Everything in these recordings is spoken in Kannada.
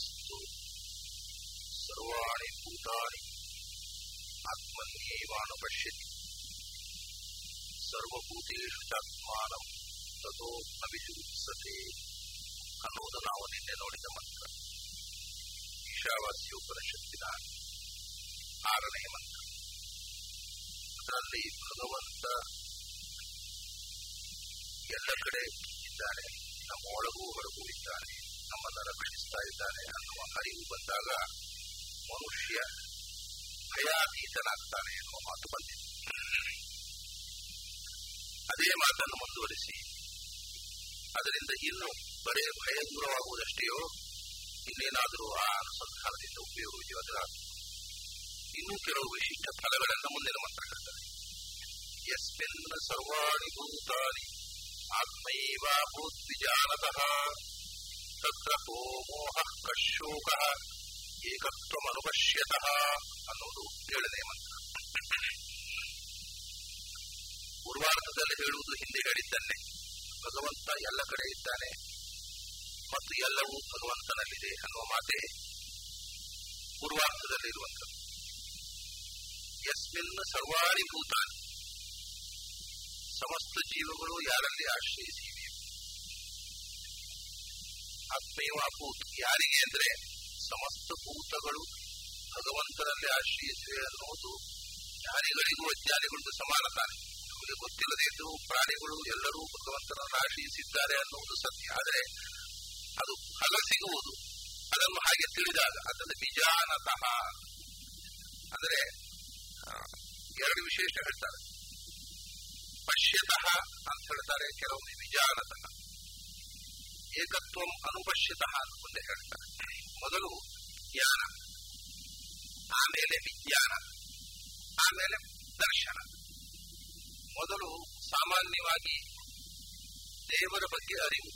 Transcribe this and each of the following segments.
ಯಸ್ತು ಸರ್ವಾಣಿ ಭೂತಾನಿ ಆತ್ಮನ್ಯೇವಾನುಪಶ್ಯತಿ ಸರ್ವಭೂತೇಷು ಚಾತ್ಮಾನಂ ತಥೋ ಅಭಿಜುತ್ಸತೆ ಅನ್ನೋದು ನಾವು ನಿನ್ನೆ ನೋಡಿದ ಮಂತ್ರ ಈಶಾವಾಸ್ಯ ಉಪನಿಷತ್ತಿನ ಆರನೇ ಮಂತ್ರ ಅದರಲ್ಲಿ ಭಗವಂತ ಎಲ್ಲ ಕಡೆ ಇದ್ದಾನೆ ನಮ್ಮ ಒಳಗೂ ಹೊರಗೂ ಇದ್ದಾನೆ ನಮ್ಮನ್ನು ಬೆಳೆಸ್ತಾ ಇದ್ದಾನೆ ಅನ್ನುವ ಅರಿವು ಬಂದಾಗ ಮನುಷ್ಯ ಭಯಾತೀತನಾಗ್ತಾನೆ ಎನ್ನುವ ಮಾತು ಬಂದಿದೆ. ಅದೇ ಮಾತನ್ನು ಮುಂದುವರಿಸಿ. ಅದರಿಂದ ಇನ್ನು ಬರೇ ಭಯ ದೂರವಾಗುವುದಷ್ಟೆಯೋ ಇನ್ನೇನಾದರೂ ಆ ಅನುಸಂಧಾನದಿಂದ ಉಪಯೋಗವಿದೆಯೋ ಅದರ ಇನ್ನೂ ಕೆಲವು ವಿಶಿಷ್ಟ ಫಲಗಳನ್ನು ಮುಂದಿನ ಮಂತ್ರ ಹೇಳ್ತಾರೆ ಯಸ್ಮಿನ್ ಸರ್ವಾಣಿ ಭೂತಾನಿ, ಆತ್ಮೈವ ಭೂದ್ವಿಜಾನತಃ ತತ್ರ ಸೋಮೋಹ ಕಶೋಕ ಏಕತ್ವಮನುಪಶ್ಯತಃ ಅನ್ನೋದು ಏಳನೇ ಮಂತ್ರ ಪೂರ್ವಾರ್ಥದಲ್ಲಿ ಹೇಳುವುದು ಹಿಂದೆ ಹೇಳಿದ್ದಾನೆ ಭಗವಂತ ಎಲ್ಲ ಕಡೆ ಇದ್ದಾನೆ ಮತ್ತು ಎಲ್ಲವೂ ಭಗವಂತನಲ್ಲಿದೆ ಅನ್ನುವ ಮಾತೆ ಪೂರ್ವಾರ್ಥದಲ್ಲಿರುವಂಥದ್ದು ಯಸ್ಮಿನ್ ಸರ್ವಾಣಿ ಭೂತಾನಿ ಸಮಸ್ತ ಜೀವಗಳು ಯಾರಲ್ಲಿ ಆಶ್ರಯಿಸಿವೆ ಆತ್ಮೀಯ ಭೂತ ಯಾರಿಗೆ ಅಂದ್ರೆ ಸಮಸ್ತ ಭೂತಗಳು ಭಗವಂತನಲ್ಲಿ ಆಶ್ರಯಿಸಿವೆ ಅನ್ನುವುದು ಜ್ಞಾನಿಗಳಿಗೂ ಅಜ್ಞಾನಿಗಳಿಗೂ ಸಮಾನತಾನೆ ನಮಗೆ ಗೊತ್ತಿಲ್ಲದೆ ಇದ್ದು ಪ್ರಾಣಿಗಳು ಎಲ್ಲರೂ ಭಗವಂತನನ್ನು ಆಶ್ರಯಿಸಿದ್ದಾರೆ ಅನ್ನುವುದು ಸತ್ಯ. ಆದರೆ ಅದು ಫಲ ಸಿಗುವುದು. ಅದನ್ನು ಹಾಗೆ ತಿಳಿದಾಗ, ಅದನ್ನು ಬಿಜಾನತಃ ಅಂದರೆ ಎರಡು ವಿಶೇಷ ಹೇಳ್ತಾರೆ. ಪಶ್ಯತಃ ಅಂತ ಹೇಳ್ತಾರೆ. ಕೆಲವೊಮ್ಮೆ ವಿಜಾನತಃ ಏಕತ್ವಂ ಅನುಪಶ್ಯತಃ ಅಂತ ಹೇಳ್ತಾರೆ. ಮೊದಲು ಜ್ಞಾನ, ಆಮೇಲೆ ವಿಜ್ಞಾನ, ಆಮೇಲೆ ದರ್ಶನ. ಮೊದಲು ಸಾಮಾನ್ಯವಾಗಿ ದೇವರ ಬಗ್ಗೆ ಅರಿವು.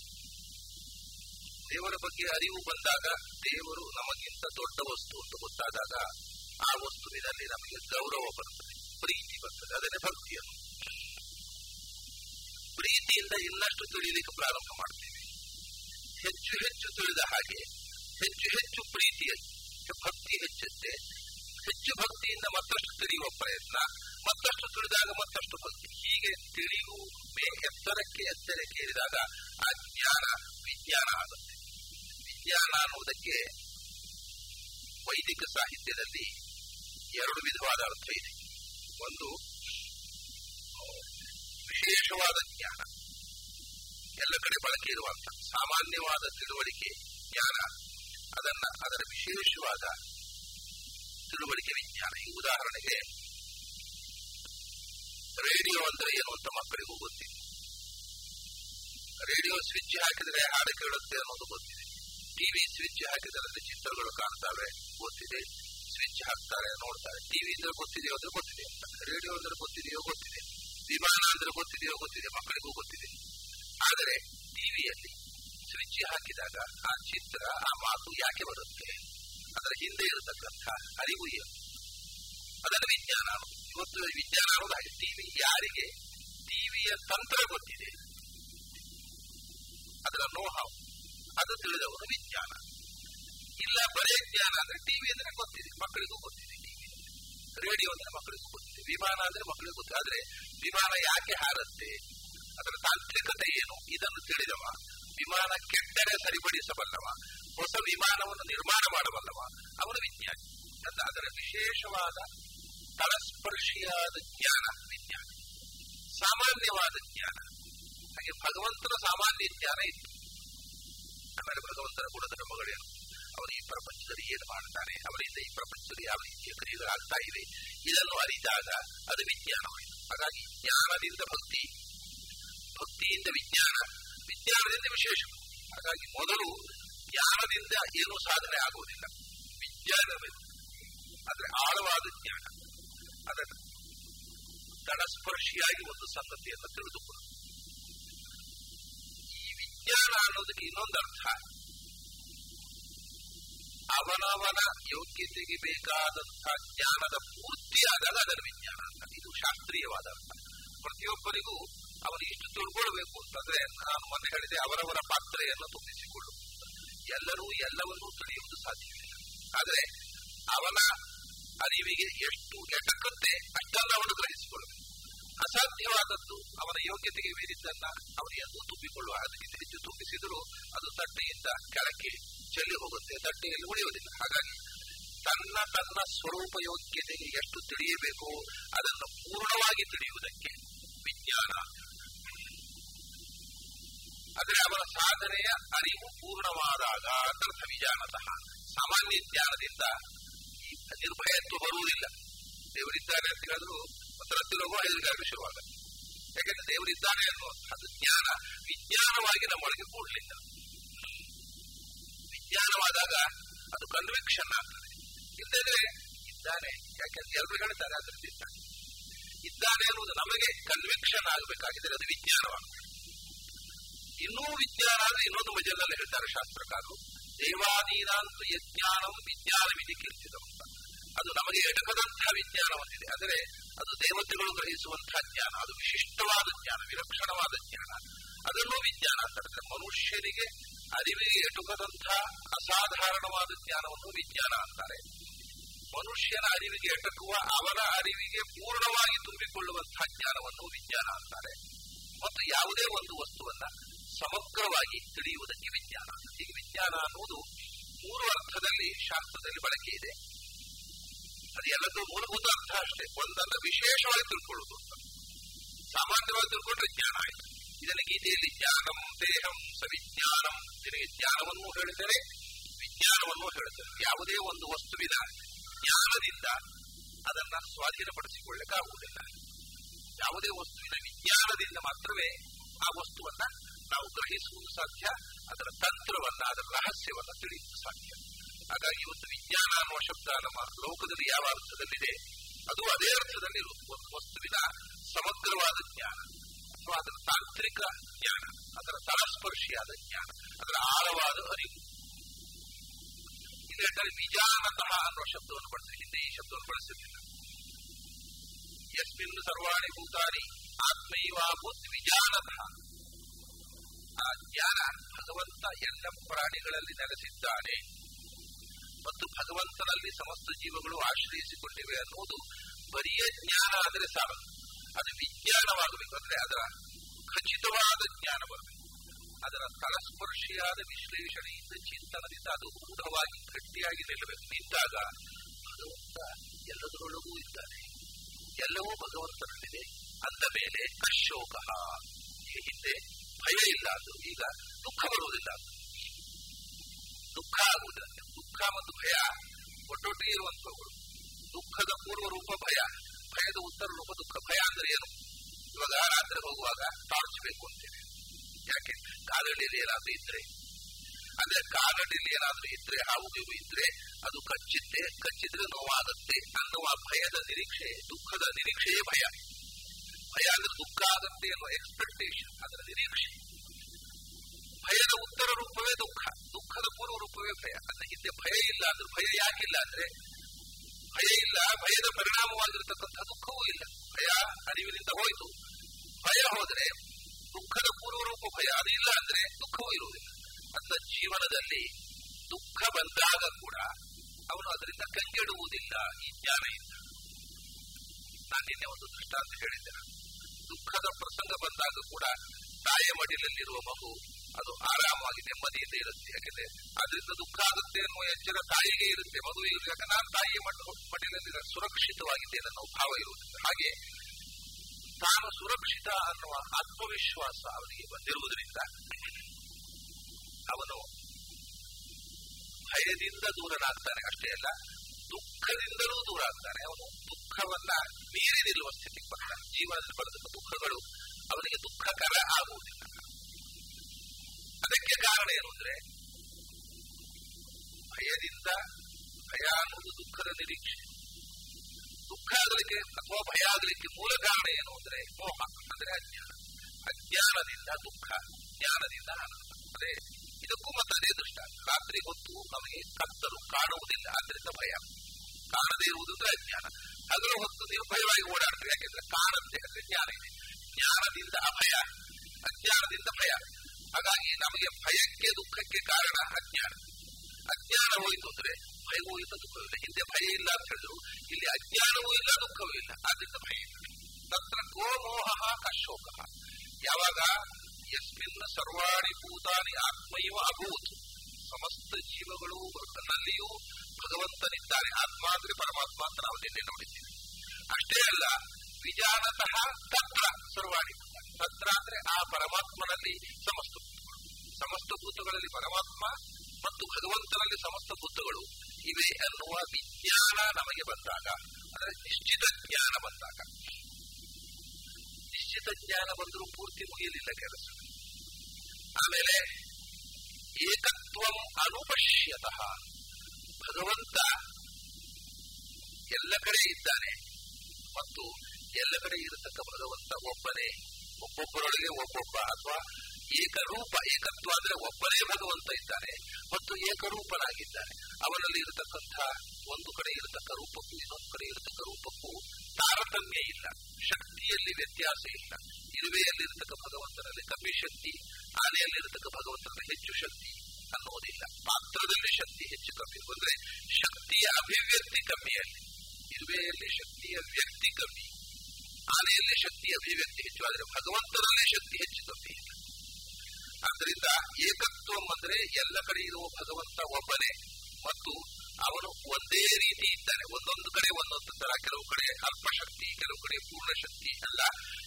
ದೇವರ ಬಗ್ಗೆ ಅರಿವು ಬಂದಾಗ ದೇವರು ನಮಗಿಂತ ದೊಡ್ಡ ವಸ್ತು ಅಂತ ಗೊತ್ತಾದಾಗ ಆ ವಸ್ತುವಿನಲ್ಲಿ ನಮಗೆ ಗೌರವ ಬರುತ್ತದೆ ಪ್ರೀತಿ ಬರ್ತದೆ, ಅದನ್ನೇ ಭಕ್ತಿಯನ್ನು ಪ್ರೀತಿಯಿಂದ ಇನ್ನಷ್ಟು ತಿಳಿಯಲಿಕ್ಕೆ ಪ್ರಾರಂಭ ಮಾಡ್ತೇವೆ. ಹೆಚ್ಚು ಹೆಚ್ಚು ತಿಳಿದ ಹಾಗೆ, ಹೆಚ್ಚು ಹೆಚ್ಚು ಪ್ರೀತಿಯ ಭಕ್ತಿ ಹೆಚ್ಚುತ್ತೆ. ಹೆಚ್ಚು ಭಕ್ತಿಯಿಂದ ಮತ್ತಷ್ಟು ತಿಳಿಯುವ ಪ್ರಯತ್ನ, ಮತ್ತಷ್ಟು ತಿಳಿದಾಗ ಮತ್ತಷ್ಟು ಭಕ್ತಿ. ಹೀಗೆ ತಿಳಿಯುವ ಎತ್ತರಕ್ಕೆ ಎತ್ತರಕ್ಕೆ ಏರಿದಾಗ ಆ ಜ್ಞಾನ, ವಿಜ್ಞಾನ ಆಗುತ್ತೆ. ವಿಜ್ಞಾನ ಅನ್ನುವುದಕ್ಕೆ ವೈದಿಕ ಸಾಹಿತ್ಯದಲ್ಲಿ ಎರಡು ವಿಧವಾದ ಅರ್ಥ ಇದೆ. ಒಂದು, ವಿಶೇಷವಾದ ಜ್ಞಾನ. ಎಲ್ಲ ಕಡೆ ಬಳಕೆ ಇರುವಂತ ಸಾಮಾನ್ಯವಾದ ತಿಳುವಳಿಕೆ ಜ್ಞಾನ, ಅದನ್ನ ಅದರ ವಿಶೇಷವಾದ ತಿಳುವಳಿಕೆ ವಿಜ್ಞಾನ. ಈ ಉದಾಹರಣೆಗೆ ರೇಡಿಯೋ ಅಂದ್ರೆ ಏನು ಅಂತ ಮಕ್ಕಳಿಗೂ ಗೊತ್ತಿದೆ. ರೇಡಿಯೋ ಸ್ವಿಚ್ ಹಾಕಿದ್ರೆ ಹಾಡು ಕೇಳುತ್ತೆ ಅನ್ನೋದು ಗೊತ್ತಿದೆ. ಟಿವಿ ಸ್ವಿಚ್ ಹಾಕಿದ್ರೆ ಚಿತ್ರಗಳು ಕಾಣ್ತಾವೆ, ಗೊತ್ತಿದೆ. ಸ್ವಿಚ್ ಹಾಕ್ತಾರೆ, ನೋಡ್ತಾರೆ. ಟಿವಿ ಅಂದ್ರೆ ಗೊತ್ತಿದೆಯೋ ಅಂದ್ರೆ ಗೊತ್ತಿದೆ. ರೇಡಿಯೋ ಅಂದ್ರೆ ಗೊತ್ತಿದೆಯೋ ಗೊತ್ತಿದೆ. ವಿಮಾನ ಅಂದ್ರೆ ಗೊತ್ತಿದೆಯೋ ಗೊತ್ತಿದೆ, ಮಕ್ಕಳಿಗೂ ಗೊತ್ತಿದೆ. ಆದರೆ ಟಿವಿಯಲ್ಲಿ ಸ್ವಿಚ್ ಹಾಕಿದಾಗ ಆ ಚಿತ್ರ, ಆ ಮಾತು ಯಾಕೆ ಬರುತ್ತೆ? ಅದರ ಹಿಂದೆ ಇರತಕ್ಕಂಥ ಅರಿವು ಏನು? ಅದನ್ನು ವಿಜ್ಞಾನ ಇವತ್ತು ವಿಜ್ಞಾನ ಅನ್ನೋದಾಗಿ ಟಿವಿ ಯಾರಿಗೆ? ಟಿವಿಯ ತಂತ್ರ ಗೊತ್ತಿದೆ. ಅದರ ನೋಹಾವ್ ಅದು ತಿಳಿದವರು ವಿಜ್ಞಾನ. ಇಲ್ಲ, ಬರೇ ಜ್ಞಾನ ಅಂದ್ರೆ ಟಿವಿ ಅಂದ್ರೆ ಗೊತ್ತಿದೆ, ಮಕ್ಕಳಿಗೂ ಗೊತ್ತಿದೆ ಟಿವಿ. ರೇಡಿಯೋ ಅಂದ್ರೆ ಮಕ್ಕಳಿಗೂ ಗೊತ್ತಿದೆ, ವಿಮಾನ ಅಂದ್ರೆ ಮಕ್ಕಳಿಗೂ ಗೊತ್ತಿದೆ. ವಿಮಾನ ಯಾಕೆ ಹಾರುತ್ತೆ? ಅದರ ತಾಂತ್ರಿಕತೆ ಏನು? ಇದನ್ನು ತಿಳಿದವ. ವಿಮಾನ ಕೆಟ್ಟರೆ ಸರಿಪಡಿಸಬಲ್ಲವ. ಹೊಸ ವಿಮಾನವನ್ನು ನಿರ್ಮಾಣ ಮಾಡಬಲ್ಲವ. ಅವನು ವಿಜ್ಞಾನಿ. ಅಂತ ಅದರ ವಿಶೇಷವಾದ ತಳಸ್ಪರ್ಶಿಯಾದ ಜ್ಞಾನ. ವಿಜ್ಞಾನ. ಸಾಮಾನ್ಯವಾದ ಜ್ಞಾನ. ಹಾಗೆ ಭಗವಂತನ ಸಾಮಾನ್ಯ ಜ್ಞಾನ ಇತ್ತು. ಆಮೇಲೆ ಭಗವಂತನ ಗುಣಧರ್ಮಗಳೇನು ಅವರು ಈ ಪ್ರಪಂಚದಲ್ಲಿ ಏನು ಮಾಡ್ತಾನೆ ಅವರಿಂದ ಈ ಪ್ರಪಂಚದಲ್ಲಿ ಯಾವ ರೀತಿಯ ಕ್ರಿಯೆಗಳಾಗ್ತಾ ಇದೆ ಇದನ್ನು ಅರಿತಾಗ ಅದು ವಿಜ್ಞಾನವಾಯಿತು. ಹಾಗಾಗಿ ಜ್ಞಾನದಿಂದ ಭಕ್ತಿ ಭಕ್ತಿಯಿಂದ ವಿಜ್ಞಾನ, ವಿಜ್ಞಾನದಿಂದ ವಿಶೇಷ. ಹಾಗಾಗಿ ಮೊದಲು ಜ್ಞಾನದಿಂದ ಏನು ಸಾಧನೆ ಆಗುವುದಿಲ್ಲ. ವಿಜ್ಞಾನವೇ. ಆದರೆ ಆಳವಾದ ಜ್ಞಾನ. ಅದನ್ನು ತಡಸ್ಪರ್ಶಿಯಾಗಿ ಒಂದು ಸಂಗತಿಯನ್ನು ತಿಳಿದುಕೊಳ್ಳುವುದು. ಈ ವಿಜ್ಞಾನ ಅನ್ನೋದಕ್ಕೆ ಇನ್ನೊಂದು ಅರ್ಥ. ಅವನವನ ಯೋಗ್ಯತೆಗೆ ಬೇಕಾದಂತಹ ಜ್ಞಾನದ ಪೂರ್ತಿಯಾದಾಗ ಅದರ ವಿಜ್ಞಾನ ಅಂತ. ಇದು ಶಾಸ್ತ್ರೀಯವಾದ ಅರ್ಥ. ಪ್ರತಿಯೊಬ್ಬರಿಗೂ ಅವನು ಎಷ್ಟು ತಿಳ್ಕೊಳ್ಬೇಕು ಅಂತಂದ್ರೆ ನಾನು ಮೊನ್ನೆ ಹೇಳಿದೆ, ಅವರವರ ಪಾತ್ರೆಯನ್ನು ತುಂಬಿಸಿಕೊಳ್ಳು ಎಲ್ಲರೂ ಎಲ್ಲವನ್ನೂ ತಿಳಿಯುವುದು ಸಾಧ್ಯವಿಲ್ಲ ಆದರೆ ಅವನ ಅರಿವಿಗೆ ಎಷ್ಟು ಎಟಕುತ್ತೆ ಅಷ್ಟನ್ನು ಅವನು ಗ್ರಹಿಸಿಕೊಳ್ಳಬೇಕು. ಅಸಾಧ್ಯವಾದದ್ದು ಅವನ ಯೋಗ್ಯತೆಗೆ ಮೀರಿದ್ದನ್ನ ಅವನು ಎಂದೂ ತುಂಬಿಕೊಳ್ಳುವ ಅದಕ್ಕಿಂತ ಹೆಚ್ಚು ತುಂಬಿಸಿದರೂ ಅದು ತಟ್ಟೆಯಿಂದ ಕೆಳಕ್ಕೆ ಚೆಲ್ಲಿ ಹೋಗುತ್ತೆ, ತಟ್ಟೆಯಲ್ಲಿ ಉಳಿಯುವುದಿಲ್ಲ. ಹಾಗಾಗಿ ತನ್ನ ತನ್ನ ಸ್ವರೂಪ ಯೋಗ್ಯತೆಗೆ ಎಷ್ಟು ತಿಳಿಯಬೇಕು ಅದನ್ನು ಪೂರ್ಣವಾಗಿ ತಿಳಿಯುವುದಕ್ಕೆ ವಿಜ್ಞಾನ ಆದರೆ ಅವರ ಸಾಧನೆಯ ಅರಿವು ಪೂರ್ಣವಾದಾಗ ಅದರ್ಥ ವಿಜಾನತಃ ಸಾಮಾನ್ಯ ಜ್ಞಾನದಿಂದ ಈ ನಿರ್ಭಯತ್ವ ಬರುವುದಿಲ್ಲ. ದೇವರಿದ್ದಾನೆ ಅಂತ ಹೇಳಿದ್ರು ಹೋಗುವ ಹೆದರಿಕೆ ಶುರುವಾಗುತ್ತೆ. ಯಾಕಂದ್ರೆ ದೇವರಿದ್ದಾನೆ ಅನ್ನುವಂಥದ್ದು ಜ್ಞಾನ, ವಿಜ್ಞಾನವಾಗಿ ನಮ್ಮೊಳಗೆ ಕೂಡಲಿಲ್ಲ ವಿಜ್ಞಾನವಾದಾಗ ಅದು ಕನ್ವಿಕ್ಷನ್ ಆಗ್ತದೆ. ಇಲ್ಲದ್ರೆ ಇದ್ದಾನೆ, ಯಾಕಂದ್ರೆ ಎಲ್ಲರೂ ಹೇಳ್ತಾರೆ ಅದರಿಂದ ಇದ್ದಾನೆ ಅನ್ನುವುದು ನಮಗೆ ಕನ್ವಿಕ್ಷನ್ ಆಗಬೇಕಾಗಿದ್ರೆ ಅದು ವಿಜ್ಞಾನವಾಗಬೇಕು ಇನ್ನೂ ವಿಜ್ಞಾನ ಅಂದ್ರೆ ಇನ್ನೊಂದು ಮಜಲಲ್ಲಿ ಹೇಳ್ತಾರೆ ಶಾಸ್ತ್ರಕಾರರು ದೇವಾದೀನಾಂತ ಯಜ್ಞಾನಂ ವಿಜ್ಞಾನವಿಧಿ ಕೀರ್ತಿದವು ಅದು ನಮಗೆ ಎಟಕದಂತಹ ವಿಜ್ಞಾನ ಹೊಂದಿದೆ ಆದರೆ ಅದು ದೇವತೆಗಳು ಗ್ರಹಿಸುವಂತಹ ಜ್ಞಾನ, ಅದು ವಿಶಿಷ್ಟವಾದ ಜ್ಞಾನ, ವಿಲಕ್ಷಣವಾದ ಜ್ಞಾನ. ಅದನ್ನು ವಿಜ್ಞಾನ ಅಂತ ಮನುಷ್ಯನಿಗೆ ಅರಿವಿಗೆ ಎಟುಕದಂತಹ ಅಸಾಧಾರಣವಾದ ಜ್ಞಾನವನ್ನು ವಿಜ್ಞಾನ ಅಂತಾರೆ. ಮನುಷ್ಯನ ಅರಿವಿಗೆ ಎಟಕುವ ಅವರ ಅರಿವಿಗೆ ಪೂರ್ಣವಾಗಿ ತುಂಬಿಕೊಳ್ಳುವಂತಹ ಜ್ಞಾನವನ್ನು ವಿಜ್ಞಾನ ಅಂತಾರೆ. ಮತ್ತು ಯಾವುದೇ ಒಂದು ವಸ್ತುವನ್ನ ಸಮಗ್ರವಾಗಿ ತಿಳಿಯುವುದಕ್ಕೆ ವಿಜ್ಞಾನ. ಈಗ ವಿಜ್ಞಾನ ಅನ್ನುವುದು ಮೂರು ಅರ್ಥದಲ್ಲಿ ಶಾಸ್ತ್ರದಲ್ಲಿ ಬಳಕೆ ಇದೆ. ಅದು ಎಲ್ಲದೂ ಮೂಲಭೂತ ಅರ್ಥ ಅಷ್ಟೇ. ಒಂದನ್ನು ವಿಶೇಷವಾಗಿ ತಿಳ್ಕೊಳ್ಳುವುದು ಸಾಮಾನ್ಯವಾಗಿ ತಿಳ್ಕೊಂಡ್ರೆ ಜ್ಞಾನ ಆಯಿತು. ಇದನ್ನು ಗೀತೆಯಲ್ಲಿ ಜ್ಞಾನಂ ದೇಹಂ ಸವಿಜ್ಞಾನಂ ನಿನಗೆ ಜ್ಞಾನವನ್ನು ಹೇಳಿದರೆ ವಿಜ್ಞಾನವನ್ನು ಹೇಳಿದರೆ. ಯಾವುದೇ ಒಂದು ವಸ್ತುವಿನ ಜ್ಞಾನದಿಂದ ಅದನ್ನ ಸ್ವಾಧೀನಪಡಿಸಿಕೊಳ್ಳಕ್ಕಾಗುವುದಿಲ್ಲ ಯಾವುದೇ ವಸ್ತುವಿನ ವಿಜ್ಞಾನದಿಂದ ಮಾತ್ರವೇ ಆ ವಸ್ತುವನ್ನ ನಾವು ಗ್ರಹಿಸುವುದು ಸಾಧ್ಯ, ಅದರ ತಂತ್ರವನ್ನ ಅದರ ರಹಸ್ಯವನ್ನ ತಿಳಿಯುವುದು ಸಾಧ್ಯ. ಹಾಗಾಗಿ ಇವತ್ತು ವಿಜ್ಞಾನ ಅನ್ನುವ ಶಬ್ದ ನಮ್ಮ ಲೋಕದಲ್ಲಿ ಯಾವ ಅರ್ಥದಲ್ಲಿದೆ, ಅದು ಅದೇ ಅರ್ಥದಲ್ಲಿ ಒಂದು ವಸ್ತುವಿನ ಸಮಗ್ರವಾದ ಜ್ಞಾನ. ಅಥವಾ ಅದರ ತಾಂತ್ರಿಕ ಜ್ಞಾನ, ಅದರ ತಳಸ್ಪರ್ಶಿಯಾದ ಜ್ಞಾನ, ಅದರ ಆಳವಾದ ಅರಿವು. ಇದರಲ್ಲಿ ಹೇಳ್ತಾರೆ ವಿಜಾನತಃ ಅನ್ನುವ ಶಬ್ದವನ್ನು ಬಳಸಿ, ಹಿಂದೆ ಈ ಶಬ್ದವನ್ನು ಬಳಸಿರಲಿಲ್ಲ. ಯಸ್ಮಿನ್ ಸರ್ವಾಣಿ ಭೂತಾನಿ ಆತ್ಮೈವಾಭೂತ್ ವಿಜಾನತಃ. ಆ ಜ್ಞಾನ ಭಗವಂತ ಎಲ್ಲ ಪ್ರಾಣಿಗಳಲ್ಲಿ ನೆಲೆಸಿದ್ದಾನೆ. ಮತ್ತು ಭಗವಂತನಲ್ಲಿ ಸಮಸ್ತ ಜೀವಗಳು ಆಶ್ರಯಿಸಿಕೊಂಡಿವೆ ಅನ್ನುವುದು ಬರಿಯ ಜ್ಞಾನ ಆದರೆ ಸಾಲದು ಅದು ವಿಜ್ಞಾನವಾಗಬೇಕು ಅಂದ್ರೆ ಅದರ ಖಚಿತವಾದ ಜ್ಞಾನ ಬರಬೇಕು ಅದರ ತಳಸ್ಪರ್ಶಿಯಾದ ವಿಶ್ಲೇಷಣೆಯಿಂದ ಚಿಂತನದಿಂದ ಅದು ಗೂಢವಾಗಿ ಗಟ್ಟಿಯಾಗಿ ನಿಲ್ಲಬೇಕು. ನಿಂತಾಗ ಭಗವಂತ ಎಲ್ಲದರೊಳಗೂ ಇದ್ದಾನೆ. ಎಲ್ಲವೂ ಭಗವಂತನಲ್ಲಿದೆ. ಅಂದ ಮೇಲೆ ಅಶೋಕ ಹಿಂದೆ ಭಯ ಇಲ್ಲ ಅದು ಈಗ ದುಃಖ ಬರುವುದಿಲ್ಲ ದುಃಖ ಆಗುವುದಿಲ್ಲ ದುಃಖ ಮತ್ತು ಭಯ ಒಟ್ಟೊಟ್ಟಿಗೆ ಇರುವಂತವುಗಳು ದುಃಖದ ಪೂರ್ವ ರೂಪ ಭಯ. ಭಯದ ಉತ್ತರ ರೂಪ ದುಃಖ. ಭಯ ಅಂದ್ರೆ ಏನು? ಇವಾಗ ರಾತ್ರಿ ಹೋಗುವಾಗ ಟಾರ್ಚ್ ಬೇಕು ಅಂತೇವೆ. ಯಾಕೆ? ಕಾಲಡಿಯಲ್ಲಿ ಏನಾದ್ರೂ ಇದ್ರೆ. ಅಂದ್ರೆ ಕಾಲಡಿಯಲ್ಲಿ ಏನಾದ್ರೂ ಇದ್ರೆ, ಹಾವು ಗಿವು ಇದ್ರೆ, ಅದು ಕಚ್ಚಿತ್ತೆ ಕಚ್ಚಿದ್ರೆ ನೋವಾಗುತ್ತೆ ಅನ್ನುವ ಭಯದ ನಿರೀಕ್ಷೆ, ದುಃಖದ ನಿರೀಕ್ಷೆಯೇ ಭಯ. ಭಯ ಅಂದ್ರೆ ದುಃಖ ಆಗುತ್ತೆ ಅನ್ನುವ ಎಕ್ಸ್ಪೆಕ್ಟೇಷನ್ ಅದರ ನಿರೀಕ್ಷೆ ಭಯದ ಉತ್ತರ ರೂಪವೇ ದುಃಖ. ದುಃಖದ ಪೂರ್ವ ರೂಪವೇ ಭಯ. ಅಂದ್ರೆ ಹಿಂದೆ ಭಯ ಇಲ್ಲ ಅಂದ್ರೆ ಭಯ ಯಾಕಿಲ್ಲ ಅಂದ್ರೆ ಭಯ ಇಲ್ಲ, ಭಯದ ಪರಿಣಾಮವಾಗಿರತಕ್ಕಂಥ ದುಃಖವೂ ಇಲ್ಲ. ಭಯ ಅರಿವಿನಿಂದ ಹೋಯಿತು. ಭಯ ಹೋದರೆ ದುಃಖದ ಪೂರ್ವ ರೂಪ ಭಯ. ಅದು ಇಲ್ಲ ಅಂದ್ರೆ ದುಃಖವೂ ಇರುವುದಿಲ್ಲ. ಅಂತ ಜೀವನದಲ್ಲಿ ದುಃಖ ಬಂದಾಗ ಕೂಡ ಅವನು ಅದರಿಂದ ಕಂಗೆಡುವುದಿಲ್ಲ ಈ ಜ್ಞಾನ ಇಲ್ಲ ನಾನು ನಿನ್ನೆ ಒಂದು ದೃಷ್ಟಾಂತ ಹೇಳಿದ್ದೆ ದುಃಖದ ಪ್ರಸಂಗ ಬಂದಾಗ ಕೂಡ ತಾಯಿಯ ಮಡಿಲಲ್ಲಿರುವ ಮಗು ಅದು ಆರಾಮವಾಗಿ ನೆಮ್ಮದಿಯಿಂದ ಇರುತ್ತೆ. ಯಾಕೆಂದ್ರೆ ಅದರಿಂದ ದುಃಖ ಆಗುತ್ತೆ ಅನ್ನುವ ಎಚ್ಚರ ತಾಯಿಗೆ ಇರುತ್ತೆ. ಮಗು ಯಾಕೆ? ನಾನು ತಾಯಿಯ ಮಡಿಲಲ್ಲಿ ಸುರಕ್ಷಿತವಾಗಿದ್ದೇನೆ ಅನ್ನೋ ಭಾವ ಇರುವುದಿಲ್ಲ ಹಾಗೆ ತಾನು ಸುರಕ್ಷಿತ ಅನ್ನುವ ಆತ್ಮವಿಶ್ವಾಸ ಅವನಿಗೆ ಬಂದಿರುವುದರಿಂದ ಅವನು ಭಯದಿಂದ ದೂರನಾಗ್ತಾನೆ. ಅಷ್ಟೇ ಅಲ್ಲ, ದುಃಖದಿಂದಲೂ ದೂರ ಆಗ್ತಾನೆ. ಅವನು ದುಃಖವನ್ನ ಮೀರಿ ನಿಲ್ಲುವ ಸ್ಥಿತಿಗೆ ಬರ್ತಾನೆ ಜೀವನದಲ್ಲಿ ಬರೆದ ದುಃಖಗಳು ಅವನಿಗೆ ದುಃಖಕರ ಆಗುವುದಿಲ್ಲ. ಅದಕ್ಕೆ ಕಾರಣ ಏನು ಅಂದ್ರೆ, ಭಯದಿಂದ ಭಯ ಅನ್ನುವುದು ದುಃಖದ ನಿರೀಕ್ಷೆ. ದುಃಖ ಆಗಲಿಕ್ಕೆ, ಅಥವಾ ಭಯ ಆಗಲಿಕ್ಕೆ ಮೂಲ ಕಾರಣ ಏನು ಅಂದ್ರೆ, ಮೋಹ, ಅಂದ್ರೆ ಅಜ್ಞಾನ. ಅಜ್ಞಾನದಿಂದ ದುಃಖ, ಜ್ಞಾನದಿಂದ ಆನಂದ ಅಂದ್ರೆ ಇದಕ್ಕೂ ಮತ್ತೆ ಅದೇ ದೃಷ್ಟ. ರಾತ್ರಿ ಹೊತ್ತು ನಮಗೆ ಕತ್ತಲು ಕಾಣುವುದಿಲ್ಲ, ಆದ್ರಿಂದ ಭಯ. ಕಾಣದೇ ಇರುವುದು ಅಂದ್ರೆ ಅಜ್ಞಾನ. ಹಗಲು ಹೊತ್ತು ನೀವು ಭಯವಾಗಿ ಓಡಾಡ್ತೀರಿ ಯಾಕೆಂದ್ರೆ ಕಾಣುತ್ತೆ ಅಂದ್ರೆ ಜ್ಞಾನ ಇದೆ. ಜ್ಞಾನದಿಂದ ಅಭಯ, ಅಜ್ಞಾನದಿಂದ ಭಯ. ಹಾಗಾಗಿ ನಮಗೆ ಭಯಕ್ಕೆ ದುಃಖಕ್ಕೆ ಕಾರಣ ಅಜ್ಞಾನ. ಅಜ್ಞಾನ ಹೋಯಿತು ಅಂದ್ರೆ ಭಯವೂ ಇಲ್ಲ ಹಿಂದೆ ಭಯ ಇಲ್ಲ ಅಂತ ಹೇಳಿದ್ರು. ಇಲ್ಲಿ ಅಜ್ಞಾನವೂ ಇಲ್ಲ, ದುಃಖವೂ ಇಲ್ಲ. ಆದ್ರಿಂದ ಭಯ ಇಲ್ಲ. ತತ್ರ ಕೋ ಮೋಹ ಕಶೋಕ ಯಾವಾಗ? ಎಸ್ಮಿನ್ ಸರ್ವಾಣಿ ಭೂತಾನಿ ಆತ್ಮೈವ ಅಭೂತ್. ಸಮಸ್ತ ಜೀವಗಳು ನಲ್ಲಿಯೂ ಭಗವಂತನಿದ್ದಾನೆ ಆತ್ಮ ಅಂದ್ರೆ ಪರಮಾತ್ಮ ಅಂತ ನಾವು ನಿನ್ನೆ ನೋಡಿದ್ದೇವೆ. ಅಷ್ಟೇ ಅಲ್ಲ, ವಿಜಾನತಃ ತತ್ರ ಸರ್ವಾಣಿ ತತ್ರ ಅಂದ್ರೆ ಆ ಪರಮಾತ್ಮನಲ್ಲಿ ಸಮಸ್ತ ಸಮಸ್ತ ಭೂತಗಳಲ್ಲಿ ಪರಮಾತ್ಮ ಮತ್ತು ಭಗವಂತನಲ್ಲಿ ಸಮಸ್ತ ಭೂತಗಳು ಇವೆ ಅನ್ನುವ ವಿಜ್ಞಾನ ನಮಗೆ ಬಂದಾಗ, ಅಂದ್ರೆ ನಿಶ್ಚಿತ ಜ್ಞಾನ ಬಂದಾಗ. ನಿಶ್ಚಿತ ಜ್ಞಾನ ಬಂದರೂ ಪೂರ್ತಿ ಮುಗಿಯಲಿಲ್ಲ ಕೆಲಸ. ಆಮೇಲೆ ಏಕತ್ವ ಅನುಪಶ್ಯತಃ. ಭಗವಂತ ಎಲ್ಲ ಕಡೆ ಇದ್ದಾನೆ. ಮತ್ತು ಎಲ್ಲ ಕಡೆ ಇರತಕ್ಕ ಭಗವಂತ ಒಬ್ಬನೇ. ಒಬ್ಬೊಬ್ಬರೊಳಗೆ ಒಬ್ಬೊಬ್ಬ ಅಥವಾ ಏಕರೂಪ, ಏಕತ್ವ ಅಂದ್ರೆ ಒಬ್ಬನೇ ಭಗವಂತ ಇದ್ದಾನೆ. ಮತ್ತು ಏಕರೂಪನಾಗಿದ್ದಾನೆ. ಅವನಲ್ಲಿ ಇರತಕ್ಕಂಥ ಒಂದು ಕಡೆ ಇರತಕ್ಕ ರೂಪಕ್ಕೂ, ಇನ್ನೊಂದು ಕಡೆ ಇರತಕ್ಕ ರೂಪಕ್ಕೂ ತಾರತಮ್ಯ ಇಲ್ಲ. ಶಕ್ತಿಯಲ್ಲಿ ವ್ಯತ್ಯಾಸ ಇಲ್ಲ. ಇರುವೆಯಲ್ಲಿರತಕ್ಕ ಭಗವಂತನಲ್ಲಿ ಕಮ್ಮಿ ಶಕ್ತಿ, ಆನೆಯಲ್ಲಿರತಕ್ಕ ಭಗವಂತನಲ್ಲಿ ಹೆಚ್ಚು ಶಕ್ತಿ. ಅನ್ನೋದಿಲ್ಲ ಪಾತ್ರದಲ್ಲಿ ಶಕ್ತಿ ಹೆಚ್ಚು ಕಮ್ಮಿ. ಅಂದ್ರೆ ಶಕ್ತಿಯ ಅಭಿವ್ಯಕ್ತಿ ಕಮ್ಮಿಯಲ್ಲಿ ಇರುವೆಯಲ್ಲಿ ಶಕ್ತಿಯ ವ್ಯಕ್ತಿ ಕಮ್ಮಿ. ಆನೆಯಲ್ಲಿ ಶಕ್ತಿ ಅಭಿವ್ಯಕ್ತಿ ಹೆಚ್ಚು, ಆದರೆ ಭಗವಂತನಲ್ಲಿ ಶಕ್ತಿ ಹೆಚ್ಚು ಕಮ್ಮಿ ಇಲ್ಲ. ಆದ್ದರಿಂದ ಏಕತ್ವಂ ಅಂದ್ರೆ ಎಲ್ಲ ಕಡೆ ಇರುವ ಭಗವಂತ ಒಬ್ಬನೇ. ಮತ್ತು ಅವನು ಒಂದೇ ರೀತಿ ಇದ್ದಾನೆ. ಒಂದೊಂದು ಕಡೆ, ಒಂದೊಂದು ತರ. ಕೆಲವು ಕಡೆ ಅಲ್ಪ ಶಕ್ತಿ ಕೆಲವು ಕಡೆ ಪೂರ್ಣ ಶಕ್ತಿ ಅಲ್ಲ.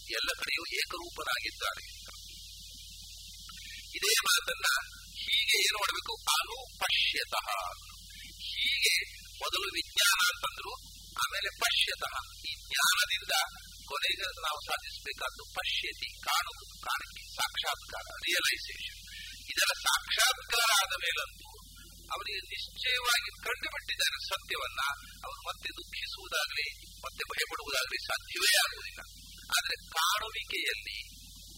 ಎಲ್ಲ ಕಡೆಯೂ ಏಕರೂಪನಾಗಿದ್ದಾನೆ. ಇದೇ ಮಾತನ್ನ ಹೀಗೆ ಏನು ಮಾಡಬೇಕು ಅನುಪಶ್ಯತ. ಹೀಗೆ ಮೊದಲು ವಿಜ್ಞಾನ ಅಂತಂದ್ರು ಆಮೇಲೆ ಪಶ್ಯತಃ. ಈ ಜ್ಞಾನದಿಂದ ಕೊನೆಗೆ ನಾವು ಸಾಧಿಸಬೇಕಾದ್ದು ಪಶ್ಯತಿ, ಕಾಣುವುದು, ಕಾಣಿಕೆ, ಸಾಕ್ಷಾತ್ಕಾರ ರಿಯಲೈಸೇಷನ್ ಇದರ ಸಾಕ್ಷಾತ್ಕಾರ ಆದ ಮೇಲಂತೂ ಅವರಿಗೆ ನಿಶ್ಚಯವಾಗಿ ಕಂಡುಬಿಟ್ಟಿದ್ದಾರೆ ಸತ್ಯವನ್ನ. ಅವರು ಮತ್ತೆ ದುಃಖಿಸುವುದಾಗಲಿ, ಮತ್ತೆ ಭಯಪಡುವುದಾಗಲಿ ಸಾಧ್ಯವೇ ಆಗುವುದಿಲ್ಲ. ಆದರೆ ಕಾಣುವಿಕೆಯಲ್ಲಿ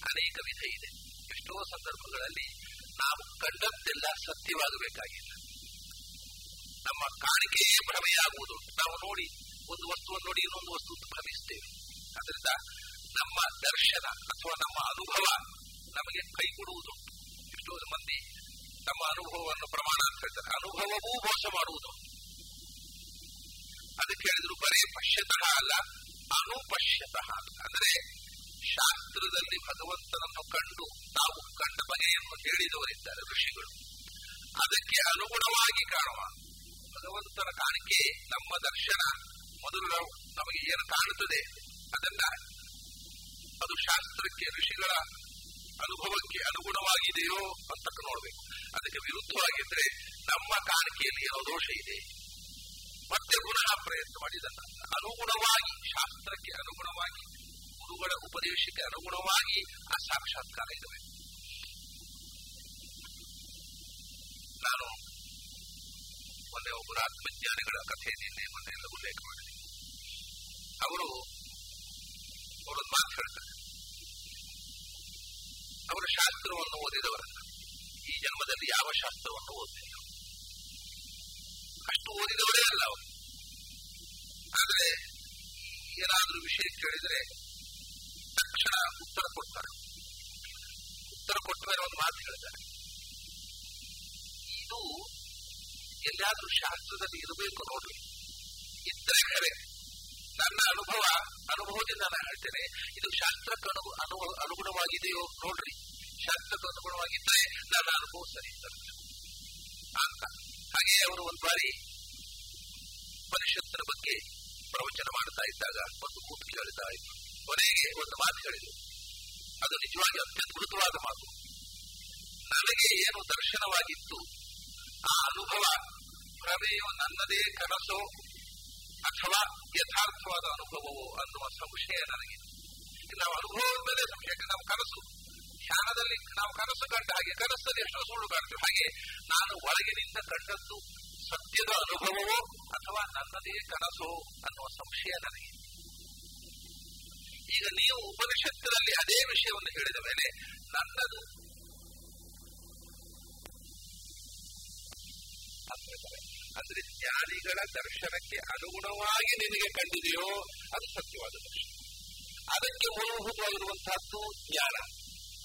ಅನೇಕ ವಿಧ ಇದೆ. ಎಷ್ಟೋ ಸಂದರ್ಭಗಳಲ್ಲಿ ನಾವು ಕಂಡದ್ದೆಲ್ಲ ಸತ್ಯವಾಗಬೇಕಾಗಿಲ್ಲ ನಮ್ಮ ಕಾಣಿಕೆಯೇ ಭ್ರಮೆಯಾಗುವುದು. ನಾವು ನೋಡಿ, ಒಂದು ವಸ್ತುವನ್ನು ನೋಡಿ ಇನ್ನೊಂದು ವಸ್ತು ಭ್ರಮಿಸ್ತೇವೆ ಅದರಿಂದ ನಮ್ಮ ದರ್ಶನ ಅಥವಾ ನಮ್ಮ ಅನುಭವ ನಮಗೆ ಕೈ ಕೊಡುವುದು ಎಷ್ಟೋ ಮಂದಿ ತಮ್ಮ ಅನುಭವವನ್ನು ಪ್ರಮಾಣ ಅಂತ ಹೇಳ್ತಾರೆ ಅನುಭವವೂ ಮೋಸ ಮಾಡುವುದು. ಅದಕ್ಕೆ ಹೇಳಿದ್ರು ಬರೀ ಪಶ್ಯತಃ ಅಲ್ಲ, ಅನುಪಶ್ಯತಃ ಅಂದ್ರೆ ಶಾಸ್ತ್ರದಲ್ಲಿ ಭಗವಂತನನ್ನು ಕಂಡು ತಾವು ಕಂಡ ಬಗೆಯನ್ನು ಹೇಳಿದವರಿದ್ದಾರೆ ಋಷಿಗಳು. ಅದಕ್ಕೆ ಅನುಗುಣವಾಗಿ ಕಾಣುವ ಭಗವಂತನ ಕಾಣಿಕೆ, ನಮ್ಮ ದರ್ಶನ ಮೊದಲು ನಮಗೆ ಏನು ಕಾಣುತ್ತದೆ ಅದನ್ನ ಅದು ಶಾಸ್ತ್ರಕ್ಕೆ ಋಷಿಗಳ ಅನುಭವಕ್ಕೆ ಅನುಗುಣವಾಗಿದೆಯೋ ಅಂತ ನೋಡಬೇಕು. ಅದಕ್ಕೆ ವಿರುದ್ಧವಾಗಿದ್ರೆ ನಮ್ಮ ಕಾಣಿಕೆಯಲ್ಲಿ ಏನೋ ದೋಷ ಇದೆ. ಮತ್ತೆ ಪುನಃ ಪ್ರಯತ್ನ ಮಾಡಿದ ಅನುಗುಣವಾಗಿ ಶಾಸ್ತ್ರಕ್ಕೆ ಅನುಗುಣವಾಗಿ ಗುರುಗಳ ಉಪದೇಶಕ್ಕೆ ಅನುಗುಣವಾಗಿ ಆ ಸಾಕ್ಷಾತ್ಕಾರ ಇರಬೇಕು ನಾನು ಮೊನ್ನೆ ಒಬ್ಬರು ಆತ್ಮಜ್ಞಾನಿಗಳ ಕಥೆ ನಿನ್ನೆ ಮೊನ್ನೆ ಎಲ್ಲ ಉಲ್ಲೇಖ ಮಾಡಿದೆ. ಅವರು ಅವರೊಂದು ಮಾತು ಹೇಳ್ತಾರೆ. ಅವರು ಶಾಸ್ತ್ರವನ್ನು ಓದಿದವರಲ್ಲ. ಈ ಜನ್ಮದಲ್ಲಿ ಯಾವ ಶಾಸ್ತ್ರವನ್ನು ಓದಿಲ್ಲ ಅಷ್ಟು ಓದಿದವರೇ ಅಲ್ಲ ಅವರು. ಆದರೆ ಏನಾದರೂ ವಿಷಯ ಕೇಳಿದ್ರೆ ಉತ್ತರ ಕೊಡ್ತಾರೆ ಉತ್ತರ ಕೊಟ್ಟ ಒಂದು ಮಾತು ಹೇಳ್ತಾರೆ ಇದು ಎಲ್ಲಾದ್ರೂ ಶಾಸ್ತ್ರದಲ್ಲಿ ಇರಬೇಕು ನೋಡ್ರಿ ಇದ್ದರೆ ಕರೆ ನನ್ನ ಅನುಭವ, ಅನುಭವದಿಂದ ನಾನು ಹೇಳ್ತೇನೆ, ಇದು ಶಾಸ್ತ್ರಕ್ಕೆ ಅನು ಅನುಗುಣವಾಗಿದೆಯೋ ನೋಡ್ರಿ. ಶಾಸ್ತ್ರಕ್ಕೆ ಅನುಗುಣವಾಗಿದ್ದರೆ ನನ್ನ ಅನುಭವ ಸರಿ ಅಂತ. ಹಾಗೆ ಅವರು ಒಂದು ಬಾರಿ ಪರಿಷತ್ತರ ಬಗ್ಗೆ ಪ್ರವಚನ ಮಾಡ್ತಾ ಇದ್ದಾಗ ಒಂದು ಕೂತು ಕೇಳ್ತಾ ಕೊನೆಗೆ ಒಂದು ಮಾತು ಹೇಳಿದರು. ಅದು ನಿಜವಾಗಿ ಅತ್ಯದ್ಭುತವಾದ ಮಾತು. ನನಗೆ ಏನು ದರ್ಶನವಾಗಿತ್ತು, ಆ ಅನುಭವ ಭ್ರಮೆಯೋ ನನ್ನದೇ ಕನಸೋ ಅಥವಾ ಯಥಾರ್ಥವಾದ ಅನುಭವವೋ ಅನ್ನುವ ಸಂಶಯ ನನಗೆ ನಾವು ಅನುಭವದ ಮೇಲೆ ಸಂಶಯ ನಾವು ಕನಸು. ಧ್ಯಾನದಲ್ಲಿ ನಾವು ಕನಸು ಕಂಡ ಹಾಗೆ, ಕನಸಲ್ಲಿ ಎಷ್ಟೋ ಸುಳ್ಳು ಕಾಣ್ತೇವೆ. ಹಾಗೆ ನಾನು ಒಳಗಿನಿಂದ ಕಂಡದ್ದು ಸತ್ಯದ ಅನುಭವವೋ ಅಥವಾ ನನ್ನದೇ ಕನಸೋ ಅನ್ನುವ ಸಂಶಯ ನನಗೆ ಈಗ ನೀವು ಉಪನಿಷತ್ತಿನಲ್ಲಿ ಅದೇ ವಿಷಯವನ್ನು ಹೇಳಿದ ಮೇಲೆ ನನ್ನದು. ಅಂದ್ರೆ ಜ್ಞಾನಿಗಳ ದರ್ಶನಕ್ಕೆ ಅನುಗುಣವಾಗಿ ನಿನಗೆ ಕಂಡಿದೆಯೋ ಅದು ಸತ್ಯವಾದ ದರ್ಶನ. ಅದಕ್ಕೆ ಮೂಲಭೂತವಾಗಿರುವಂತಹದ್ದು ಜ್ಞಾನ.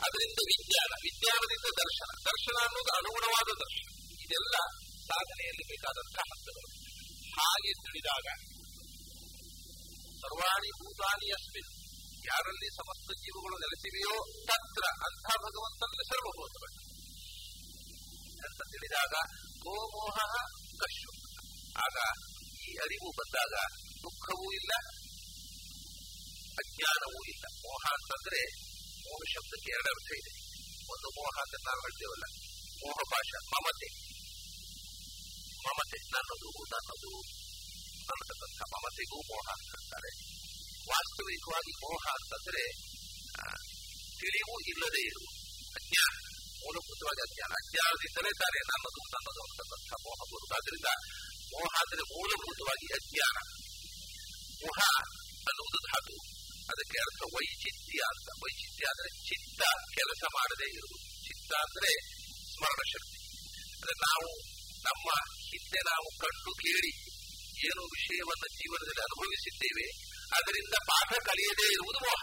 ಅದರಿಂದ ವಿಜ್ಞಾನ. ವಿಜ್ಞಾನದಿಂದ ದರ್ಶನ. ದರ್ಶನ ಅನ್ನೋದು ಅನುಗುಣವಾದ ದರ್ಶನ. ಇದೆಲ್ಲ ಸಾಧನೆಯಲ್ಲಿ ಬೇಕಾದಂತಹ ಹಂತಗಳು. ಹಾಗೆ ತಿಳಿದಾಗ, ಸರ್ವಾಣಿ ಭೂತಾನಿ ಅಸ್ಮಿನ್. ಯಾರಲ್ಲಿ ಸಮಸ್ತ ಜೀವಗಳು ನೆಲೆಸಿವೆಯೋ, ತತ್ರ ಅಂಥ ಭಗವಂತನಲ್ಲಿ ಸರ್ವಭೂತಗಳು. ಅಂತ ತಿಳಿದಾಗ, ಗೋಮೋಹ ಕಶು ಆಗ ಈ ಅರಿವು ಬಂದಾಗ ದುಃಖವೂ ಇಲ್ಲ, ಅಜ್ಞಾನವೂ ಇಲ್ಲ. ಮೋಹ ಅಂತಂದ್ರೆ ಮೋಹ ಶಬ್ದಕ್ಕೆ ಎರಡು ಅರ್ಥ ಇದೆ. ಒಂದು ಮೋಹ ಅಂತ ನಾವು ಹೇಳ್ತೇವಲ್ಲ, ಮೋಹ ಪಾಶ ಮಮತೆ. ಮಮತೆ, ನನ್ನದು ನನ್ನದು ಅನ್ನತಕ್ಕಂಥ ಮಮತೆಗೂ ಮೋಹ ಅಂತ ಹೇಳ್ತಾರೆ ವಾಸ್ತವಿಕವಾಗಿ ಮೋಹ ಅಂತಂದ್ರೆ ತಿಳಿವು ಇಲ್ಲದೆ ಇರುವುದು. ಅಜ್ಞಾನ ಮೂಲಭೂತವಾಗಿ ಅಜ್ಞಾನ ಅಜ್ಞಾನದಿಂದಲೇ ತಾನೆ ನನ್ನದು ನನ್ನದು ಅಂತಕ್ಕಂಥ ಮೋಹ ಬರುವುದು. ಆದ್ರಿಂದ ಮೋಹ ಅಂದ್ರೆ ಮೂಲಭೂತವಾಗಿ ಅಜ್ಞಾನ ಮೋಹ ಅನ್ನುವುದು ಧಾತು. ಅದಕ್ಕೆ ಅರ್ಥ ವೈಚಿತ್ಯ ಅಂತ. ವೈಚಿತ್ಯ ಅಂದ್ರೆ ಚಿತ್ತ ಕೆಲಸ ಮಾಡದೇ ಇರುವುದು. ಚಿತ್ತ ಅಂದ್ರೆ ಸ್ಮರಣ ಶಕ್ತಿ ಅಂದ್ರೆ ನಾವು, ನಮ್ಮ ಹಿಂದೆ ನಾವು ಕಂಡು ಕೇಳಿ, ಏನು ವಿಷಯವನ್ನು ಜೀವನದಲ್ಲಿ ಅನುಭವಿಸಿದ್ದೇವೆ. ಅದರಿಂದ ಪಾಠ ಕಲಿಯದೇ ಇರುವುದು ಮೋಹ.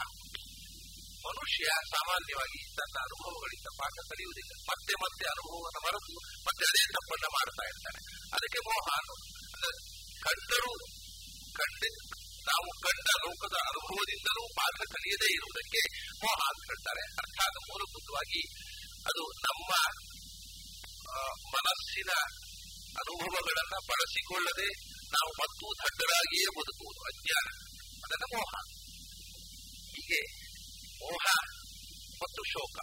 ಮನುಷ್ಯ ಸಾಮಾನ್ಯವಾಗಿ ತನ್ನ ಅನುಭವಗಳಿಂದ ಪಾಠ ಕಲಿಯುವುದಿಲ್ಲ. ಮತ್ತೆ ಮತ್ತೆ ಅನುಭವವನ್ನು ಮರೆತು ಮತ್ತೆ ಅದೇ ತಪ್ಪನ್ನ ಮಾಡ್ತಾ ಇರ್ತಾರೆ. ಅದಕ್ಕೆ ಮೋಹ ಅನ್ನೋದು. ಕಂಡರೂ ಕಂಡಿ, ನಾವು ಕಂಡ ಲೋಕದ ಅನುಭವದಿಂದಲೂ ಪಾಠ ಕಲಿಯದೇ ಇರುವುದಕ್ಕೆ ಮೋಹ ಅಂತ ಹೇಳ್ತಾರೆ. ಅರ್ಥಾತ್ ಮೂಲಭೂತವಾಗಿ ಅದು ನಮ್ಮ ಮನಸ್ಸಿನ ಅನುಭವಗಳನ್ನ ಬಳಸಿಕೊಳ್ಳದೆ ನಾವು ಮತ್ತು ದಡ್ಡರಾಗಿಯೇ ಬದುಕುವುದು ಅಜ್ಞಾನ. ಅದನ್ನ ಮೋಹ ಹೀಗೆ ಮೋಹ ಮತ್ತು ಶೋಕ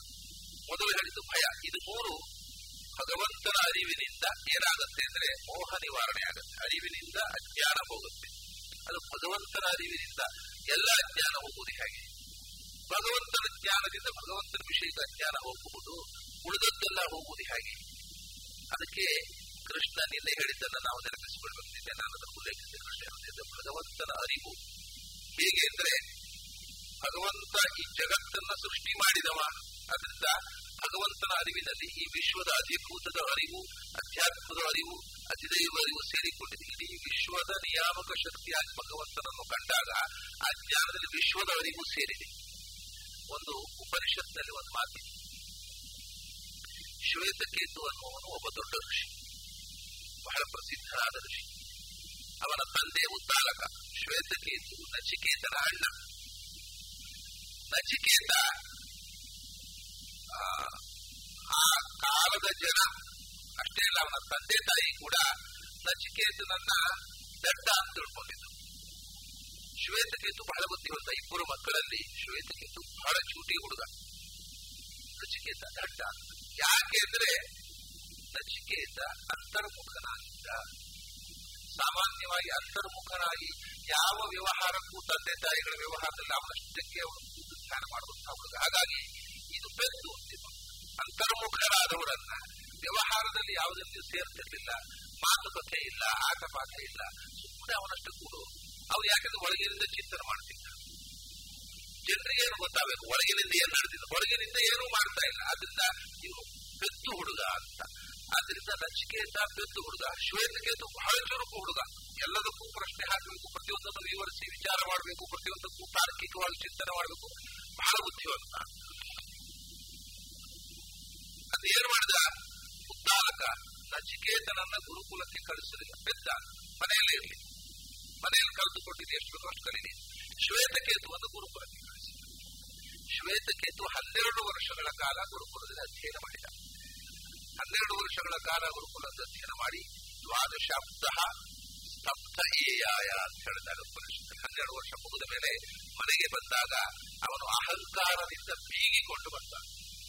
ಮೊದಲು ಹೇಳಿದ್ದು ಭಯ ಇದು ಮೂರು ಭಗವಂತನ ಅರಿವಿನಿಂದ ಏನಾಗುತ್ತೆ ಅಂದ್ರೆ ಮೋಹ ನಿವಾರಣೆ ಆಗುತ್ತೆ ಅರಿವಿನಿಂದ ಅಜ್ಞಾನ ಹೋಗುತ್ತೆ ಅದು ಭಗವಂತನ ಅರಿವಿನಿಂದ ಎಲ್ಲ ಅಜ್ಞಾನ ಹೋಗುವುದು ಹೇಗೆ ಭಗವಂತನ ಜ್ಞಾನದಿಂದ ಭಗವಂತನ ವಿಷಯದ ಅಜ್ಞಾನ ಹೋಗಬಹುದು ಉಳಿದದ್ದೆಲ್ಲ ಹೋಗುವುದು ಹೇಗೆ ಅದಕ್ಕೆ ಕೃಷ್ಣ ನಿನ್ನೆ ಹೇಳಿದ್ದನ್ನು ನಾವು ನೆನಪಿಸಿಕೊಳ್ಬೇಕು ನಿನ್ನೆ ನಾನು ಅದನ್ನು ಉಲ್ಲೇಖಿಸಿದ ಭಗವಂತನ ಅರಿವು ಹೇಗೆ ಅಂದ್ರೆ ಭಗವಂತ ಈ ಜಗತ್ತನ್ನ ಸೃಷ್ಟಿ ಮಾಡಿದವ. ಅದರಿಂದ ಭಗವಂತನ ಅರಿವಿನಲ್ಲಿ ಈ ವಿಶ್ವದ ಅಧಿಭೂತದ ಅರಿವು, ಅಧ್ಯಾತ್ಮದ ಅರಿವು ಅಧಿದೈವ ಅರಿವು ಸೇರಿಕೊಂಡಿದೆ. ಇಡೀ ವಿಶ್ವದ ನಿಯಾಮಕ ಶಕ್ತಿಯಾಗಿ ಭಗವಂತನನ್ನು ಕಂಡಾಗ ಆ ಜ್ಞಾನದಲ್ಲಿ ವಿಶ್ವದ ಅರಿವು ಸೇರಿದೆ. ಒಂದು ಉಪನಿಷತ್ನಲ್ಲಿ ಒಂದು ಮಾತಿ ಶ್ವೇತಕೇತು ಅನ್ನುವನು ಒಬ್ಬ ದೊಡ್ಡ ಋಷಿ. ಬಹಳ ಪ್ರಸಿದ್ಧನಾದ ಋಷಿ. ಅವನ ತಂದೆ ಉದ್ದಾಲಕ ಶ್ವೇತಕೇತು ನಚಿಕೇತನ ಅಣ್ಣ ನಚಿಕೇತ ಆ ಕಾಲದ ಜನ ಅಷ್ಟೇ ಅಲ್ಲ ಅವನ ತಂದೆ ತಾಯಿ ಕೂಡ ನಚಿಕೇತನನ್ನ ದಡ್ಡ ಅಂತ ತಿಳ್ಕೊಂಡಿದ್ದು ಶ್ವೇತಕೇತು ಬಹಳ ಬುದ್ಧಿವಂತ ಇಬ್ಬರು ಮಕ್ಕಳಲ್ಲಿ ಶ್ವೇತಕೇತು ಬಹಳ ಚೂಟಿ ಹುಡುಗ ನಚಿಕೇತ ದಡ್ಡ ಯಾಕೆ ಅಂದ್ರೆ ನಚಿಕೇತ ಅಂತರ್ಮುಖನಾಗಿದ್ದ ಸಾಮಾನ್ಯವಾಗಿ ಅಂತರ್ಮುಖರಾಗಿ ಯಾವ ವ್ಯವಹಾರಕ್ಕೂ ತಂದೆ ತಾಯಿಗಳ ವ್ಯವಹಾರದಲ್ಲಿ ಅವನಷ್ಟಕ್ಕೆ ಕೂತು ಧ್ಯಾನ ಮಾಡುವಂತಹ ಹುಡುಗ. ಹಾಗಾಗಿ ಇದು ಬೆದ್ದು ಅಂತರ್ಮುಖರಾದವರನ್ನ ವ್ಯವಹಾರದಲ್ಲಿ ಯಾವುದನ್ನು ಸೇರ್ತಿರ್ಲಿಲ್ಲ, ಮಾತುಕತೆ ಇಲ್ಲ ಆಟಪಾತ ಇಲ್ಲ ಸುಮ್ಮನೆ ಅವನಷ್ಟು ಕೂಡ. ಅವ್ರು ಯಾಕಂದ್ರೆ ಒಳಗಿನಿಂದ ಚಿಂತನೆ ಮಾಡ್ತಿದ್ದ ಜನರಿಗೆ ಏನು ಗೊತ್ತಾಗಬೇಕು? ಒಳಗಿನಿಂದ ಏನ್ ನಡೆದಿದ್ದ ಹೊರಗಿನಿಂದ ಏನೂ ಮಾಡ್ತಾ ಇಲ್ಲ. ಆದ್ರಿಂದ ನೀವು ಬೆದ್ದು ಹುಡುಗ ಅಂತ. ಆದ್ರಿಂದ ನಚಿಕೇತ ಬೆದ್ದು ಹುಡುಗ ಶ್ವೇತಕೇತು ಬಹಳ ಚುರುಕು ಹುಡುಗ. ಎಲ್ಲದಕ್ಕೂ ಪ್ರಶ್ನೆ ಹಾಕಬೇಕು, ಪ್ರತಿಯೊಂದನ್ನು ವಿವರಿಸಿ ವಿಚಾರ ಮಾಡಬೇಕು, ಪ್ರತಿಯೊಂದಕ್ಕೂ ತಾರ್ಕಿಕವಾಗಿ ಚಿಂತನೆ ಮಾಡಬೇಕು. ಬಹಳ ಬುದ್ಧಿವಂತ. ಅದೇನ್ ಮಾಡಿದ? ಉತ್ತಾಲಕ ನಚಿಕೇತನನ್ನ ಗುರುಕುಲಕ್ಕೆ ಕಳಿಸಲಿಲ್ಲ. ಬೆದ್ದ. ಮನೆಯಲ್ಲೇ ಇರಲಿ. ಮನೆಯಲ್ಲಿ ಕಲಿತುಕೊಂಡಿದ್ದು ಎಷ್ಟು ಅಷ್ಟು ಕಲೀಲಿ ಶ್ವೇತಕೇತುವನ್ನು ಗುರುಕುಲಕ್ಕೆ ಕಳಿಸಿದ ಶ್ವೇತಕೇತು ಹನ್ನೆರಡು ವರ್ಷಗಳ ಕಾಲ ಗುರುಕುಲದಲ್ಲಿ ಅಧ್ಯಯನ ಮಾಡಿದ. ಹನ್ನೆರಡು ವರ್ಷಗಳ ಕಾಲ ಗುರುಕುಲದ ಅಧ್ಯಯನ ಮಾಡಿ, ದ್ವಾದಶಾಬ್ದ ಏಯಾಯ ಅಂತ ಹೇಳಿದಾಗ ಉಪನಿಷತ್ತು ಹನ್ನೆರಡು ವರ್ಷ ಮುಗಿದ ಮೇಲೆ ಮನೆಗೆ ಬಂದಾಗ ಅವನು ಅಹಂಕಾರದಿಂದ ಬೀಗಿಕೊಂಡು ಬಂದ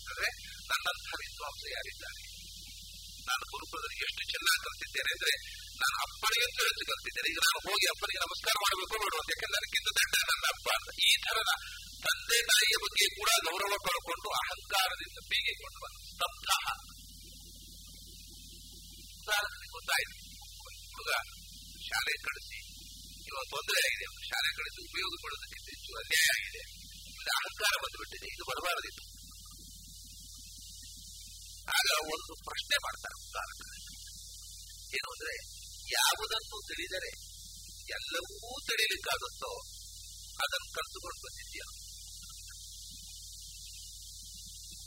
ಅಂದ್ರೆ ನನ್ನಂಥ ವಿದ್ವಾಂಸ ಯಾರಿದ್ದಾರೆ ನಾನು ಗುರುಕುಲದಲ್ಲಿ ಎಷ್ಟು ಚೆನ್ನಾಗಿ ಕಲ್ತಿದ್ದೇನೆ ಅಂದ್ರೆ ನಾನು ಅಪ್ಪನಿಗಿಂತ ಹೆಚ್ಚು ಕಲ್ತಿದ್ದೇನೆ. ಈಗ ನಾನು ಹೋಗಿ ಅಪ್ಪನಿಗೆ ನಮಸ್ಕಾರ ಮಾಡಬೇಕು ಬೇಡುವಂತ ಯಾಕಂದ್ರೆ ನನಗಿಂತ ದೊಡ್ಡ ನನ್ನ ಅಪ್ಪ ಈ ತರದ ತಂದೆ ತಾಯಿಯ ಬಗ್ಗೆ ಕೂಡ ಗೌರವ ಕಳ್ಕೊಂಡು ಅಹಂಕಾರದಿಂದ ತೊಂದರೆ ಆಗಿದೆ ಕಳಿಸಿ ಉಪಯೋಗ ಪಡೋದಕ್ಕಿಂತ ಹೆಚ್ಚು ಅನ್ಯಾಯ ಆಗಿದೆ ಅಹಂಕಾರ ಬಂದುಬಿಟ್ಟಿದೆ. ಇದು ಬರಬಾರದಿತ್ತು. ಆಗ ಒಂದು ಪ್ರಶ್ನೆ ಮಾಡ್ತಾರೆ ಏನು ಅಂದ್ರೆ, ಯಾವುದನ್ನು ತಿಳಿದರೆ ಎಲ್ಲವೂ ತಿಳಿಲಿಕ್ಕಾಗುತ್ತೋ ಅದನ್ನು ಕಲ್ತುಕೊಂಡು ಬಂದಿದ್ಯಾ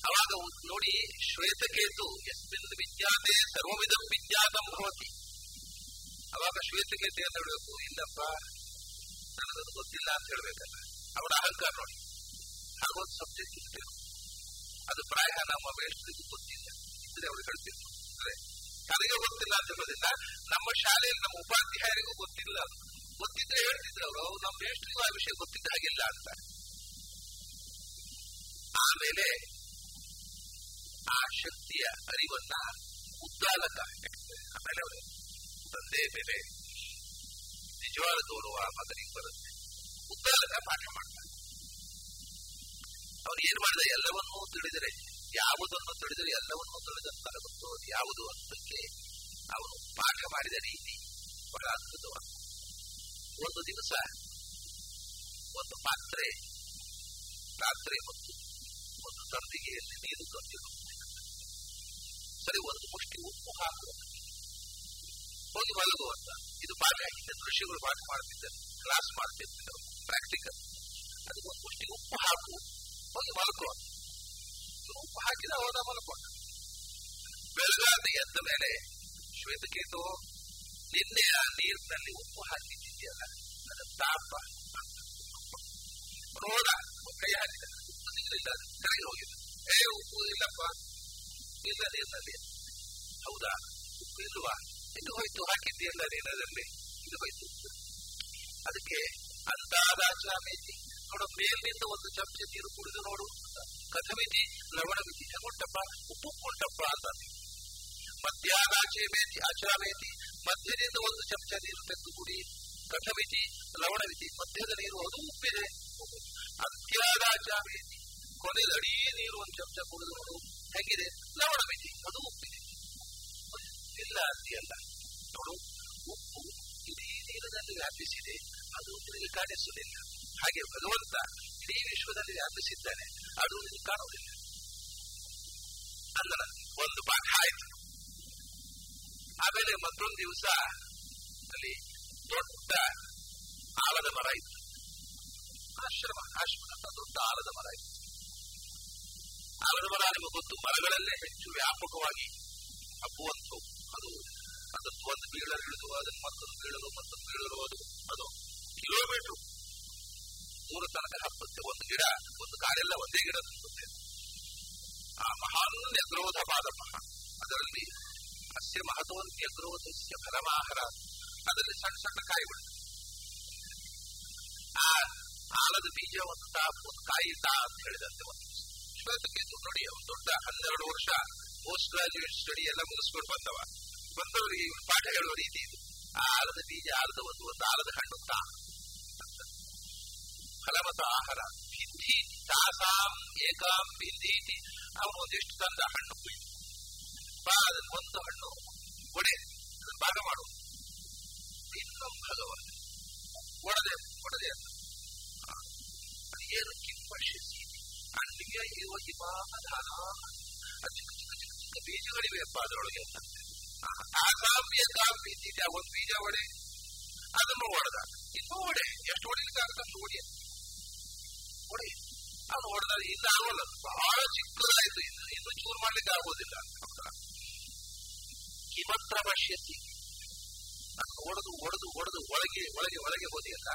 ಅವಾಗ ನೋಡಿ ಶ್ವೇತಕೇತು ಯಸ್ಮಿನ್ ವಿಜ್ಞಾತೆ ಸರ್ವವಿಧಂ ವಿಜ್ಞಾತಂ ಭವತಿ. ಅವಾಗ ಶ್ವೇತಕ್ಕೆ ಅಂತ ಹೇಳ್ಬೇಕು ಇಲ್ಲಪ್ಪ, ನನಗದು ಗೊತ್ತಿಲ್ಲ ಅಂತ ಹೇಳ್ಬೇಕಲ್ಲ ಅವರ ಅಹಂಕಾರ ನೋಡಿ. ಹಾಗೊಂದು ಸಬ್ಜೆಕ್ಟ್ ಅದು ಪ್ರಾಯ ನಮ್ಮ ಮೇಷ್ಟ್ರಿಗೂ ಗೊತ್ತಿಲ್ಲ. ಇದ್ರೆ ಅವ್ರು ಹೇಳ್ತಿದ್ರು. ಅಂದ್ರೆ ನನಗೆ ಗೊತ್ತಿಲ್ಲ ಅಂತ ಹೇಳೋದಿಲ್ಲ ನಮ್ಮ ಶಾಲೆಯಲ್ಲಿ ನಮ್ಮ ಉಪಾಧ್ಯಾಯರಿಗೂ ಗೊತ್ತಿಲ್ಲ. ಗೊತ್ತಿದ್ರೆ ಹೇಳ್ತಿದ್ರು ಅವರು, ಅವ್ರು ನಮ್ಮ ಮೇಷ್ಟ್ರಿಗೂ ಆ ವಿಷಯ ಗೊತ್ತಿದ್ದ ಹಾಗಿಲ್ಲ ಅಂತ. ಆಮೇಲೆ ಆ ಶಕ್ತಿಯ ಅರಿವನ್ನ ಉದ್ದಾಲಕ, ಆಮೇಲೆ ಅವರು ತಂದೆ ಬೆಲೆ ನಿಜವಾದ ಗೌರವ ಮಗನಿಗೆ ಬರುತ್ತೆ. ಉದ್ದಾಲಕ ಪಾಠ ಮಾಡ್ತಾರೆ. ಅವನು ಏನ್ ಮಾಡಿದ ಎಲ್ಲವನ್ನೂ ತಿಳಿದರೆ, ಯಾವುದನ್ನು ತಿಳಿದರೆ ಎಲ್ಲವನ್ನೂ ತಿಳಿದಂತಾಗುತ್ತೋ ಯಾವುದು ಅಂತಕ್ಕೆ ಅವನು ಪಾಠ ಮಾಡಿದ ರೀತಿ ಬಹಳ ಅದ್ಭುತವಾದ. ಒಂದು ದಿವಸ, ಒಂದು ಪಾತ್ರೆ, ರಾತ್ರಿ ಮತ್ತು ಒಂದು ತಂದಿಗೆಯಲ್ಲಿ ನೀರು ತಂದಿರು ಸರಿ, ಒಂದು ಮುಷ್ಟಿ ಉಪ್ಪು ಹೋಗಿ ಮಲಗುವಂತ ಇದು ಪಾಠ ಆಗಿದ್ದ ಋಷಿಗಳು ಪಾಠ ಮಾಡ್ತಿದ್ದರು. ಕ್ಲಾಸ್ ಮಾಡ್ತಿರ್ತಿದ್ರು ಪ್ರಾಕ್ಟಿಕಲ್ ಅದು ಒಂದು ಮುಷ್ಟಿ ಉಪ್ಪು ಹಾಕು. ಹೋಗಿ ಮಲ್ಕೋ ಇವ್ನು ಉಪ್ಪು ಹಾಕಿದ ಹೋದ ಮಲ್ಕೊಂಡ ಬೆಳಗಾದ ಎದ್ದ ಮೇಲೆ ಶ್ವೇತಕೇತು, ನಿನ್ನೆ ಆ ನೀರಿನಲ್ಲಿ ಉಪ್ಪು ಹಾಕಿದ್ದಿದೆಯಲ್ಲ ಅದರ ತಾಪ. ಕ್ರೋಧ ಕೈ ಹಾಕಿದ. ಉಪ್ಪು ನಿಲ್ಲ ಕರೆಗೆ ಹೋಗಿದೆ. ಏ, ಉಪ್ಪು ಇಲ್ಲಪ್ಪ. ಇಲ್ಲ ನೀರಿನಲ್ಲಿ. ಹೌದಾ? ಉಪ್ಪು ಇಲ್ವಾ? ಇದು ಹೋಯ್ತು ಹಾಕಿದ್ದೀಯಲ್ಲ ನೀರಲ್ಲಿ ಇದು ಹೋಯ್ತು. ಅದಕ್ಕೆ ಅಂದಾದಾಚಾಮೇತಿ ನೋಡು, ಮೇಲಿನಿಂದ ಒಂದು ಚಮಚ ನೀರು ಕುಡಿದು ನೋಡು. ಕಥವಿಧಿ ಲವಣ ವಿಧಿ ಕೊಟ್ಟಪ್ಪ ಉಪ್ಪು ಕೊಟ್ಟಪ್ಪ ಅಂತ ಮಧ್ಯಾದಾಚೆ ಮೇತಿ ಅಚಾಮೇತಿ ಮಧ್ಯದಿಂದ ಒಂದು ಚಮಚ ನೀರು ತೆಗೆದು ಕುಡಿ. ಕಥಮಿತಿ ಲವಣಮಿತಿ ಮಧ್ಯದ ನೀರು, ಅದು ಉಪ್ಪಿದೆ. ಅಂತ್ಯಾದಾಚಾಮೇತಿ ಅಡೀ ನೀರು ಒಂದು ಚಮಚ ಕುಡಿದು ನೋಡು. ಹೆಂಗಿದೆ? ವಿಧಿ, ಅದು ಉಪ್ಪಿದೆ. ಇಲ್ಲ ಅಂತೀಯಲ್ಲ ನೋಡು, ಉಪ್ಪು, ಇಡೀ ನೀರಿನಲ್ಲಿ ವ್ಯಾಪಿಸಿದೆ. ಅದು ನಿನಗೆ ಕಾಣಿಸುವುದಿಲ್ಲ. ಹಾಗೆ ಭಗವಂತ ಇಡೀ ವಿಶ್ವದಲ್ಲಿ ವ್ಯಾಪಿಸಿದ್ದಾನೆ. ಅದು ನಿನಗೆ ಕಾಣುವುದಿಲ್ಲ. ಅಂದ್ರೆ ಒಂದು ಪಾಠ ಆಯ್ತು. ಆಮೇಲೆ ಮತ್ತೊಂದು ದಿವಸ ಅಲ್ಲಿ ದೊಡ್ಡ ಆಲದ ಮರ ಇತ್ತು. ಆಶ್ರಮ ಆಶ್ರಮ ದೊಡ್ಡ ಆಲದ ಮರ ಇತ್ತು. ಆಲದ ಮರ ನಿಮಗೆ ಗೊತ್ತು, ಮರಗಳಲ್ಲೇ ಹೆಚ್ಚು ವ್ಯಾಪಕವಾಗಿ ಹಬ್ಬುವಂತು ಅದು ಅದು ಒಂದು ಬೀಳಲು ಹಿಡಿದು ಅದನ್ನು ಮತ್ತೊಂದು ಬೀಳಲು ಮತ್ತೊಂದು ಬೀಳಲು ಅದು ಅದು ಕಿಲೋಮೀಟರ್ ಮೂರು ತನಕ ಹಬ್ಬುತ್ತೆ ಒಂದು ಗಿಡ, ಒಂದು ಕಾರೆಲ್ಲ ಒಂದೇ ಗಿಡ ಆ ಮಹಾನ್ ನ್ಯಗ್ರೋಧ ಪಾದಮಃ ಅದರಲ್ಲಿ ಅಸ್ಯ ಮಹತ್ವನ್ ನ್ಯಗ್ರೋಧಸ್ಯ ಫಲಮಾಹಾರ ಅದರಲ್ಲಿ ಸಣ್ಣ ಸಣ್ಣ ಕಾಯಿ ಬಿಡುತ್ತೆ ಆ ಆಲದ ಬೀಜ ಒಂದು ತಾ ಒಂದು ಕಾಯಿ ತಾ ಅಂತ ಹೇಳಿದಂತೆ ಒಂದು. ನೋಡಿ, ಒಂದು ದೊಡ್ಡ ಹನ್ನೆರಡು ವರ್ಷ ಪೋಸ್ಟ್ ಗ್ರಾಜುಯೇಟ್ ಸ್ಟಡಿ ಎಲ್ಲ ಮುಗಿಸ್ಕೊಂಡು ಬಂದವ. ಬಂದವರಿಗೆ ಪಾಠ ಹೇಳುವ ರೀತಿ ಇದು. ಆಲದ ಬೀಜ ಆಲದ ಒಂದು ಒಂದು ಆಲದ ಹಣ್ಣು ತಾ. ಫಲವತ ಆಹಾರ. ಬಿಂದಿ ತಾಸಾಂ, ಏಕಾಂ ಬಿಂದಿ ಅವನು ಒಂದಿಷ್ಟು ತಂದ ಹಣ್ಣು ಬಾ ಒಂದು ಹಣ್ಣು ಕೊಡೆ ಅದನ್ನ ಭಾಗ ಮಾಡು. ಇನ್ನೊಂದು ಭಾಗವ ಕೊಡದೆ ಕೊಡದೆ ಅಂತ. ಏನು ಕಿಂಪಶಿಸಿ ಹಣ್ಣಿಗೆ ಇರುವ ಚಿಕ್ಕ ಚಿಕ್ಕ ಬೀಜಗಳಿವೆಯಪ್ಪ ಅದರೊಳಗೆ ಆ ಕಾಫಿ ಭಿಂಧೀತಿ ಆ ಒಂದು ಬೀಜ ಒಡೆ ಅದನ್ನು ಹೊಡೆದ ಇನ್ನೂ ಒಡೆ ಎಷ್ಟು ಹೊಡಿಲಿಕ್ಕೆ ಆಗುತ್ತೆ ಅಷ್ಟು ಹೊಡಿ ಹೊಡಿ ಅದು ಹೊಡೆದ ಇಲ್ಲ ಆಗೋಲ್ಲ ಬಹಳ ಚಿಕ್ಕದಾಯ್ತು ಇನ್ನು ಇನ್ನು ಚೂರು ಮಾಡ್ಲಿಕ್ಕೆ ಆಗೋದಿಲ್ಲ ಕಿಮತ್ರ ಭಾಷ್ಯತಿ ಹೊಡೆದು ಹೊಡೆದು ಹೊಡೆದು ಒಳಗೆ ಒಳಗೆ ಒಳಗೆ ಹೋದಿಯಲ್ಲ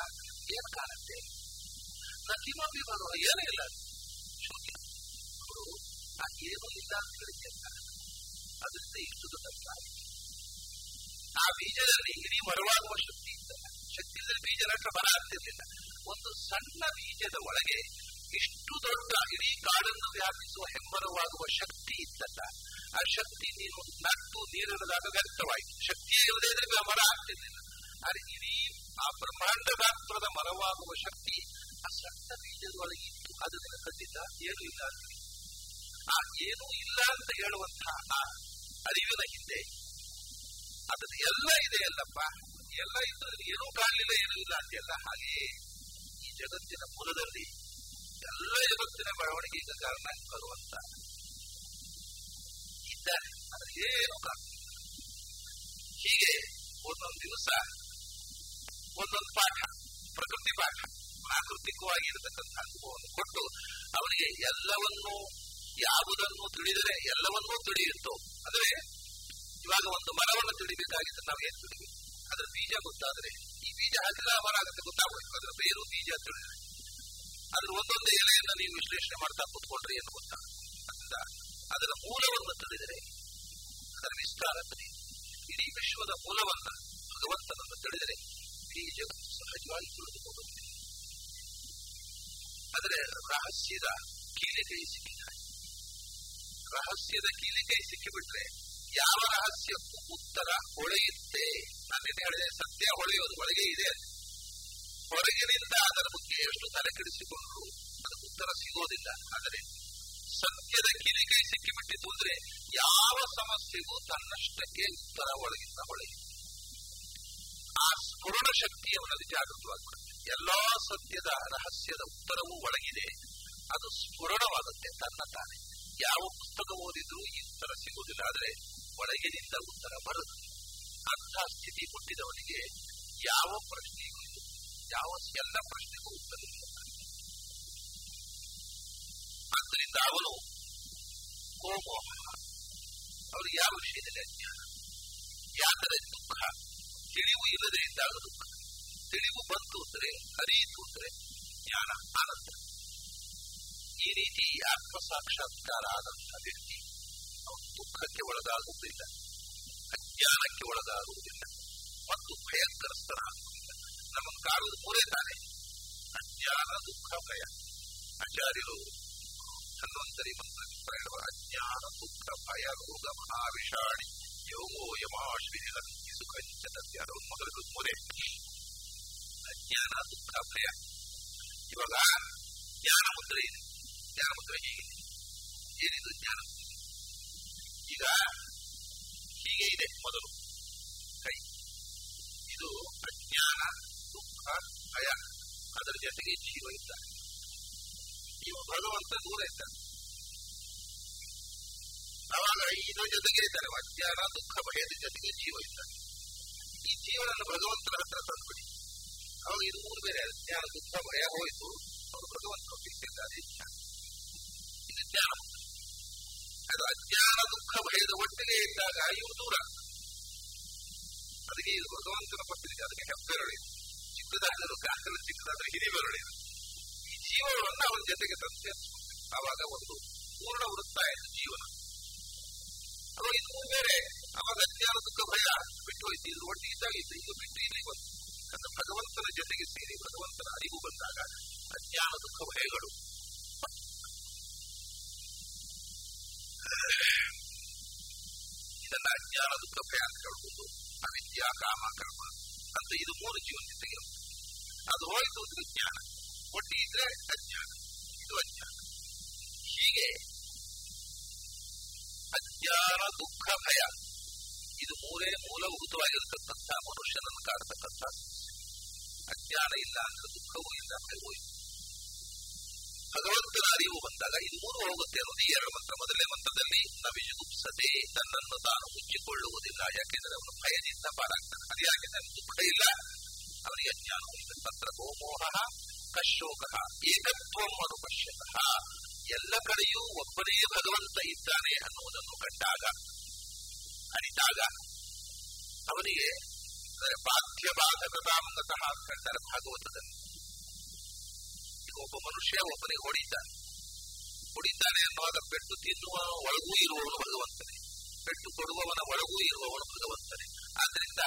ಏನು ಕಾಣುತ್ತೆ ನಕಿಮಪಿ ಬರುವ ಏನೂ ಇಲ್ಲ ಅವರು ಆ ಏನೂ ಇಲ್ಲ ಅಂತ ಹೇಳಿದ್ಯಲ್ಲ ಅದರಿಂದ ಇಷ್ಟು ದೊಡ್ಡ. ಆ ಬೀಜದಲ್ಲಿ ಇಡೀ ಮರವಾಗುವ ಶಕ್ತಿ ಇತ್ತಲ್ಲ ಶಕ್ತಿ ಇಲ್ಲದೆ ಬೀಜ ನಷ್ಟ ಬರ ಆಗ್ತಿರ್ಲಿಲ್ಲ. ಒಂದು ಸಣ್ಣ ಬೀಜದ ಒಳಗೆ ಇಷ್ಟು ದೊಡ್ಡ ಇಡೀ ಕಾಡನ್ನು ವ್ಯಾಪಿಸುವ ಹೆಮ್ಮರವಾಗುವ ಶಕ್ತಿ ಇದ್ದಲ್ಲ. ಆ ಶಕ್ತಿ ನೀನು ನಟ್ಟು ನೀರಿನದಾಗ ವ್ಯರ್ಥವಾಯಿತು. ಶಕ್ತಿಯೇ ಇಲ್ಲದೆ ಇದ್ರೆ ಮರ ಆಗ್ತಿರ್ಲಿಲ್ಲ. ಆದರೆ ಇಡೀ ಆ ಬ್ರಹ್ಮಾಂಡ ಗಾತ್ರದ ಮರವಾಗುವ ಶಕ್ತಿ ಆ ಸಣ್ಣ ಬೀಜದ ಒಳಗೆ ಇತ್ತು. ಅದು ನಿನ್ನ ಖಂಡಿತ ಏನೂ ಇಲ್ಲ ಆ ಏನೂ ಇಲ್ಲ ಅಂತ ಹೇಳುವಂತಹ ಆ ಅರಿವಿನ ಹಿಂದೆ. ಅದನ್ನು ಎಲ್ಲ ಇದೆ ಅಲ್ಲಪ್ಪ. ಎಲ್ಲ ಇದ್ದು ಏನೂ ಕಾಣಲಿಲ್ಲ ಏನೂ ಇಲ್ಲ ಅಂತೆಲ್ಲ. ಹಾಗೆಯೇ ಈ ಜಗತ್ತಿನ ಮೂಲದಲ್ಲಿ ಎಲ್ಲ ಜಗತ್ತಿನ ಬೆಳವಣಿಗೆಗೆ ಕಾರಣ ಬರುವಂತ ಇದ್ದಾರೆ. ಅದು ಏನು ಕಾರಣ ಹೀಗೆ ಒಂದೊಂದು ದಿವಸ, ಒಂದೊಂದು ಪಾಠ, ಪ್ರಕೃತಿ ಪಾಠ, ಪ್ರಾಕೃತಿಕವಾಗಿರತಕ್ಕಂಥ ಅನುಭವವನ್ನು ಕೊಟ್ಟು ಅವನಿಗೆ ಎಲ್ಲವನ್ನೂ ಯಾವುದನ್ನು ತಿಳಿದರೆ ಎಲ್ಲವನ್ನೂ ತಿಳಿಯುತ್ತೋ. ಅಂದ್ರೆ ಇವಾಗ ಒಂದು ಮರವನ್ನು ತಿಳಿಬೇಕಾಗಿದ್ರೆ ನಾವು ಏನು ತಿಳಿಬೇಕು ಅದರ ಬೀಜ ಗೊತ್ತಾದ್ರೆ, ಈ ಬೀಜ ಹಾಕಿದ್ರೆ ಆ ಮರ ಆಗುತ್ತೆ ಗೊತ್ತಾಗಬೇಕು ಅದರ ಬೇರು, ಬೀಜ ತಿಳಿದ್ರೆ. ಅದ್ರ ಒಂದೊಂದು ಎಲೆಯನ್ನು ನೀವು ವಿಶ್ಲೇಷಣೆ ಮಾಡ್ತಾ ಕೂತ್ಕೊಂಡ್ರೆ ಏನು ಗೊತ್ತಾಗುತ್ತೆ ಅದರ ಮೂಲವನ್ನು ತಿಳಿದರೆ, ಅದರ ವಿಸ್ತಾರ ತಿಳಿಯುತ್ತೆ ಇಡೀ ವಿಶ್ವದ ಮೂಲವನ್ನ, ಭಗವಂತನನ್ನು ತಿಳಿದರೆ ಈ ಸಹಜವಾಗಿ ತಿಳಿದುಕೊಂಡು ಆದರೆ ರಹಸ್ಯದ ಕೀಲಿಕೈ ಸಿಕ್ಕಿದ್ದಾರೆ ರಹಸ್ಯದ ಕೀಲಿಕೈ ಸಿಕ್ಕಿಬಿಟ್ರೆ ಯಾವ ರಹಸ್ಯಕ್ಕೂ ಉತ್ತರ ಹೊಳೆಯುತ್ತೆ. ನಾನೇನು ಹೇಳಿದೆ, ಸತ್ಯ ಹೊಳೆಯೋದು ಒಳಗೆ ಇದೆ. ಹೊರಗಿನಿಂದ ಅದರ ಬಗ್ಗೆ ಎಷ್ಟು ತಲೆ ಕೆಡಿಸಿಕೊಂಡ್ರು, ಅದಕ್ಕೆ ಉತ್ತರ ಸಿಗೋದಿಲ್ಲ. ಆದರೆ ಸತ್ಯದ ಕಿಲಿಕೈ ಸಿಕ್ಕಿಬಿಟ್ಟಿತು ಅಂದ್ರೆ ಯಾವ ಸಮಸ್ಯೆಗೂ ತನ್ನಷ್ಟಕ್ಕೆ ಉತ್ತರ ಒಳಗಿಂದ ಹೊಳೆಯುತ್ತೆ ಆ ಸ್ಫುರಣ ಶಕ್ತಿ ಅವನಲ್ಲಿ ಜಾಗೃತವಾಗ್ಬಿಡುತ್ತೆ. ಎಲ್ಲಾ ಸತ್ಯದ ರಹಸ್ಯದ ಉತ್ತರವೂ ಒಳಗಿದೆ. ಅದು ಸ್ಫುರಣವಾಗುತ್ತೆ ತನ್ನ ತಾನೆ. ಯಾವ ಪುಸ್ತಕ ಓದಿದ್ರೂ ಈ ಉತ್ತರ ಸಿಗುವುದಿಲ್ಲ ಆದರೆ ಒಳಗಿನಿಂದ ಉತ್ತರ ಬರುತ್ತೆ ಅಂತಹ ಸ್ಥಿತಿ ಕೊಟ್ಟಿದವನಿಗೆ ಯಾವ ಪ್ರಶ್ನೆಗೂ ಯಾವ ಎಲ್ಲ ಪ್ರಶ್ನೆಗೂ ಉತ್ತರ ಇಲ್ಲ. ಆದ್ದರಿಂದ ಅವನು ಕೋಮೋಹ. ಅವರಿಗೆ ಯಾವ ವಿಷಯದಲ್ಲಿ ಅಜ್ಞಾನ? ಯಾಕಂದ್ರೆ ದುಃಖ. ತಿಳಿವು ಇಲ್ಲದೆ ಇದ್ದಾಗ ದುಃಖ. ತಿಳಿವು ಬಂತು ಅಂದರೆ ಹರಿಯಿತು ಅಂದರೆ ಜ್ಞಾನ ಆನಂದ ಈ ರೀತಿ ಆತ್ಮ ಸಾಕ್ಷಾತ್ಕಾರ ಆದಂತಹ ವ್ಯಕ್ತಿ ಅವನು ದುಃಖಕ್ಕೆ ಒಳಗಾಗುವುದಿಲ್ಲ ಅಜ್ಞಾನಕ್ಕೆ ಒಳಗಾಗುವುದಿಲ್ಲ ಮತ್ತು ಭಯಗ್ರಸ್ತನಾಗುವುದಿಲ್ಲ ನಮಗೆ ಕಾಡುವುದು ಮೂರೇ ತಾನೆ ಅಜ್ಞಾನ ದುಃಖ ಭಯ ಆಚಾರ್ಯರು ಧನ್ವಂತರಿ ಮಂತ್ರ ಪ್ರಯಾಣ ಅಜ್ಞಾನ ದುಃಖ ಭಯ ರೋಗ ಮಹಾವಿಷಾಣಿ ಯೋಗೋ ಯಮಾಶ್ವಿನಿ ಹಂತಿ ಸುಖಂಚ ತದ್ಯಾರ ಮೊದಲು ಮೂರೇ ಅಜ್ಞಾನ ದುಃಖ ಭಯ ಇವಾಗ ಜ್ಞಾನ ಮುದ್ರೆ ಇದೆ ಜ್ಞಾನ ಮುದ್ರೆ ಹೀಗಿದೆ ಏನಿದು ಜ್ಞಾನ ಈಗ ಹೀಗೆ ಇದೆ ಮೊದಲು ಕೈ ಇದು ಅಜ್ಞಾನ ದುಃಖ ಭಯ ಅದರ ಜೊತೆಗೆ ಜೀವ ಇದ್ದಾನೆ ಇವ ಭಗವಂತ ದೂರ ಇದ್ದಾನೆ ಅವಾಗ ಇದರ ಜೊತೆಗೆ ಇದ್ದಾನೆ ಅಜ್ಞಾನ ದುಃಖ ಭಯದ ಜೊತೆಗೆ ಜೀವ ಇದ್ದಾನೆ ಈ ಜೀವನನ್ನು ಭಗವಂತನ ಹತ್ರ ತಂದ್ಬಿಡಿ ಅವಾಗ ಇದು ಮೂರು ಬೇರೆ ಅಜ್ಞಾನ ದುಃಖ ಭಯ ಹೋಯಿತು ಅವರು ಭಗವಂತನ ಬಿಟ್ಟಿದ್ದಾರೆ ಇದು ಜ್ಞಾನ ಅದು ಅಜ್ಞಾನ ದುಃಖ ಭಯದ ಒಟ್ಟಿಗೆ ಇದ್ದಾಗ ಇವು ದೂರ ಅದಕ್ಕೆ ಇದು ಭಗವಂತನ ಪತ್ರಿಕೆ ಅದಕ್ಕೆ ಹೆಬ್ಬೆರಳಿದೆ ಚಿಕ್ಕದಾದರೂ ಕಾಕಲು ಚಿಕ್ಕದಾದ್ರೆ ಬೆರಳಿ ಈ ಜೀವನವನ್ನು ಅವನ ಜೊತೆಗೆ ತಂದೆ ಆವಾಗ ಒಂದು ಪೂರ್ಣ ವೃತ್ತ ಆಯಿತು ಜೀವನ ಅದು ಇದು ಬೇರೆ ಅವಾಗ ಅಜ್ಞಾನ ದುಃಖ ಭಯ ಬಿಟ್ಟು ಹೋಯ್ತು ಇದು ಒಟ್ಟಿಗೆ ಇದ್ದಾಗ ಇತ್ತು ಈಗ ಬಿಟ್ಟು ಇಲ್ಲಿ ಬಂತು ಯಾಕಂದ್ರೆ ಭಗವಂತನ ಜೊತೆಗೆ ಸೇರಿ ಭಗವಂತನ ಅರಿವು ಬಂದಾಗ ಅಜ್ಞಾನ ದುಃಖ ಭಯಗಳು ಇದನ್ನ ಅಜ್ಞಾನ ದುಃಖ ಅಂತ ಹೇಳ್ಬೋದು. ಅವಿದ್ಯಾ, ಕಾಮ, ಕರ್ಮ. ಅಂತ ಇದು ಮೂರು ಜೀವನ ಜೊತೆಗೆ ಅದು ಹೋಯಿತು ಅಂದ್ರೆ ಜ್ಞಾನ. ಒಟ್ಟಿ ಇದ್ರೆ ಅಜ್ಞಾನ. ಇದು ಅಜ್ಞಾನ. ಹೀಗೆ ಅಜ್ಞಾನ, ದುಃಖ, ಭಯ, ಇದು ಮೂರೇ ಮೂಲಭೂತವಾಗಿರತಕ್ಕಂಥ ಮನುಷ್ಯನನ್ನು ಕಾಡ್ತಕ್ಕಂಥ ಅಜ್ಞಾನ ಇಲ್ಲ ಅಂದ್ರೆ ದುಃಖವೂ ಇಲ್ಲ, ಭಯವೂ ಇಲ್ಲ. ಭಗವಂತನ ಅರಿವು ಬಂದಾಗ ಇದು ಮೂರು ಹೋಗುತ್ತೆ. ಅನ್ನೋದು ಎರಡು ಮಂತ್ರ ಮೊದಲನೇ ಮಂತ್ರದಲ್ಲಿ ನವಿಜುಗುಪ್ಸದೆ ತನ್ನನ್ನು ತಾನು ಮುಚ್ಚಿಕೊಳ್ಳುವುದಿಲ್ಲ. ಯಾಕೆಂದರೆ ಅವನು ಭಯದಿಂದ ಪಾರಾಗ್ತಾನೆ. ಅದು ಯಾಕೆ ತನ್ನ ದುಃಖ ಇಲ್ಲ. ಅವನಿಗೆ ಅಜ್ಞಾನವೂ ಇಲ್ಲ ತತ್ರ ಗೋಮೋಹ ಕಶೋಕ. ಏಕತ್ವಂ ಅನುಪಶ್ಯತಃ ಎಲ್ಲ ಕಡೆಯೂ ಒಬ್ಬನೇ ಭಗವಂತ ಇದ್ದಾನೆ ಅನ್ನುವುದನ್ನು ಕಂಡಾಗ, ಅರಿತಾಗ ಅವನಿಗೆ ಬಾಧ್ಯ ಬಾಧಕತಾಮಂಗತಃ ಅಂತ ಕಂಡರೆ ಭಾಗವತದಲ್ಲಿ ಒಬ್ಬ ಮನುಷ್ಯ ಒಬ್ಬನಿಗೆ ಹೊಡಿತಾನೆ. ಹೊಡಿತಾನೆ ಅನ್ನುವಾಗ ಪೆಟ್ಟು ತಿನ್ನುವ ಒಳಗೂ ಇರುವವನು ಭಗವಂತನೇ. ಪೆಟ್ಟು ಕೊಡುವವನ ಒಳಗೂ ಇರುವವನು ಭಗವಂತನೇ. ಆದ್ರಿಂದ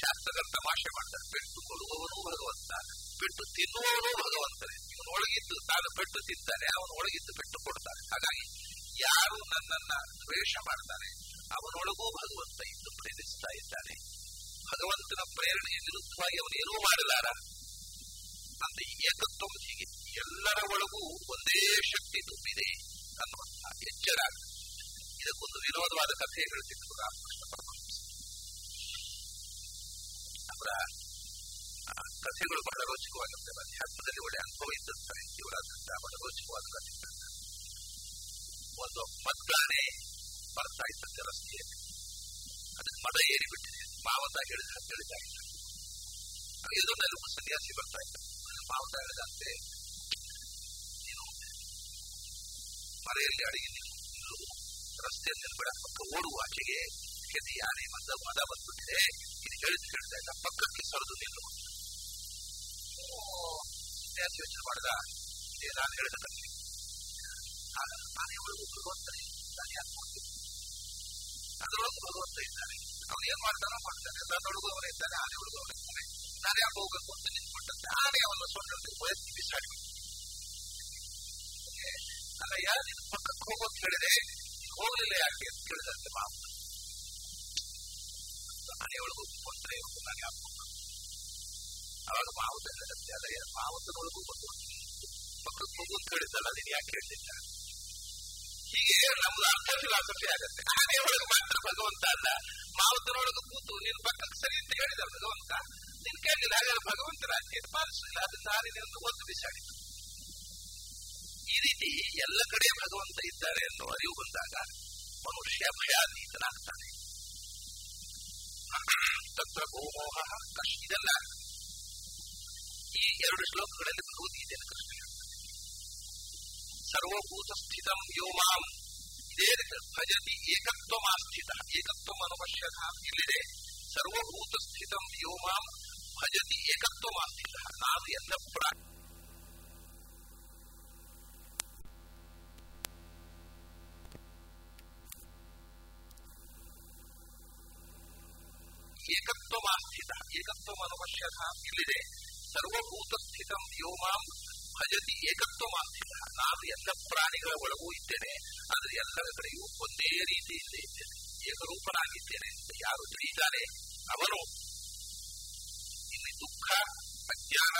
ಶಾಸ್ತ್ರದ ತಮಾಷೆ ಮಾಡ್ತಾರೆ. ಪೆಟ್ಟು ಕೊಡುವವನು ಭಗವಂತ, ಪೆಟ್ಟು ತಿನ್ನುವವನು ಭಗವಂತನೇ. ಒಳಗಿದ್ದು ತಾನು ಪೆಟ್ಟು ತಿಂತಾನೆ, ಅವನು ಒಳಗಿದ್ದು ಪೆಟ್ಟು ಕೊಡ್ತಾನೆ. ಹಾಗಾಗಿ ಯಾರು ನನ್ನನ್ನ ದ್ವೇಷ ಮಾಡ್ತಾನೆ, ಅವನೊಳಗೂ ಭಗವಂತ ಇದ್ದು ಪ್ರೇರಿಸ್ತಾ ಇದ್ದಾನೆ. ಭಗವಂತನ ಪ್ರೇರಣೆಯ ವಿರುದ್ಧವಾಗಿ ಏನೂ ಮಾಡಲಾರ. ಅಂತ ಏಕತ್ವ ಹೀಗೆ. ಎಲ್ಲರ ಒಳಗೂ ಒಂದೇ ಶಕ್ತಿ ತುಂಬಿದೆ ಅನ್ನುವಂತಹ ಎಚ್ಚರ. ಇದಕ್ಕೊಂದು ವಿನೋದವಾದ ಕಥೆ ಹೇಳ್ತಿದ್ರು ರಾಮಕೃಷ್ಣ ಪರಮಹಂಸ ಅವರ ಕಥೆಗಳು ಬಹಳ ರೋಚಕವಾಗಿರ್ತವೆ ಅಧ್ಯಾತ್ಮದಲ್ಲಿ ಒಳ್ಳೆ ಅನುಭವ ಇದ್ದಂತಾರೆ ಇವರಾದ್ರಿಂದ ಬಹಳ ರೋಚಕವಾದ ಕಥೆ. ಒಂದು ಮದ್ಗಾನೆ ಬರ್ತಾ ಇದ್ದಂತೆ ರಸ್ತೆಯಲ್ಲಿ ಅದಕ್ಕೆ ಮದ ಏರಿಬಿಟ್ಟಿದೆ. ಮಾವತ ಹೇಳಿದ ಹೇಳ್ತಾ ಇದ್ದ ಎದುರಿನಲ್ಲಿ ಒಬ್ಬ ಸನ್ಯಾಸಿ ಬರ್ತಾ ಇದ್ದ. ಮಾವತ ಹೇಳಿದಂತೆ ನೀನು ಮರೆಯಲ್ಲಿ ಅಡಿಗೆ ನೀನು ರಸ್ತೆಯಲ್ಲಿ ಬಿಡ ಓಡುವ ಆಚೆಗೆ ಕೆದಿ ಯಾರೇ ಮದ ಮದ ಬಂದ್ಬಿಟ್ಟಿದೆ. ಇದು ಹೇಳಿದ್ ಹೇಳ್ತಾ ಇದ್ದ ಪಕ್ಕಕ್ಕೆ ಸರಿದು ನಿಲ್ಲು. ಯೋಚನೆ ಮಾಡಿದ? ನಾನು ಹೇಳಿದ ಆಗ ನಾನೇ ಒಳಗೂ ಭಗವಂತನೇ ನಾನು ಯಾಕೆ ಅದರೊಳಗೂ ಇದ್ದಾನೆ. ಅವನು ಏನ್ ಮಾಡ್ತಾನೋ ಮಾಡ್ತಾನೆ. ನನ್ನೊಳಗೂ ಅವನೇ ಇದ್ದಾನೆ ಆನೆ ಒಳಗೂ ಅವನೇ ಇದ್ದಾನೆ ನಾನು ಯಾಕೆ ಹೋಗಬೇಕು ಅಂತ ನಿಂತ್ಕೊಂಡಂತೆ? ಆನೆ ಅವನ ಸೊಂಡಲ್ಲಿ ವಯಸ್ಸಿ ಬಿಸಾಡಿ ಅಲ್ಲ ಯಾರು ನಿನ್ ಪಕ್ಕಕ್ಕೆ ಹೋಗೋದು ಹೇಳಿದೆ ಹೋಗಲಿಲ್ಲ ಯಾಕೆ ಅಂತ ಕೇಳಿದಂತೆ ಮಾವು ಆನೆ ಒಳಗೂ ಬಂದ್ರೆ ನಾನು ಯಾಕೆ ಅವಾಗ ಮಾವುತ ಹೇಳಿದಂತೆ ಅಲ್ಲ ಏನು ಮಾವುತನೊಳಗೂ ಬಂದು ಪಕ್ಕಕ್ಕೆ ಹೋಗೋದು ಹೇಳಿದ್ದಲ್ಲ ನೀನು ಯಾಕೆ ಹೇಳಿಲ್ಲ ಹೀಗೆ ನಮ್ದು ಅರ್ಥ ಫಿಲಾಸಫಿ ಆಗತ್ತೆ. ಆನೆ ಒಳಗೆ ಮಾತ್ರ ಭಗವಂತ ಅಲ್ಲ. ಮಾವುತನೊಳಗೆ ಕೂತು ನಿನ್ನ ಪಕ್ಕಕ್ಕೆ ಸರಿ ಅಂತ ಹೇಳಿದ ಭಗವಂತ. ನಿನ್ ಕೇಳಿಲ್ಲ ಹಾಗಾದ್ರೆ ಭಗವಂತ ರಾಜ್ಯ ಪಾಲಿಸಲಿಲ್ಲ, ಅದನ್ನ ನಾನು ಒಂದು ಬಿಸಾಡಿ ಈ ರೀತಿ ಎಲ್ಲ ಕಡೆ ಭಗವಂತ ಇದ್ದಾರೆ ಅನ್ನೋ ಅರಿವು ಬಂದಾಗ ಮನುಷ್ಯ ಭಯಾತೀತನಾಗ್ತಾನೆ ತತ್ರ ಗೋಮೋಹ ಕಷ್ಟ, ಇದೆಲ್ಲ ಈ ಎರಡು ಶ್ಲೋಕಗಳಲ್ಲಿ ಭಗವದ್ಗೀತೆಯನ್ನು ಕೃಷ್ಣ ಸರ್ವಭೂತ ಸ್ಥಿತಂ ಯೋ ಮಾಂ ಇದೇ ಭಜತಿ ಏಕತ್ವಮಾಸ್ಥಿತ ಏಕತ್ವ ಅನುಪಶ್ಯತ ಇಲ್ಲಿದೆ ಸರ್ವಭೂತ ಸ್ಥಿತಂ ಯೋ ಮಾಂ ಭಜತಿ ಏಕತ್ವಮಾಸ್ಥಿತ ನಾನು ಎಲ್ಲ ಪ್ರಾ ಏಕತ್ವ ಅನವಶ್ಯಕ ಇಲ್ಲಿದೆ. ಸರ್ವಭೂತ ಸ್ಥಿತಂ ಏಕತ್ವ ಭಜತಿ ಏಕತ್ವಮಾಸ್ಥಿತ ನಾನು ಎಲ್ಲ ಪ್ರಾಣಿಗಳ ಒಳಗೂ ಇದ್ದೇನೆ, ಆದರೆ ಎಲ್ಲರ ಕಡೆಯೂ ಒಂದೇ ರೀತಿಯಲ್ಲಿ ಇದ್ದೇನೆ. ಏಕರೂಪನಾಗಿದ್ದೇನೆ ಅಂತ ಯಾರು ತಿಳಿದಾನೆ ಅವನು ಇಲ್ಲಿ ದುಃಖ, ಅಜ್ಞಾನ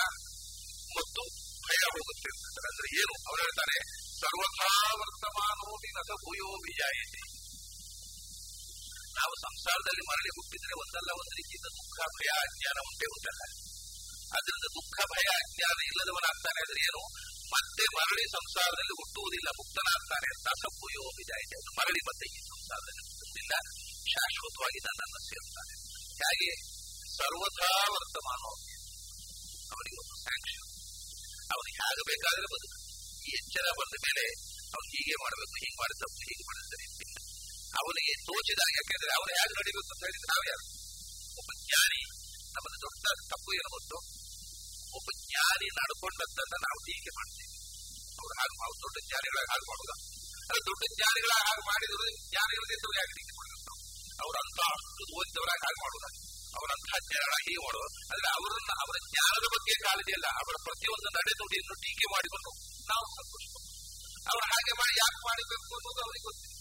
ಮತ್ತು ಭಯ ಹೋಗುತ್ತೆ ಅಂದ್ರೆ ಏನು? ಅವರು ಹೇಳ್ತಾರೆ ಸರ್ವಥಾ ವರ್ತಮಾನೋ ವಿನತ ಭೂಯೋ ವಿಜಾಯತೆ. ನಾವು ಸಂಸಾರದಲ್ಲಿ ಮರಳಿ ಹುಟ್ಟಿದ್ರೆ ಒಂದಲ್ಲ, ಒಂದು ರೀತಿಯಿಂದ ದುಃಖ, ಭಯ, ಅಜ್ಞಾನ ಉಂಟೇ ಉಂಟಲ್ಲ. ಅದರಿಂದ ದುಃಖ, ಭಯ, ಅಜ್ಞಾನ ಇಲ್ಲದವನಾಗ್ತಾನೆ ಅಂದ್ರೆ ಏನು? ಮತ್ತೆ ಮರಳಿ ಸಂಸಾರದಲ್ಲಿ ಹುಟ್ಟುವುದಿಲ್ಲ, ಮುಕ್ತನಾಗ್ತಾನೆ ವಿಜಾಯಿತೆ ಅದು ಮರಳಿ ಮತ್ತೆ ಈ ಸಂಸಾರದಲ್ಲಿ ಹುಟ್ಟುವುದಿಲ್ಲ. ಶಾಶ್ವತವಾಗಿ ನನ್ನನ್ನು ಸೇರುತ್ತಾನೆ ಹಾಗೆ ಸರ್ವಥಾ ವರ್ತಮಾನ. ಅವನಿಗೆ ಒಂದು ಸ್ಯಾಂಕ್ಷನ್ ಅವನು ಹೇಗೆ ಬೇಕಾದ್ರೆ ಬದುಕು. ಈ ಎಚ್ಚರ ಬಂದ ಮೇಲೆ ಅವನು ಹೀಗೆ ಮಾಡಬೇಕು, ಹೀಗೆ ಮಾಡಿ ಹೀಗೆ ಮಾಡಿದರೆ ಅವನಿಗೆ ತೋಚಿದಾಗ ಯಾಕೆಂದ್ರೆ ಅವನು ಹೇಗೆ ನಡಿಬೇಕು ಅಂತ ಹೇಳಿದ್ರೆ ನಾವು ಯಾರು? ಒಬ್ಬ ಜ್ಞಾನಿ. ನಮ್ಮದು ದೊಡ್ಡ ತಪ್ಪು ಗೊತ್ತು ಒಬ್ಬ ಜ್ಞಾನಿ ನಡ್ಕೊಂಡದ್ದನ್ನ ನಾವು ಟೀಕೆ ಮಾಡ್ತೀವಿ. ಅವ್ರು ಹಾಗೆ ಅವ್ರು ದೊಡ್ಡ ಜ್ಞಾನಿಗಳಾಗಿ ಹಾಗೆ ಮಾಡುದ? ದೊಡ್ಡ ಜ್ಞಾನಿಗಳಾಗಿ ಹಾಗೆ ಮಾಡಿದ್ರು ಜ್ಞಾನಿಗಳಿದ್ದವ್ರು ಯಾಕೆ ಟೀಕೆ ಮಾಡಬೇಕು ಅವರಂತ ಅಷ್ಟು ಓದಿದವರಾಗಿ ಹಾಗೆ ಮಾಡುದ? ಅವರಂತಹ ಜ್ಞಾನಗಳಾಗಿ ಹೀಗೆ ಮಾಡೋದು? ಅಂದ್ರೆ ಅವರನ್ನ ಅವರ ಜ್ಞಾನದ ಬಗ್ಗೆ ಕಾಳಜಿ ಇಲ್ಲ. ಅವರ ಪ್ರತಿಯೊಂದು ನಡೆನುಡಿಯನ್ನು ಟೀಕೆ ಮಾಡಿಕೊಂಡು ನಾವು ಸಂತೋಷ ಅವ್ರು ಹಾಗೆ ಮಾಡಿ ಯಾಕೆ ಮಾಡಬೇಕು ಅನ್ನೋದು ಅವರಿಗೆ ಗೊತ್ತಿಲ್ಲ.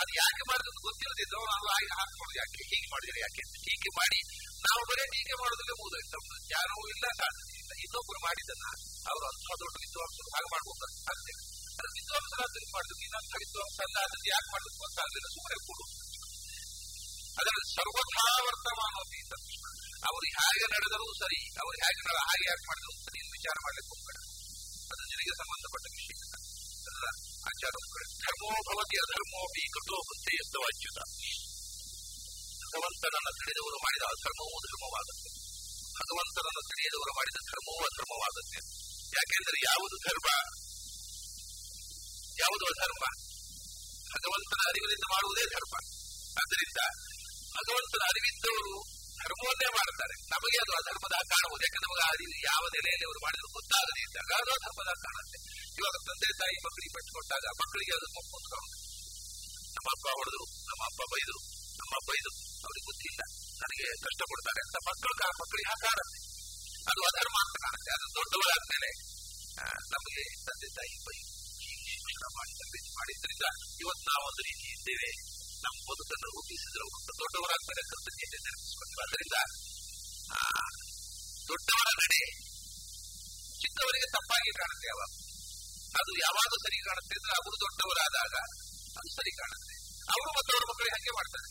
ಅದು ಯಾಕೆ ಮಾಡಿದ್ರು ಗೊತ್ತಿಲ್ಲದಿದ್ರು ಅಲ್ಲ ಹಾಗೆ ಹಾಕೊಂಡು ಯಾಕೆ ಹೀಗೆ ಮಾಡಿದ್ರೆ, ಯಾಕೆ ಹೀಗೆ ಮಾಡಿ? ನಾವು ಬರೀ ಟೀಕೆ ಮಾಡೋದಲ್ಲೇ ಮುಗಿದೋಯ್ತು ನಮ್ದು ಯಾರು ಇಲ್ಲ ಸಾಧ್ಯತೆ ಇಲ್ಲ ಇನ್ನೊಬ್ರು ಮಾಡಿದ್ದನ್ನ ಅವರು ಅಂಥ ದೊಡ್ಡ ವಿದ್ವಾಂಸರು ಹಾಗೆ ಮಾಡ್ಬೋದು ಸಾಧ್ಯ ಅದು ವಿದ್ವಾಂಸರಾದ್ರೆ ಮಾಡಿದ್ರು. ಇನ್ನೊಂದು ವಿದ್ವಾಂಸ ಅಲ್ಲ, ಅದನ್ನು ಯಾಕೆ ಮಾಡಿದ್ರು ಅಂತ ಅದನ್ನು ಸುಮ್ಮನೆ ಕೊಡು. ಅದರಲ್ಲಿ ಸರ್ವಥಾ ಅವ್ರು ಹೇಗೆ ನಡೆದರೂ ಸರಿ, ಅವ್ರು ಹೇಗೆ ನಡೆದ ಹಾಗೆ ಯಾಕೆ ಮಾಡಿದ್ರು ಸರಿ ವಿಚಾರ ಮಾಡ್ಲಿಕ್ಕೆ ಹೋಗ್ಬೇಡ. ಅದು ನಿನಗೆ ಸಂಬಂಧಪಟ್ಟ ವಿಷಯ. ಅದರ ಆಚಾರ ಧರ್ಮೋ ಭವತಿ ಅಧರ್ಮೋಪಿ ಕಟೋ ಬುದ್ಧಿಯಸ್ತವಾಚ್ಯುತ ಭಗವಂತನನ್ನು ತಿಳಿದವರು ಮಾಡಿದ ಅಧರ್ಮವೂ ಧರ್ಮವಾಗುತ್ತೆ ಭಗವಂತನನ್ನು ತಿಳಿಯದವರು ಮಾಡಿದ ಧರ್ಮವೂ ಅಧರ್ಮವಾಗುತ್ತೆ ಯಾಕೆಂದರೆ ಯಾವುದು ಧರ್ಮ ಯಾವುದು ಅಧರ್ಮ ಭಗವಂತನ ಅರಿವಿನಿಂದ ಮಾಡುವುದೇ ಧರ್ಮ ಆದ್ದರಿಂದ ಭಗವಂತನ ಅರಿವಿದ್ದವರು ಧರ್ಮವನ್ನೇ ಮಾಡುತ್ತಾರೆ ನಮಗೆ ಅದು ಅಧರ್ಮದ ಕಾಣುವುದು ಯಾಕಂದ್ರೆ ನಮಗೆ ಅರಿವು ಯಾವ ನೆಲೆಯಲ್ಲಿ ಅವರು ಮಾಡಿದ್ರು ಗೊತ್ತಾಗದೇ ಇದ್ದಾಗ ಅದು ಕಾಣುತ್ತೆ ಇವಾಗ ತಂದೆ ತಾಯಿ ಮಕ್ಕಳಿಗೆ ಪೆಟ್ಟುಕೊಟ್ಟಾಗ ಮಕ್ಕಳಿಗೆ ಅದು ಮಕ್ಕಳು ನಮ್ಮ ಅಪ್ಪ ಹೊಡೆದ್ರು ನಮ್ಮ ಅಪ್ಪ ಬೈದರು ನಮ್ಮ ಅಪ್ಪ ಇದ್ರು ಅವ್ರಿಗೆ ಗೊತ್ತಿಲ್ಲ ನನಗೆ ಕಷ್ಟ ಕೊಡ್ತಾರೆ ಅಂತ ಮಕ್ಕಳು ಮಕ್ಕಳಿಗೆ ಹಾಕಾಡುತ್ತೆ ಅದು ಅಧರ್ಮ ಅಂತ ಕಾಣುತ್ತೆ ಅದು ದೊಡ್ಡವರಾದ್ಮೇಲೆ ನಮಗೆ ತಂದೆ ತಾಯಿ ಬೈ ಶಿಕ್ಷಣ ಮಾಡಿ ತರಬೇತಿ ಮಾಡಿದ್ರಿಂದ ಇವತ್ತು ಒಂದು ರೀತಿ ಇದ್ದೇವೆ ನಮ್ಮ ಬದುಕನ್ನು ರೂಪಿಸಿದ್ರು ದೊಡ್ಡವರಾದ್ಮೇಲೆ ಕೃತಜ್ಞತೆ ನೆನಪಿಸಿಕೊಂಡು ಅದರಿಂದ ದೊಡ್ಡವರ ನಡೆ ಚಿಕ್ಕವರಿಗೆ ತಪ್ಪಾಗಿ ಕಾಣುತ್ತೆ ಯಾವಾಗ ಅದು ಯಾವಾಗ ಸರಿ ಕಾಣುತ್ತೆ ಅಂದ್ರೆ ಅವರು ದೊಡ್ಡವರಾದಾಗ ಅದು ಸರಿ ಕಾಣುತ್ತೆ ಅವರು ಮತ್ತವರ ಮಕ್ಕಳು ಹಾಗೆ ಮಾಡ್ತಾರೆ?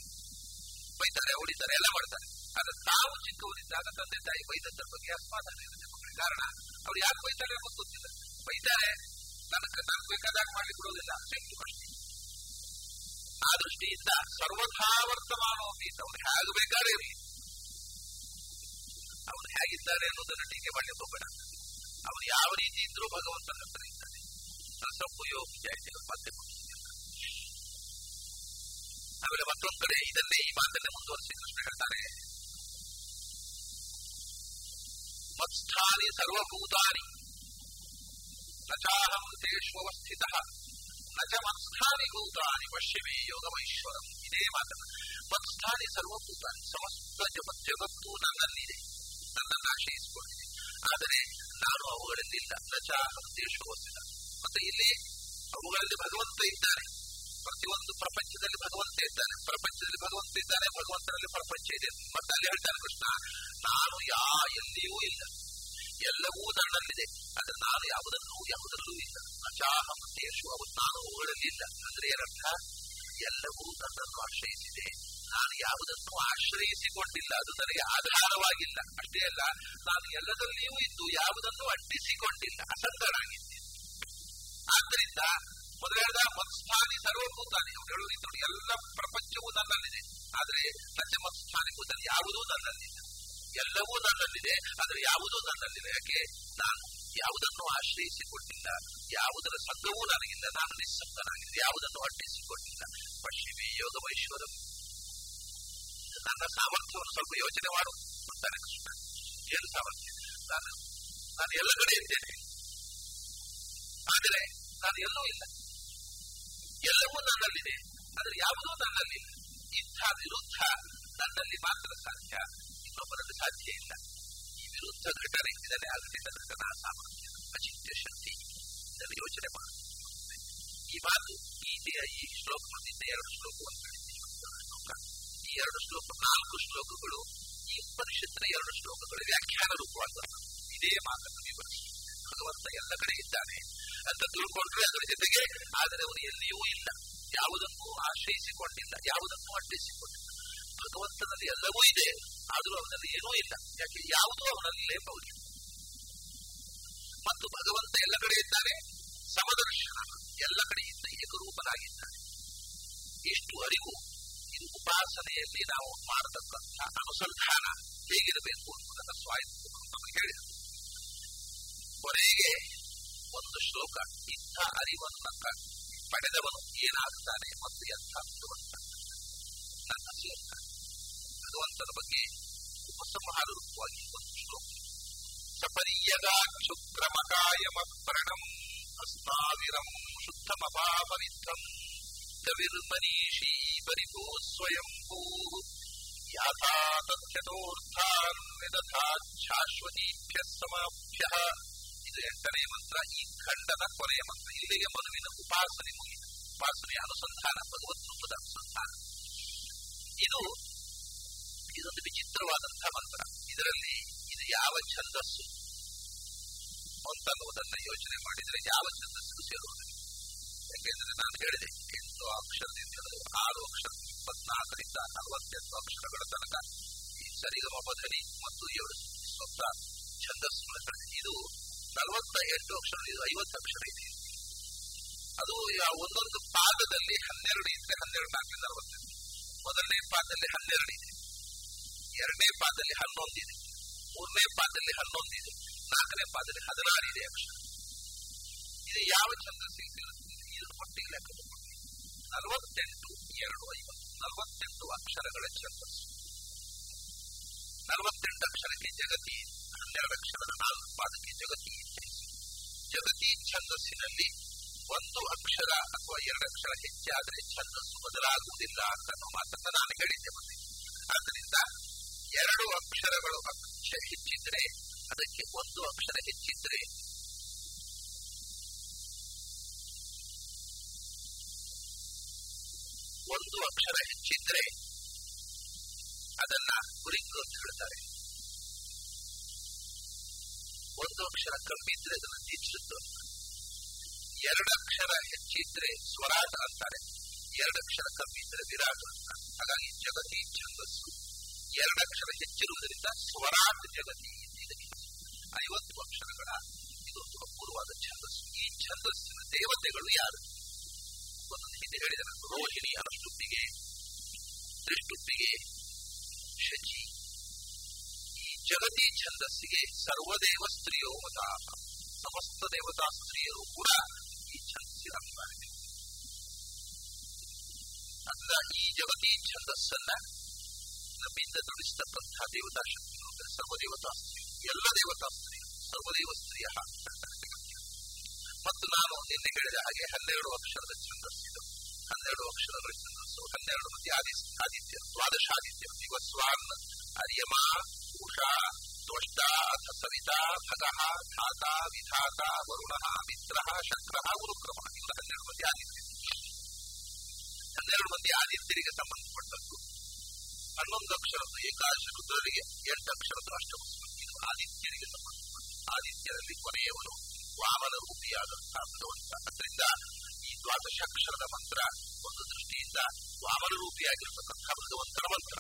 ಬೈತಾರೆ, ಹೊಡಿತಾರೆ, ಎಲ್ಲ ಮಾಡ್ತಾರೆ. ಆದ್ರೆ ತಾವು ಚಿಕ್ಕವರಿದ್ದಾಗ ತಂದೆ ತಾಯಿ ಬೈದಂತರ ಬಗ್ಗೆ ಅಸಮಾಧಾನ ಇರುತ್ತೆ ಮಕ್ಕಳಿಗೆ. ಕಾರಣ ಅವ್ರು ಯಾಕೆ ಬೈತಾರೆ ಅಂತ ಗೊತ್ತಿಲ್ಲ. ಬೈತಾರೆ ತನಕ ತನಗೆ ಬೇಕಾದಾಗ ಮಾಡಿ ಬಿಡೋದಿಲ್ಲ ಶಕ್ತಿ ಅಷ್ಟೇ ಆ ದೃಷ್ಟಿಯಿಂದ ಸರ್ವಥಾ ವರ್ತಮಾನೋಪಿ ಅವ್ರು ಹೇಗೆ ಬೇಕಾದ್ರೆ ಇರಲಿ ಅವ್ರು ಹೇಗಿದ್ದಾರೆ ಅನ್ನೋದನ್ನು ಟೀಕೆ ಮಾಡ್ಲಿಕ್ಕೆ ಹೋಗಬೇಡ. ಅವ್ರು ಯಾವ ರೀತಿ ಇದ್ರೂ ಭಗವಂತನ ಹತ್ರ ರಸಪ್ಪು ಯೋಗಿ ಜಾಯ್ತಿಗಳು ಮತ್ತೆ ಆಮೇಲೆ ಮತ್ತೊಂದ್ ಇದನ್ನೇ ಈ ಮಾತನ್ನೇ ಮುಂದುವರಿಸಿ ಕೃಷ್ಣ ಹೇಳ್ತಾರೆ ಮತ್ಸ್ಥಾನಿ ಸರ್ವಭೂತಾನಿ ನಚಾಹಂ ತೇಷ್ವಸ್ಥಿತ ನಚ ಮತ್ಸ್ಥಾನಿ ಭೂತಾನಿ ಪಶ್ಚಿಮೇ ಯೋಗಮೈಶ್ವರಂ ಇದೇ ಮಾತನ್ನು ಮತ್ಸ್ಥಾನಿ ಸರ್ವಭೂತಾನಿ ಸಮಸ್ತ ಜಗ ಜಗತ್ತು ನನ್ನಲ್ಲಿದೆ ನನ್ನನ್ನು ಆಶ್ರಯಿಸಿಕೊಂಡಿದೆ ಆದರೆ ನಾನು ಅವುಗಳಲ್ಲಿಲ್ಲ ನಚಾಹಂ ತೇಷ್ವಸ್ಥಿತ ಮತ್ತೆ ಇಲ್ಲಿ ಅವುಗಳಲ್ಲಿ ಭಗವಂತ ಇದ್ದಾನೆ ಪ್ರತಿಯೊಂದು ಪ್ರಪಂಚದಲ್ಲಿ ಭಗವಂತ ಇದ್ದಾನೆ ಪ್ರಪಂಚದಲ್ಲಿ ಭಗವಂತ ಇದ್ದಾನೆ ಭಗವಂತನಲ್ಲಿ ಪ್ರಪಂಚ ಇದೆ. ಮತ್ತೆ ಅಲ್ಲಿ ಹೇಳ್ತಾನೆ ಕೃಷ್ಣ, ನಾನು ಯಾ ಎಲ್ಲಿಯೂ ಇಲ್ಲ. ಎಲ್ಲವೂ ನನ್ನಲ್ಲಿದೆ. ಆದ್ರೆ ನಾನು ಯಾವುದನ್ನು, ಯಾವುದರಲ್ಲೂ ಇಲ್ಲ. ಅಚಾಹಂ ದೇಶು ಅವು ನಾನು ಅವುಗಳಲ್ಲಿ ಇಲ್ಲ ಅಂದ್ರೆ ಏನರ್ಥ? ಎಲ್ಲವೂ ನನ್ನನ್ನು ಆಶ್ರಯಿಸಿದೆ. ನಾನು ಯಾವುದನ್ನು ಆಶ್ರಯಿಸಿಕೊಂಡಿಲ್ಲ. ಅದು ನನಗೆ ಆಧಾರವಾಗಿಲ್ಲ. ಅಷ್ಟೇ ಅಲ್ಲ, ನಾನು ಎಲ್ಲದರಲ್ಲಿಯೂ ಇದ್ದು ಯಾವುದನ್ನು ಅಂಟಿಸಿಕೊಂಡಿಲ್ಲ ಅಸಂಗನಾಗಿದ್ದೆ ಆದ್ದರಿಂದ ಮೊದಲಾದ ಮತ್ಸ್ಥಾನಿ ಸರ್ವಭೂತಾನಿ ಅವ್ರು ಹೇಳುವ ನೋಡಿ ಎಲ್ಲ ಪ್ರಪಂಚವೂ ನನ್ನಲ್ಲಿದೆ. ಆದ್ರೆ ಸತ್ಯ ಮತ್ಸ್ಥಾನಿ ಭೂತಾನಿ ಯಾವುದೂ ನನ್ನಲ್ಲಿಲ್ಲ. ಎಲ್ಲವೂ ನನ್ನಲ್ಲಿದೆ, ಆದರೆ ಯಾವುದೂ ನನ್ನಲ್ಲಿಲ್ಲ. ಯಾಕೆ? ನಾನು ಯಾವುದನ್ನು ಆಶ್ರಯಿಸಿಕೊಂಡಿಲ್ಲ, ಯಾವುದರ ಸಂಘವೂ ನನಗಿಲ್ಲ, ನಾನು ನಿಸ್ಸಂಗನಾಗಿದ್ದೆ ಯಾವುದನ್ನು ಅಡ್ಡಿಸಿಕೊಂಡಿಲ್ಲ. ಪಶ್ಚಿಮಿ ಯೋಗಮೈಶ್ವರ ನನ್ನ ಸಾಮರ್ಥ್ಯವನ್ನು ಸ್ವಲ್ಪ ಯೋಚನೆ ಮಾಡು ಅಂತಾನೆ ಕೃಷ್ಣ ಏನು ಸಾಮರ್ಥ್ಯ? ನಾನು ನಾನು ಎಲ್ಲ ಕಡೆ ಇದ್ದೇನೆ. ಆದರೆ ನಾನು ಎಲ್ಲೂ ಇಲ್ಲ. ಎಲ್ಲವೂ ನನ್ನಲ್ಲಿದೆ, ಆದರೆ ಯಾವುದೂ ನನ್ನಲ್ಲಿಲ್ಲ. ಇಂಥ ವಿರುದ್ಧ ನನ್ನಲ್ಲಿ ಮಾತ್ರ ಸಾಧ್ಯ. ಇನ್ನೊಬ್ಬರಲ್ಲಿ ಸಾಧ್ಯ ಇಲ್ಲ. ಈ ವಿರುದ್ಧ ಘಟನೆ ಇದನ್ನೇ ಆಗಲಿಲ್ಲ ಸಾಮರ್ಥ್ಯ ಅಚಿತ್ಯ ಶಕ್ತಿ ಇದನ್ನು ಯೋಚನೆ ಮಾಡಿ ಈ ಮಾತು ಗೀತೆಯ ಈ ಶ್ಲೋಕ ಮುಂದಿನ ಎರಡು ಶ್ಲೋಕವನ್ನು ಶ್ಲೋಕ ಈ ಎರಡು ಶ್ಲೋಕ, ನಾಲ್ಕು ಶ್ಲೋಕಗಳು, ಈ ಉಪನಿಷತ್ತಿನ ಎರಡು ಶ್ಲೋಕಗಳು ವ್ಯಾಖ್ಯಾನ ಬರ್ತವೆ ಇದೇ ಮಾತನ್ನು ವಿವರಿಸಿ ಭಗವಂತ ಎಲ್ಲ ಕಡೆ ಇದ್ದಾನೆ. ಅಂತ ತಿಳ್ಕೊಂಡ್ರೆ ಅದರ ಜೊತೆಗೆ ಆದರೆ ಅವನು ಎಲ್ಲಿಯೂ ಇಲ್ಲ. ಯಾವುದನ್ನು ಆಶ್ರಯಿಸಿಕೊಂಡಿಲ್ಲ ಯಾವುದನ್ನು ಅಡ್ಡಿಸಿಕೊಂಡಿಲ್ಲ. ಭಗವಂತನಲ್ಲಿ ಎಲ್ಲವೂ ಇದೆ, ಆದರೂ ಅವನಲ್ಲಿ ಏನೂ ಇಲ್ಲ. ಯಾಕೆ? ಯಾವುದೂ ಅವನಲ್ಲಿ ಲೇಪವಿಲ್ಲ ಮತ್ತು ಭಗವಂತ ಎಲ್ಲ ಕಡೆ ಇದ್ದಾನೆ, ಸಮದರ್ಶನ. ಎಲ್ಲ ಕಡೆಯಿಂದ ಏಕರೂಪನಾಗಿದ್ದಾನೆ. ಇಷ್ಟು ಅರಿವು ಇದು ಉಪಾಸನೆಯಲ್ಲಿ ನಾವು ಮಾಡತಕ್ಕಂಥ ಅನುಸಂಧಾನ ಹೇಗಿರಬೇಕು ಅನ್ನೋದನ್ನು ಸ್ವಾಯತ್ತ ಹೇಳಿದರು. ಕೊನೆಗೆ ಒಂದು ಶ್ಲೋಕ ಇಂಥ ಅರಿವನ್ನು ಪಡೆದವನು ಏನಾಗುತ್ತಾನೆ ಮತ್ತು ಎಂಥ ಭಗವಂತ ನನ್ನ ಸೇರ್ತಾನೆ ಭಗವಂತನ ಬಗ್ಗೆ ಉಪಸಂಹಾರ ರೂಪವಾಗಿ ಒಂದು ಶ್ಲೋಕ. ಸಪರ್ಯಗಾಕ್ಷುಕ್ರಮಕಾಯಮ ಪ್ರಣಂ ಅಸ್ತಾವಿರಂ ಶುದ್ಧಮಪಾಪವಿತ್ತಂ ಕವಿರ್ಮನೀಷೀ ಪರಿಭೂ ಸ್ವಯಂಭೂ ಯಾಥಾ ತಥ್ಯತೋರ್ಥಾನ್ ವಿದಥಾ ಶಾಶ್ವತೀಭ್ಯ ಸಮಾಭ್ಯ ಇದು ಎಂಟನೇ ಮಂತ್ರ ಈ ಖಂಡದ ಕೊನೆಯ ಮಂತ್ರ ಇಲ್ಲಿಗೆ ಮನುವಿನ ಉಪಾಸನೆ ಮುಗಿದ ಉಪಾಸನೆಯ ಅನುಸಂಧಾನ ಭಗವತ್ ರೂಪದ ಅನುಸಂಧಾನ. ಇದು ಇದೊಂದು ವಿಚಿತ್ರವಾದಂತಹ ಮಂತ್ರ ಇದರಲ್ಲಿ ಇದು ಯಾವ ಛಂದಸ್ಸು? ಅಂತನ್ನುವುದನ್ನ ಯೋಚನೆ ಮಾಡಿದರೆ ಯಾವ ಛಂದಸ್ಸು ಸೇರುವುದಿಲ್ಲ ಯಾಕೆಂದ್ರೆ ನಾನು ಹೇಳಿದೆ, ಎಂಟು ಅಕ್ಷರದಿಂದ ಆರು ಅಕ್ಷರ, ಇಪ್ಪತ್ನಾಲ್ಕರಿಂದ ನಲವತ್ತೆಂಟು ಅಕ್ಷರಗಳ ತನಕ ಈ ಸರಿಗಮ ಬದಲಿ ಮತ್ತು ಏಳು ಸ್ವಂತ ಛಂದಸ್ಸುಗಳ ಇದು ನಲವತ್ತ ಎಂಟು ಅಕ್ಷರ ಇದು ಐವತ್ತು ಅಕ್ಷರ ಇದೆ ಅದು ಒಂದೊಂದು ಪಾದದಲ್ಲಿ ಹನ್ನೆರಡು ಇದ್ರೆ ಹನ್ನೆರಡು ನಾಲ್ಕು ನಲವತ್ತೆಂಟು ಮೊದಲನೇ ಪಾದದಲ್ಲಿ ಹನ್ನೆರಡು ಇದೆ. ಎರಡನೇ ಪಾದದಲ್ಲಿ ಹನ್ನೊಂದಿದೆ ಮೂರನೇ ಪಾದದಲ್ಲಿ ಹನ್ನೊಂದಿದೆ ನಾಲ್ಕನೇ ಪಾದದಲ್ಲಿ ಹದಿನಾರು ಇದೆ ಅಕ್ಷರ. ಇದು ಯಾವ ಚಂದ್ರ ಸಿಗ್ತಿರುತ್ತೆ ಇದು ಒಟ್ಟಿಗೆ ಲೆಕ್ಕ ನಲವತ್ತೆಂಟು, ಎರಡು, ಐವತ್ತು. ನಲವತ್ತೆಂಟು ಅಕ್ಷರಗಳ ಚಂದ್ರ. ನಲವತ್ತೆಂಟು ಅಕ್ಷರಕ್ಕೆ ಜಗತಿ ಪಾದಕ್ಕೆ ಜಗತಿ ಜಗತಿ ಛಂದಸ್ಸಿನಲ್ಲಿ ಒಂದು ಅಕ್ಷರ ಅಥವಾ ಎರಡು ಅಕ್ಷರ ಹೆಚ್ಚಾದರೆ ಛಂದಸ್ಸು ಬದಲಾಗುವುದಿಲ್ಲ ಅಂತ ಮಾತನ್ನು ನಾನು ಹೇಳಿದ್ದೆ ಮತ್ತೆ ಆದ್ದರಿಂದ ಎರಡು ಅಕ್ಷರಗಳು ಹೆಚ್ಚಿದ್ರೆ ಅದಕ್ಕೆ ಒಂದು ಅಕ್ಷರ ಹೆಚ್ಚಿದ್ರೆ ಒಂದು ಅಕ್ಷರ ಹೆಚ್ಚಿದ್ರೆ ಅದನ್ನ ಕುರಿಂಗು ಅಂತ ಹೇಳ್ತಾರೆ ಒಂದು ಅಕ್ಷರ ಕಮ್ಮಿ ಇದ್ರೆ ಅದನ್ನು ದಿಚ್ಚಿತ್ತು ಎರಡು ಅಕ್ಷರ ಹೆಚ್ಚಿದ್ರೆ ಸ್ವರಾಟ ಅಂತಾರೆ. ಎರಡು ಅಕ್ಷರ ಕಮ್ಮಿ ಇದ್ರೆ ವಿರಾಟ ಅಂತ. ಹಾಗಾಗಿ ಜಗತಿ ಛಂದಸ್ಸು ಎರಡು ಅಕ್ಷರ ಹೆಚ್ಚಿರುವುದರಿಂದ ಸ್ವರಾಟ ಜಗತಿ ಐವತ್ತು ಅಕ್ಷರಗಳ ಇದೊಂದು ಅಪೂರ್ವವಾದ ಛಂದಸ್ಸು. ಈ ಛಂದಸ್ಸಿನ ದೇವತೆಗಳು ಯಾರು? ಒಂದೊಂದು ಹಿಂದೆ ಹೇಳಿದ ರೋಹಿಣಿ ಅನುಷ್ಟುಪ್ಪಿಗೆ ತ್ರಿಷ್ಟುಪ್ಪಿಗೆ ಶಚಿ. ಜಗತಿ ಛಂದಸ್ಸಿಗೆ ಸರ್ವದೇವ ಸ್ತ್ರೀಯೋ ಮತ ಸಮಸ್ತ ದೇವತಾ ಸ್ತ್ರೀಯರು ಕೂಡ ಈ ಛಂದಸ್ಸಿನ ಅಭಿಮಾನಿಗಳು ಅದರ ಈ ಜಗತಿ ಛಂದಸ್ಸನ್ನ ನಮ್ಮಿಂದ ನುಡಿಸ್ತಕ್ಕಂತಹ ದೇವತಾ ಶಕ್ತಿಗಳು ಅಂದರೆ ಸರ್ವದೇವತಾ ಸ್ತ್ರೀ ಎಲ್ಲ ದೇವತಾ ಸ್ತ್ರೀ ಸರ್ವದೇವ ಸ್ತ್ರೀಯ ಮತ್ತು ನಾನು ನಿನ್ನೆ ಹೇಳಿದ ಹಾಗೆ ಹನ್ನೆರಡು ಅಕ್ಷರದ ಛಂದಸ್ಸಿದು ಹನ್ನೆರಡು ಅಕ್ಷರಗಳ ಛಂದಸ್ಸು ಹನ್ನೆರಡು ಮಂದಿ ಆದಿ ಆದಿತ್ಯ ದ್ವಾದಶಾದಿತ್ಯ ದಿವಸ್ವಾನ್ ಅರ್ಯಮ ತ್ವಷ್ಟ ಅಥ ಸವಿತಾ ಭಗಃ ಧಾತ ವಿಧಾತ ವರುಣ ಮಿತ್ರ ಶಕ್ರ ಗುರುಕ್ರಮ ಇವರು ಹನ್ನೆರಡು ಮಂದಿ ಆದಿತ್ಯ ಹನ್ನೆರಡು ಮಂದಿ ಆದಿತ್ಯರಿಗೆ ಸಂಬಂಧಪಟ್ಟದ್ದು. ಹನ್ನೊಂದು ಅಕ್ಷರದ್ದು ಏಕಾದಶ ರುದ್ರರಿಗೆ, ಎಂಟು ಅಕ್ಷರದ್ದು ಅಷ್ಟಮ ಇದು ಆದಿತ್ಯರಿಗೆ ಸಂಬಂಧಪಟ್ಟ ಆದಿತ್ಯರಲ್ಲಿ ಕೊನೆಯವನು ವಾಮನ ರೂಪಿಯಾದಂತಹ ಭಗವಂತ ಅದರಿಂದ ಈ ದ್ವಾದಶಾಕ್ಷರದ ಮಂತ್ರ ಒಂದು ದೃಷ್ಟಿಯಿಂದ ವಾಮನ ರೂಪಿಯಾಗಿರತಕ್ಕಂತಹ ಭಗವಂತನ ಮಂತ್ರ.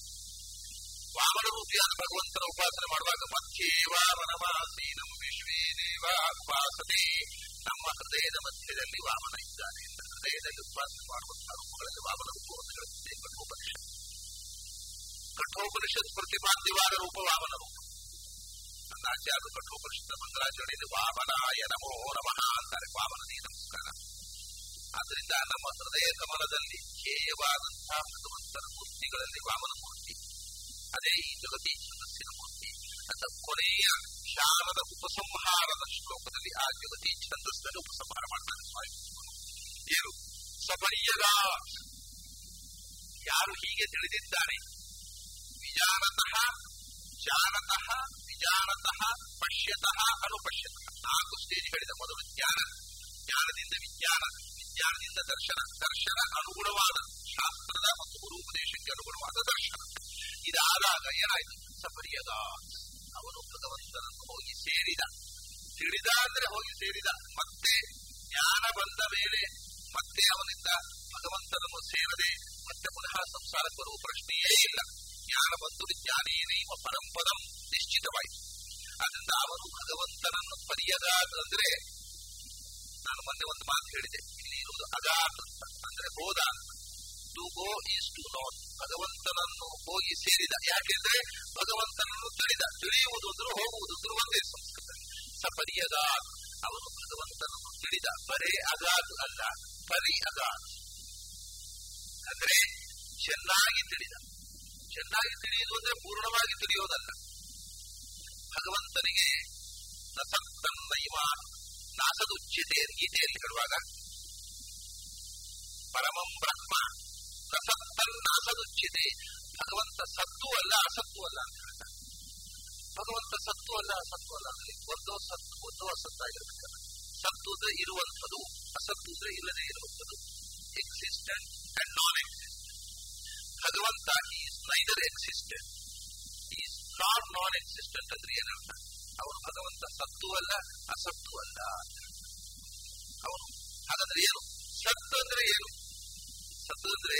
ವಾಮನ ರೂಪಿಯಾದ ಭಗವಂತನ ಉಪಾಸನೆ ಮಾಡುವಾಗ ಮಧ್ಯೆ ವಾಮನಮಾಸೀನಂ ವಿಶ್ವೇ ದೇವ ಉಪಾಸನೆ. ನಮ್ಮ ಹೃದಯದ ಮಧ್ಯದಲ್ಲಿ ವಾಮನ ಇದ್ದಾನೆ ಹೃದಯದಲ್ಲಿ ಉಪಾಸನೆ ಮಾಡುವಂತಹ ರೂಪಗಳಲ್ಲಿ ವಾಮನ ರೂಪವನ್ನು ಹೇಳುತ್ತದೆ ಕಠೋಪನಿಷತ್ ಕಠೋಪನಿಷತ್ ಪ್ರತಿಪಾದ್ಯವಾದ ರೂಪ ವಾಮನ ರೂಪ. ನನ್ನ ಆಚಾರ್ಯರು ಕಠೋಪನಿಷತ್ ಮಂತ್ರಾಚರಣೆಯಲ್ಲಿ ವಾಮನಾಯ ನಮೋ ನಮಃ ಅಂತಾರೆ. ವಾಮನದೇ ನಮಸ್ಕಾರ ಆದ್ದರಿಂದ ನಮ್ಮ ಹೃದಯ ಕಮಲದಲ್ಲಿ ಧ್ಯೇಯವಾದಂತಹ ಭಗವಂತನ ಮೂರ್ತಿಗಳಲ್ಲಿ ವಾಮನ ಮೂರ್ತಿ. ಅದೇ ಈ ಮೂರ್ತಿ ಅಂತ ಕೊನೆಯ ಶಾರದ ಉಪಸಂಹಾರದ ಶ್ಲೋಕದಲ್ಲಿ ಆ ಜಗತಿ ಛಂದಸ್ಸನ್ನು ಉಪಸಂಹಾರ ಮಾಡ್ತಾರೆ ಸ್ವಾಮಿ ಏನು? ಸಪರ್ಯದ ಯಾರು ಹೀಗೆ ತಿಳಿದಿದ್ದಾರೆ? ವಿಜಾನತಃ ಜಾನತಃ ವಿಜಾನತಃ, ಪಶ್ಯತಃ, ಅನುಪಶ್ಯತಃ. ನಾಲ್ಕು ಸ್ಟೇಜ್ ಹೇಳಿದ ಮೊದಲು ಜ್ಞಾನ, ಜ್ಞಾನದಿಂದ ವಿಜ್ಞಾನ, ವಿಜ್ಞಾನದಿಂದ ದರ್ಶನ ದರ್ಶನ ಅನುಗುಣವಾದ ಶಾಸ್ತ್ರದ ಮತ್ತು ಗುರು ಉಪದೇಶಕ್ಕೆ ಅನುಗುಣವಾದ ದರ್ಶನ. ಇದಾದಾಗ ಏನಾಯ್ತು? ಸಪರಿಯದ ಅವನು ಭಗವಂತನನ್ನು ಹೋಗಿ ಸೇರಿದ. ತಿಳಿದ ಅಂದ್ರೆ ಹೋಗಿ ಸೇರಿದ. ಮತ್ತೆ ಜ್ಞಾನ ಬಂದ ಮೇಲೆ ಮತ್ತೆ ಅವನಿಂದ ಭಗವಂತನನ್ನು ಸೇರದೆ ಮತ್ತೆ ಪುನಃ ಸಂಸಾರಕ್ಕೆ ಬರುವ ಪ್ರಶ್ನೆಯೇ ಇಲ್ಲ. ಜ್ಞಾನ ಬಂದು ಜ್ಞಾನೇನೈವ ಪರಂಪದಂ ನಿಶ್ಚಿತವಾಯಿತು. ಅದರಿಂದ ಅವನು ಭಗವಂತನನ್ನು ಪರಿಯದ ಅಂದ್ರೆ ನಾನು ಮೊನ್ನೆ ಒಂದು ಮಾತು ಹೇಳಿದೆ. ಇಲ್ಲಿ ಇರುವುದು ಅಗಾತ್ ಅಂದ್ರೆ ಹೋದ to go is to not. ಭಗವಂತನನ್ನು ಹೋಗಿ ಸೇರಿದ ಯಾಕೆಂದ್ರೆ ಭಗವಂತನನ್ನು ತಿಳಿದ ತಿಳಿಯುವುದು ಅಂದ್ರೆ ಹೋಗುವುದು ಅಂದ್ರೆ ಒಂದೇ ಸಂಸ್ಕೃತ. ಸಪರಿಯದ ಅವನು ಭಗವಂತನನ್ನು ತಿಳಿದ ಬರೇ ಅಗಾದ್ ಅಲ್ಲ, ಪರಿ ಅಗಾತ್ ಅಂದ್ರೆ ಚೆನ್ನಾಗಿ ತಿಳಿದ. ಚೆನ್ನಾಗಿ ತಿಳಿಯುವುದು ಅಂದ್ರೆ ಪೂರ್ಣವಾಗಿ ತಿಳಿಯೋದಲ್ಲ. ಭಗವಂತನಿಗೆ ನಸತ್ತನ್ನೈವ ನಾಸದುಚ್ಯತೆ ಗೀತೆಯಲ್ಲಿ ಹೇಳುವಾಗ ಪರಮಂ ಬ್ರಹ್ಮ ನಸತ್ತನ್ನಾಸದುಚ್ಯತೆ ಭಗವಂತ ಸತ್ತು ಅಲ್ಲ ಅಸತ್ತು ಅಲ್ಲ ಭಗವಂತ ಸತ್ತು ಅಲ್ಲ ಅಸತ್ತು ಅಲ್ಲ ಅಲ್ಲಿ ಒಂದೋ ಸತ್ತು, ಒಂದೋ ಅಸತ್ತಾಗಿರ್ಬೇಕಲ್ಲ ಸತ್ತು ಅಂದ್ರೆ ಇರುವಂಥದ್ದು, ಅಸತ್ತು ಅಂದ್ರೆ ಇಲ್ಲದೆ ಇರುವಂಥದ್ದು. ಎಕ್ಸಿಸ್ಟೆಂಟ್ ಅಂಡ್ ನಾನ್ ಎಕ್ಸಿಸ್ಟೆಂಟ್ ಭಗವಂತ is neither existent is not non existent ಅಂದ್ರೆ ಏನರ್ಥ? ಅವನು ಭಗವಂತ ಸತ್ತು ಅಲ್ಲ ಅಸತ್ತು ಅಲ್ಲ ಅವನು ಹಾಗಾದ್ರೆ ಏನು? ಸತ್ತು ಅಂದ್ರೆ ಏನು? ಸತ್ತು ಅಂದ್ರೆ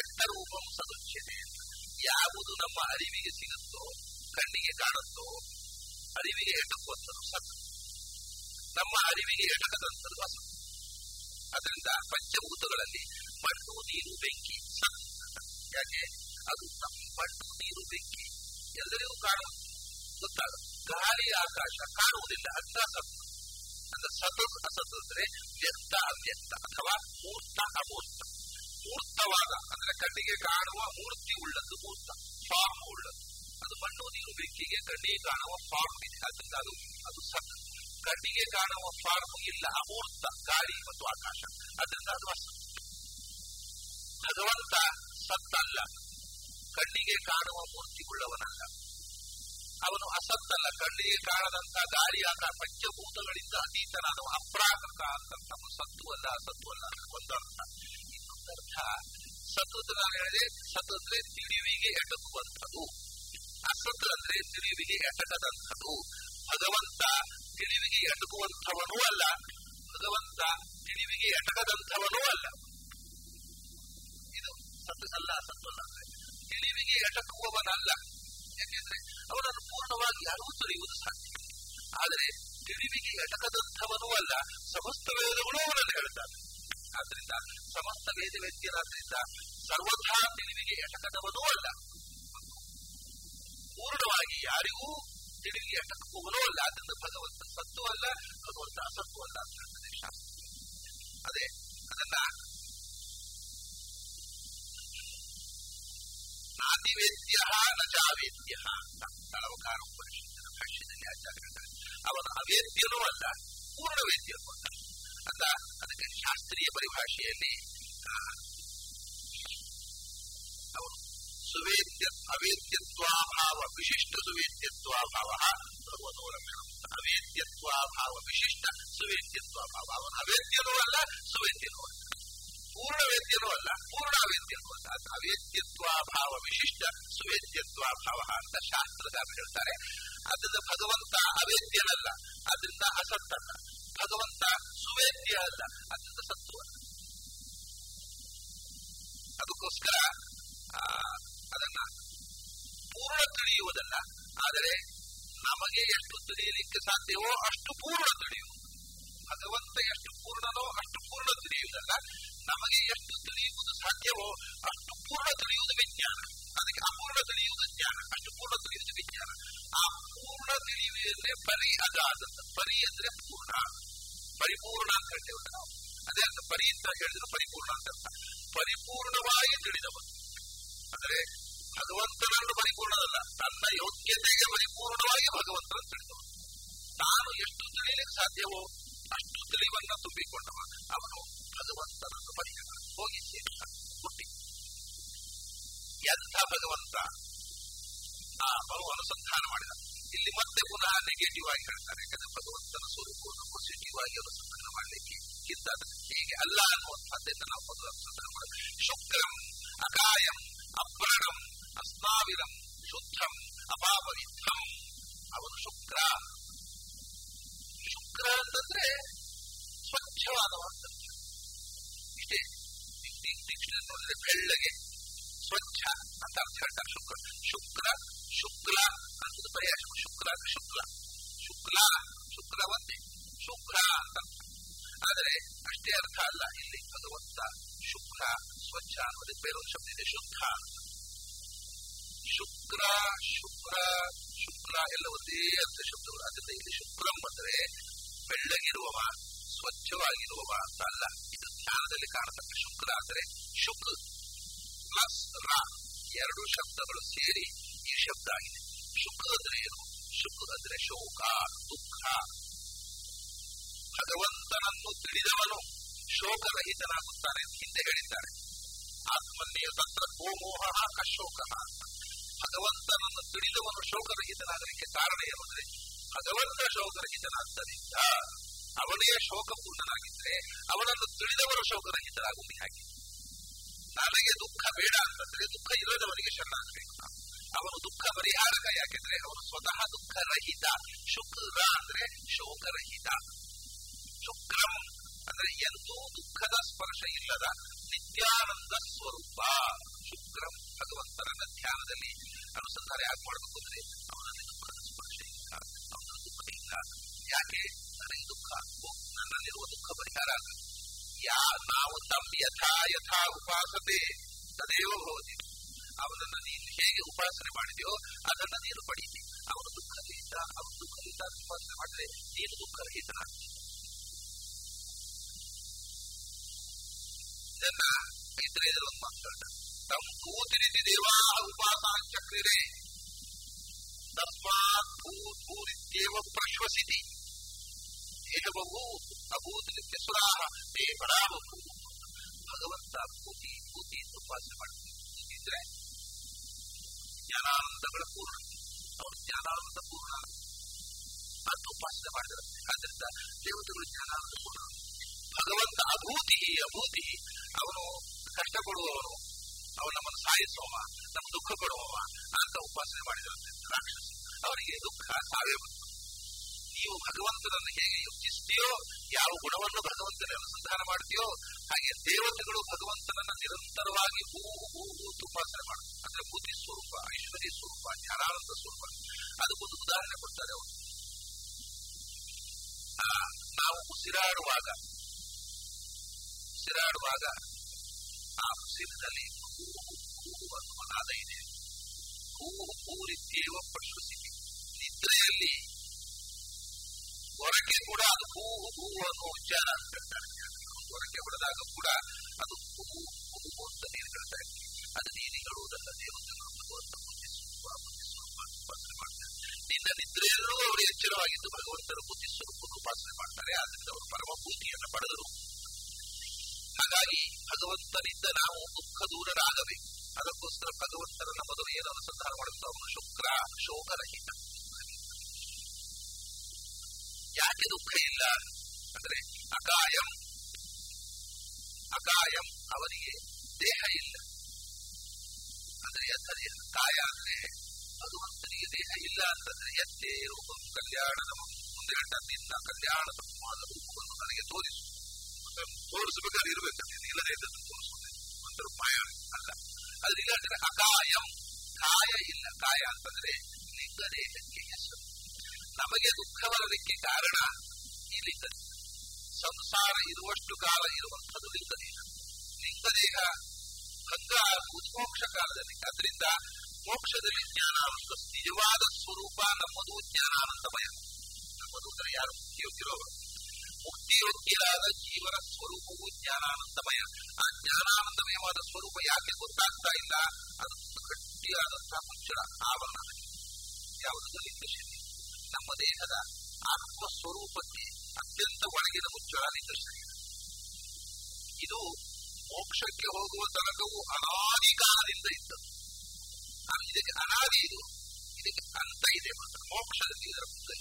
ರೂಪಂ ಸದುಚ್ಯತೆ ಯಾವುದು ನಮ್ಮ ಅರಿವಿಗೆ ಸಿಗುತ್ತೋ, ಕಣ್ಣಿಗೆ ಕಾಣುತ್ತೋ, ಅರಿವಿಗೆ ಎಟಕುವಂಥದ್ದು ಸತ್ತು ನಮ್ಮ ಅರಿವಿಗೆ ಎಟಕದಂಥದ್ದು ಅಸತ್ತು ಅದರಿಂದ ಪಂಚಭೂತಗಳಲ್ಲಿ ಮಣ್ಣು, ನೀರು, ಬೆಂಕಿ ಸತ್ತು ಯಾಕೆ? ಅದು ನಮ್ಮ ಮಣ್ಣು, ನೀರು, ಬೆಂಕಿ ಎಲ್ಲರಿಗೂ ಕಾಣುವ ಗೊತ್ತಾಗುತ್ತೆ ಗಾಳಿ, ಆಕಾಶ ಕಾಣುವುದಿಲ್ಲ. ಅಂತ ಸತ್ತು ಅಂದ್ರೆ ಸತತ್ ಅಸತ್ ಅಂದ್ರೆ ವ್ಯಕ್ತ ಅವ್ಯಕ್ತ ಅಥವಾ ಮೂರ್ತ ಅಮೂರ್ತ ಮೂರ್ತವಾದ, ಅಂದ್ರೆ ಕಣ್ಣಿಗೆ ಕಾಣುವ ಮೂರ್ತಿ ಉಳ್ಳದ್ದು ಮೂರ್ತ ಫಾರ್ಮ್ ಉಳ್ಳದ್ದು. ಅದು ಮಣ್ಣು, ನೀರು, ಬೆಂಕಿಗೆ ಕಣ್ಣಿಗೆ ಕಾಣುವ ಫಾರ್ಮ್ ಇದೆ. ಅದರಿಂದ ಅದು ಅದು ಸತ್. ಕಣ್ಣಿಗೆ ಕಾಣುವ ಫಾರ್ಮ್ ಇಲ್ಲ, ಅಮೂರ್ತ, ಗಾಳಿ ಮತ್ತು ಆಕಾಶ. ಅದರಿಂದ ಅದು ಅಸತ್. ಭಗವಂತ ಸತ್ತಲ್ಲ. ಕಣ್ಣಿಗೆ ಕಾಣುವ ಮೂರ್ತಿ ಉಳ್ಳವನಲ್ಲ. ಅವನು ಅಸತ್ತಲ್ಲ. ಕಣ್ಣಿಗೆ ಕಾಣದಂತ ಗಾಳಿ ಆಕಾಶ ಪಂಚಭೂತಗಳಿಂದ ಅತೀತನಾದ ಅಪ್ರಾಕೃತ ಅಂತ ಸತ್ತು ಅಲ್ಲ, ಅಸತ್ತು ಅಲ್ಲ ಒಂದರ್ಥ ಇನ್ನೊಂದರ್ಥ ಸತ್ತು ಅಂದ್ರೆ ಹೇಳಿದೆ ತಿಳಿವಿಗೆ ಎಟಕುವಂಥದ್ದು. ಅಸತ್ ಅಂದ್ರೆ ತಿಳಿವಿಗೆ ಎಟಕದಂಥದ್ದು. ಭಗವಂತ ತಿಳಿವಿಗೆ ಎಟಕುವಂಥವನೂ ಅಲ್ಲ. ಭಗವಂತ ತಿಳಿವಿಗೆ ಎಟಕದಂಥವನೂ ಅಲ್ಲ. ಇದು ಸತ್ತು ಅಲ್ಲ ಅಸತ್ತು ಅಲ್ಲ ಅಂದ್ರೆ ತಿಳಿವಿಗೆ ಎಟಕುವವನಲ್ಲ. ಯಾಕೆಂದ್ರೆ ಅವನನ್ನು ಪೂರ್ಣವಾಗಿ ಯಾರೂ ತೊರೆಯುವುದು ಸಾಧ್ಯ ಆದರೆ ತಿಳಿವಿಗೆ ಎಟಕದಂಥವನೂ ಅಲ್ಲ. ಸಮಸ್ತ ವೇದಗಳು ಅವನನ್ನು ಹೇಳ್ತಾರೆ. ಆದ್ರಿಂದ ಸಮಸ್ತ ವೇದ ವ್ಯಕ್ತಿಯರಾದ್ರಿಂದ ಸರ್ವಥಾ ತಿಳಿವಿಗೆ ಎಟಕದವನೂ ಅಲ್ಲ ಪೂರ್ಣವಾಗಿ ಯಾರಿಗೂ ತಿಳಿವಿಗೆ ಎಟಕುವವನೂ ಅಲ್ಲ ಆದ್ರಿಂದ ಭಗವಂತ ಸತ್ತು ಅಲ್ಲ ಭಗವಂತ ಅಸತ್ತು ಅಲ್ಲ ಅಂತ ಹೇಳ್ತದೆ ಶಾಸ್ತ್ರ ಅದೇ ಅದನ್ನ ನಾತಿವೇದ್ಯ ನ ಚಾವೇದ್ಯ ತಳವಕಾರ ಉಪನಿಷತ್ತಿನ ಭಾಷ್ಯದಲ್ಲಿ ಆಚಾರ್ಯ ಹೇಳ್ತಾರೆ ಅವನು ಅವೇದ್ಯನೂ ಅಲ್ಲ ಪೂರ್ಣ ವೇದ್ಯನೂ ಅಲ್ಲ ಅಂತ ಅದಕ್ಕೆ ಶಾಸ್ತ್ರೀಯ ಪರಿಭಾಷೆಯಲ್ಲಿ ಅವರು ಸುವೇದ್ಯ ಅವೇದ್ಯತ್ವಾಭಾವ ವಿಶಿಷ್ಟ ಸುವೇದ್ಯತ್ವಾಭಾವ ಭಗವತೋಲಕ್ಷಣ ಅವೇದ್ಯತ್ವಾಭಾವ ವಿಶಿಷ್ಟ ಸುವೇದ್ಯತ್ವಾಭಾವ ಅವನು ಅವೇದ್ಯನೂ ಅಲ್ಲ ಸುವೇದ್ಯನೂ ಅಲ್ಲ ಪೂರ್ಣ ವೇದ್ಯನೂ ಅಲ್ಲ ಪೂರ್ಣ ಅವೇದ್ಯನೂ ಅಲ್ಲ ಅವೇದ್ಯತ್ವಾಭಾವ ವಿಶಿಷ್ಟ ಸುವೇದ್ಯತ್ವಾಭಾವ ಅಂತ ಶಾಸ್ತ್ರಗಾರ ಹೇಳ್ತಾರೆ ಅದರಿಂದ ಭಗವಂತ ಅವೇದ್ಯನಲ್ಲ ಅದರಿಂದ ಅಸತ್ತಲ್ಲ ಭಗವಂತ ಸುವೇದ್ಯ ಅಲ್ಲ ಅತ್ಯಂತ ಸತ್ವ ಅದಕ್ಕೋಸ್ಕರ ಅದನ್ನ ಪೂರ್ಣ ತಿಳಿಯುವುದಲ್ಲ. ಆದರೆ ನಮಗೆ ಎಷ್ಟು ತಿಳಿಯಲಿಕ್ಕೆ ಸಾಧ್ಯವೋ ಅಷ್ಟು ಪೂರ್ಣ ತಿಳಿಯುವುದು. ಭಗವಂತ ಎಷ್ಟು ಪೂರ್ಣನೋ ಅಷ್ಟು ಪೂರ್ಣ ತಿಳಿಯುವುದಲ್ಲ. ನಮಗೆ ಎಷ್ಟು ತಿಳಿಯುವುದು ಸಾಧ್ಯವೋ ಅಷ್ಟು ಪೂರ್ಣ ತಿಳಿಯುವುದು ವಿಜ್ಞಾನ. ಅದಕ್ಕೆ ಅಪೂರ್ಣ ತಿಳಿಯುವುದು ಜ್ಞಾನ, ಅಷ್ಟು ಪೂರ್ಣ ತಿಳಿಯುವುದು ವಿಜ್ಞಾನ. ಆ ಪೂರ್ಣ ತಿಳಿಯುವುದೇ ಪರಿ ಅಗಾಧದ್ದು ಪರಿ ಅಂದ್ರೆ ಪೂರ್ಣ. ಪರಿಪೂರ್ಣ ಅಂತ ಹೇಳ್ತೇವೆ ನಾವು ಅದೇ ಅರ್ಥ ಪರಿ ಅಂತ ಹೇಳಿದ್ರು ಪರಿಪೂರ್ಣ ಅಂತ ಅರ್ಥ ಪರಿಪೂರ್ಣವಾಗಿ ತಿಳಿದವನು. ಅಂದರೆ ಭಗವಂತನನ್ನು ಪರಿಪೂರ್ಣದಲ್ಲ ತನ್ನ ಯೋಗ್ಯತೆಗೆ ಪರಿಪೂರ್ಣವಾಗಿ ಭಗವಂತನನ್ನು ತಿಳಿದವನು. ತಾನು ಎಷ್ಟು ತಿಳಿಯಲಿಕ್ಕೆ ಸಾಧ್ಯವೋ ಅಷ್ಟು ತಿಳಿವನ್ನ ತುಂಬಿಕೊಂಡವ ಅವನು ಭಗವಂತನನ್ನು ಪರಿಹರ ಹೋಗಿ ಸೇರಿದ ಹುಟ್ಟಿ. ಎಂಥ ಭಗವಂತ? ಆ ಬಹು ಅನುಸಂಧಾನ ಮಾಡಿದ. ಇಲ್ಲಿ ಮತ್ತೆ ಪುನಃ ನೆಗೆಟಿವ್ ಆಗಿ ಹೇಳ್ತಾರೆ ಯಾಕಂದ್ರೆ ಭಗವಂತನ ಸ್ವರೂಪವನ್ನು ಪಾಸಿಟಿವ್ ಆಗಿ ಅನುಸಂಧಾನ ಮಾಡಲಿಕ್ಕೆ ಕಿಂತ ಹೀಗೆ ಅಲ್ಲ ಅನ್ನುವಂಥದ್ದನ್ನ ನಾವು ಮೊದಲು ಅನುಸಂಧಾನ ಮಾಡೋದು ಶುಕ್ರಂ ಅಕಾಯಂ ಅಪ್ರಣಂ ಅಸ್ಮಾವಿರಂ ಶುದ್ಧಂ ಅಪಾಪವಿದ್ಧಂ ಅವನು ಶುಕ್ರ ಶುಕ್ರ ಅಂತಂದ್ರೆ ಸ್ವಚ್ಛವಾದವ ಅಂತ ಇಷ್ಟೇ ಡಿಕ್ಷನರಿ ನೋಡಿದ್ರೆ ಬೆಳ್ಳಗೆ ಸ್ವಚ್ಛ ಅಂತ ಅರ್ಥ ಹೇಳ್ತಾರೆ ಶುಕ್ರ ಶುಕ್ರ ಶುಕ್ಲ ಅನ್ನೋದು ಪರ್ಯಾಯ ಶುಕ್ಲ ಅಂದ್ರೆ ಶುಕ್ಲ. ಶುಕ್ಲ ಶುಕ್ರ ಒಂದೇ. ಶುಕ್ರ ಅಂತ. ಆದರೆ ಅಷ್ಟೇ ಅರ್ಥ ಅಲ್ಲ. ಇಲ್ಲಿ ಭಗವಂತ ಶುಕ್ರ ಸ್ವಚ್ಛ ಅನ್ನೋದಕ್ಕೆ ಬೇರೊಂದು ಶಬ್ದ ಇದೆ. ಶುದ್ಧ ಶುಕ್ರ ಶುಕ್ರ ಶುಕ್ರ ಎಲ್ಲ ಒಂದೇ ಅರ್ಥ ಶಬ್ದಗಳು. ಅದರಿಂದ ಇಲ್ಲಿ ಶುಕ್ರಂ ಅಂದ್ರೆ ಬೆಳ್ಳಗಿರುವವ, ಸ್ವಚ್ಛವಾಗಿರುವವ ಅಂತ ಅಲ್ಲ. ಇದು ಧ್ಯಾನದಲ್ಲಿ ಕಾಣತಕ್ಕ ಶುಕ್ರ ಅಂದ್ರೆ ಶುಕ್ ಪ್ಲಸ್ ರ. ಎರಡು ಶಬ್ದಗಳು ಸೇರಿ ಶಬ್ದ ಆಗಿದೆ ಶುಕ್ ಅಂದ್ರೆ ಏನು ಶುಕ್ ಅಂದ್ರೆ ಶೋಕ ದುಃಖ, ಭಗವಂತನನ್ನು ತಿಳಿದವನು ಶೋಕರಹಿತನಾಗುತ್ತಾನೆ ಹಿಂದೆ ಹೇಳಿದ್ದಾರೆ. ಆತ್ಮನ್ಯ ತತ್ರ ಗೋಮೋಹ ಅಶೋಕ. ಭಗವಂತನನ್ನು ತಿಳಿದವನು ಶೋಕರಹಿತನಾಗಲಿಕ್ಕೆ ಕಾರಣ ಏನು ಅಂದ್ರೆ ಭಗವಂತ ಶೋಕರಹಿತನಾದ್ದರಿಂದ ಅವನೇ ಶೋಕಪೂರ್ಣನಾಗಿದ್ರೆ ಅವನನ್ನು ತಿಳಿದವರು ಶೋಕರಹಿತರಾಗುವುದು ಹಾಗೆ. ನನಗೆ ದುಃಖ ಬೇಡ ಅಂತಂದ್ರೆ ದುಃಖ ಇಲ್ಲದವನಿಗೆ ಶರಣಾಗಬೇಕು. ನಾವು. ಅವನು ದುಃಖ ಪರಿಹಾರಕ ಯಾಕೆಂದ್ರೆ ಅವನು ಸ್ವತಃ ದುಃಖ ರಹಿತ ಶುಕ್ರ ಅಂದ್ರೆ ಶೋಕರಹಿತ ಶುಕ್ರಂ ಅಂದ್ರೆ ಎಂದೂ ದುಃಖದ ಸ್ಪರ್ಶ ಇಲ್ಲದ ನಿತ್ಯಾನಂದ ಸ್ವರೂಪ ಶುಕ್ರಂ ಭಗವಂತನನ್ನ ಧ್ಯಾನದಲ್ಲಿ ಅನುಸಂಧಾನ ಯಾಕೆ ಮಾಡಬೇಕು ಅಂದ್ರೆ ಅವನಲ್ಲಿ ದುಃಖದ ಸ್ಪರ್ಶ ಇಲ್ಲ ಅವನ ದುಃಖ ಇಲ್ಲ ಯಾಕೆ ನನಗೆ ದುಃಖ ಓ, ನನ್ನಲ್ಲಿರುವ ದುಃಖ ಪರಿಹಾರ ಆಗಬೇಕು ಯಾ ನಾವು ತಮ್ಮ ಯಥಾ ಯಥಾ ಉಪಾಸತೆ ತದೇವ ಭವತಿ ಅವನನ್ನು ನೀನು ಹೇಗೆ ಉಪಾಸನೆ ಮಾಡಿದೆಯೋ, ಅದನ್ನ ನೀನು ಪಡೀತಿ. ಅವನು ದುಃಖದಿಂದ ಅವನು ದುಃಖದಿಂದ ಉಪಾಸನೆ ಮಾಡಿದ್ರೆ ನೀನು ದುಃಖರಹಿತನಾಗ್ತೀನಿ ಇದನ್ನ ಇದ್ರೆ ಒಂದು ಮಾತು ತಮ್ಮ ಭೂತಿರಿತಿ ದೇವಾ ಉಪಾಸನ ಚಕ್ರಿರೆ ತಸ್ಮಾತ್ ಭೂ ಭೂರಿತ್ಯೇವ ಪ್ರಶ್ವಸಿತಿ ಭಗವಂತ ಭೂತಿ ಭೂತಿ ಉಪಾಸನೆ ಮಾಡ್ತಾರೆ ಭೂತಿ ಇದ್ರೆ ಜ್ಞಾನಾನಂದಗಳ ಪೂರ್ಣ ಅವರು ಜ್ಞಾನಾನಂದ ಪೂರ್ಣ ಅಂತ ಉಪಾಸನೆ ಮಾಡಿದ್ರೆ ಆದ್ರಿಂದ ದೇವತೆಗಳು ಜ್ಞಾನಾನಂದ ಪೂರ್ಣ ಭಗವಂತ ಅಭೂತಿ ಅಭೂತಿ ಅವನು ಕಷ್ಟ ಕೊಡುವವನು ಅವನು ನಮ್ಮನ್ನು ಸಾಯಿಸುವವ ನಮ್ಮ ದುಃಖ ಕೊಡುವವ ಅಂತ ಉಪಾಸನೆ ಮಾಡಿದಂತೆ ರಾಕ್ಷಸ ಅವರಿಗೆ ದುಃಖ ಸಾವೇ ನೀವು ಭಗವಂತನನ್ನು ಹೇಗೆ ಯೋಚಿಸ್ತೀಯೋ ಯಾವ ಗುಣವನ್ನು ಭಗವಂತನ ಅನುಸಂಧಾನ ಮಾಡ್ತೀಯೋ, ಹಾಗೆ ದೇವತೆಗಳು ಭಗವಂತನನ್ನ ನಿರಂತರವಾಗಿ ಹೂ ಹೂ ಹೂ ತುಂಬಾಸನೆ ಮಾಡ್ತಾರೆ ಅಂದ್ರೆ ಬುದ್ಧಿ ಸ್ವರೂಪ, ಐಶ್ವರ್ಯ ಸ್ವರೂಪ, ಜ್ಞಾನಾನಂದ ಸ್ವರೂಪ. ಅದಕ್ಕೊಂದು ಉದಾಹರಣೆ ಕೊಡ್ತಾರೆ ಅವರು. ನಾವು ಉಸಿರಾಡುವಾಗ ಉಸಿರಾಡುವಾಗ ಆ ಉಸಿರಿನಲ್ಲಿ ಹೂ ಹೂ ಅನ್ನುವ ನಾದ ಇದೆ. ಹೂ ರೀತಿಯ ಪಶ್ವಸಿತಿ ನಿದ್ರೆಯಲ್ಲಿ ಹೊರಕ್ಕೆ ಕೂಡ ಅದು ಹೂ ಹೂ ಅನ್ನೋ ಉಚ್ಚಾರ ಅಂತ ಹೇಳ್ತಾರೆ ಹೊರಕ್ಕೆ ಹೊಡೆದಾಗ ಕೂಡ ಅದು ಹೂ ಹೂ ಅಂತ ನೀರು ಹೇಳ್ತಾರೆ ಅದು ನೀರಿಗಳು ನನ್ನ ದೇವತೆಗಳು ಭಗವಂತ ಬುದ್ಧಿ ಸ್ವರೂಪ ಬುದ್ಧಿ ಮಾಡ್ತಾರೆ ನಿನ್ನ ನಿದ್ರೆಯಲ್ಲೂ ಅವರು ಎಚ್ಚರವಾಗಿದ್ದು ಭಗವಂತನ ಬುದ್ಧಿ ಸ್ವರೂಪ ಉಪಾಸನೆ ಮಾಡ್ತಾರೆ ಆದ್ರಿಂದ ಅವರು ಪರಮ ಪಡೆದರು ಹಾಗಾಗಿ ಭಗವಂತನಿಂದ ನಾವು ದುಃಖ ದೂರರಾಗಬೇಕು ಅದಕ್ಕೋಸ್ಕರ ಭಗವಂತನನ್ನ ಮೊದಲು ಏನನ್ನು ಸಂಧಾನ ಮಾಡುತ್ತಾ ಅವನು ಶುಕ್ರ ಶೋಕರಹಿತ ಯಾಕೆ ದುಃಖ ಇಲ್ಲ ಅಂದ್ರೆ ಅಕಾಯಂ ಅಕಾಯಂ ಅವರಿಗೆ ದೇಹ ಇಲ್ಲ ಅಂದ್ರೆ ಎಂಥ ಕಾಯ ಅಂದ್ರೆ ಭಗವಂತನಿಗೆ ದೇಹ ಇಲ್ಲ ಅಂತಂದ್ರೆ ಎತ್ತೇ ರೂಪಂ ಕಲ್ಯಾಣದ ಮುಂದೆ ನಿನ್ನ ಕಲ್ಯಾಣದ ತತ್ವವಾದ ರೂಪವನ್ನು ನನಗೆ ತೋರಿಸು ತೋರಿಸಬೇಕಾದ್ರೆ ಇರಬೇಕಂದ್ರೆ ಇಲ್ಲದೆ ಇದ್ದದ್ದು ತೋರಿಸುವುದೇ ಒಂಥರ ಮಾಯ ಅಲ್ಲ ಅದಿಲ್ಲ ಅಂದ್ರೆ ಅಕಾಯಂ ಕಾಯ ಇಲ್ಲ ಕಾಯ ಅಂತಂದ್ರೆ ಲಿಂಗ ದೇಹಕ್ಕೆ ಹೆಸರು ನಮಗೆ ದುಃಖ ಬರಲಿಕ್ಕೆ ಕಾರಣ ಈ ಸಂಸಾರ ಇರುವಷ್ಟು ಕಾಲ ಇರುವಂಥದ್ದು ಲಿಂಗದೇಹ ಲಿಂಗದೇಹ ಭಂಗ ಆಗುವುದು ಮೋಕ್ಷ ಕಾಲದಲ್ಲಿ. ಅದರಿಂದ ಮೋಕ್ಷದಲ್ಲಿ ಜ್ಞಾನಾನಂದ ನಿಜವಾದ ಸ್ವರೂಪ ನಮ್ಮದು ಜ್ಞಾನಾನಂದಮಯ ನಮ್ಮದು ಅಂದರೆ ಯಾರು? ಮುಕ್ತಿಯೋಗಿರೋರು ಮುಕ್ತಿಯೋಗ್ಯರಾದ ಜೀವನ ಸ್ವರೂಪವು ಜ್ಞಾನಾನಂದಮಯ ಆ ಜ್ಞಾನಾನಂದಮಯವಾದ ಸ್ವರೂಪ ಯಾಕೆ ಗೊತ್ತಾಗ್ತಾ ಇಲ್ಲ? ಅದು ಗಟ್ಟಿಯಾದಂತಹ ಮುಚ್ಚಳ ಆವರಣ. ಯಾವುದು? ಲಿಂಗ ಶರೀರ ನಮ್ಮ ದೇಹದ ಆತ್ಮ ಸ್ವರೂಪಕ್ಕೆ ಅತ್ಯಂತ ಒಳಗಿನ ಮುಚ್ಚಳ ಶರೀರ. ಇದು ಮೋಕ್ಷಕ್ಕೆ ಹೋಗುವ ತನಕವು ಅನಾದಿ ಕಾಲದಿಂದ ಇದ್ದದ್ದು ಇದಕ್ಕೆ ಅನಾದಿ ಇದು. ಇದಕ್ಕೆ ಅಂತ ಇದೆ ಮಾತ್ರ. ಮೋಕ್ಷದಲ್ಲಿ ಇದರ ಮುಂದೆ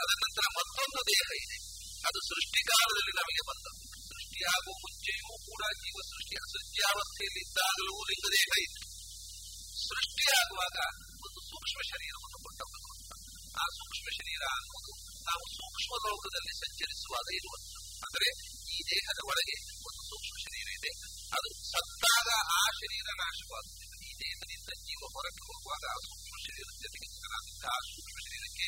ಅದರ ನಂತರ ಮತ್ತೊಂದು ದೇಹ ಇದೆ. ಅದು ಸೃಷ್ಟಿಕಾಲದಲ್ಲಿ ನಮಗೆ ಬಂದದ್ದು. ಸೃಷ್ಟಿಯಾಗುವ ಮುಂಚೆಯೂ ಕೂಡ ಜೀವ ಸೃಷ್ಟಿಯ ಸೃಷ್ಟಿಯಾವಸ್ಥೆಯಲ್ಲಿ ಇದ್ದಾಗಲೂ ಲಿಂಗದೇಹ ಇತ್ತು ಸೃಷ್ಟಿಯಾಗುವಾಗ ಒಂದು ಸೂಕ್ಷ್ಮ ಶರೀರವನ್ನು ಕೊಟ್ಟವರು. ಆ ಸೂಕ್ಷ್ಮ ಶರೀರ ಅನ್ನೋದು ನಾವು ಸೂಕ್ಷ್ಮ ಲೋಕದಲ್ಲಿ ಸಂಚರಿಸುವಾಗ ಇರುವಂಥದ್ದು ಅಂದರೆ ಈ ದೇಹದ ಒಳಗೆ ಒಂದು ಸೂಕ್ಷ್ಮ ಶರೀರ ಇದೆ ಅದು ಸತ್ತಾಗ ಆ ಶರೀರ ನಾಶವಾಗುತ್ತದೆ ಈ ದೇಹದಿಂದ ಜೀವ ಹೊರಟು ಹೋಗುವಾಗ ಆ ಸೂಕ್ಷ್ಮ ಶರೀರದ ಜೊತೆಗೆ ಆ ಸೂಕ್ಷ್ಮ ಶರೀರಕ್ಕೆ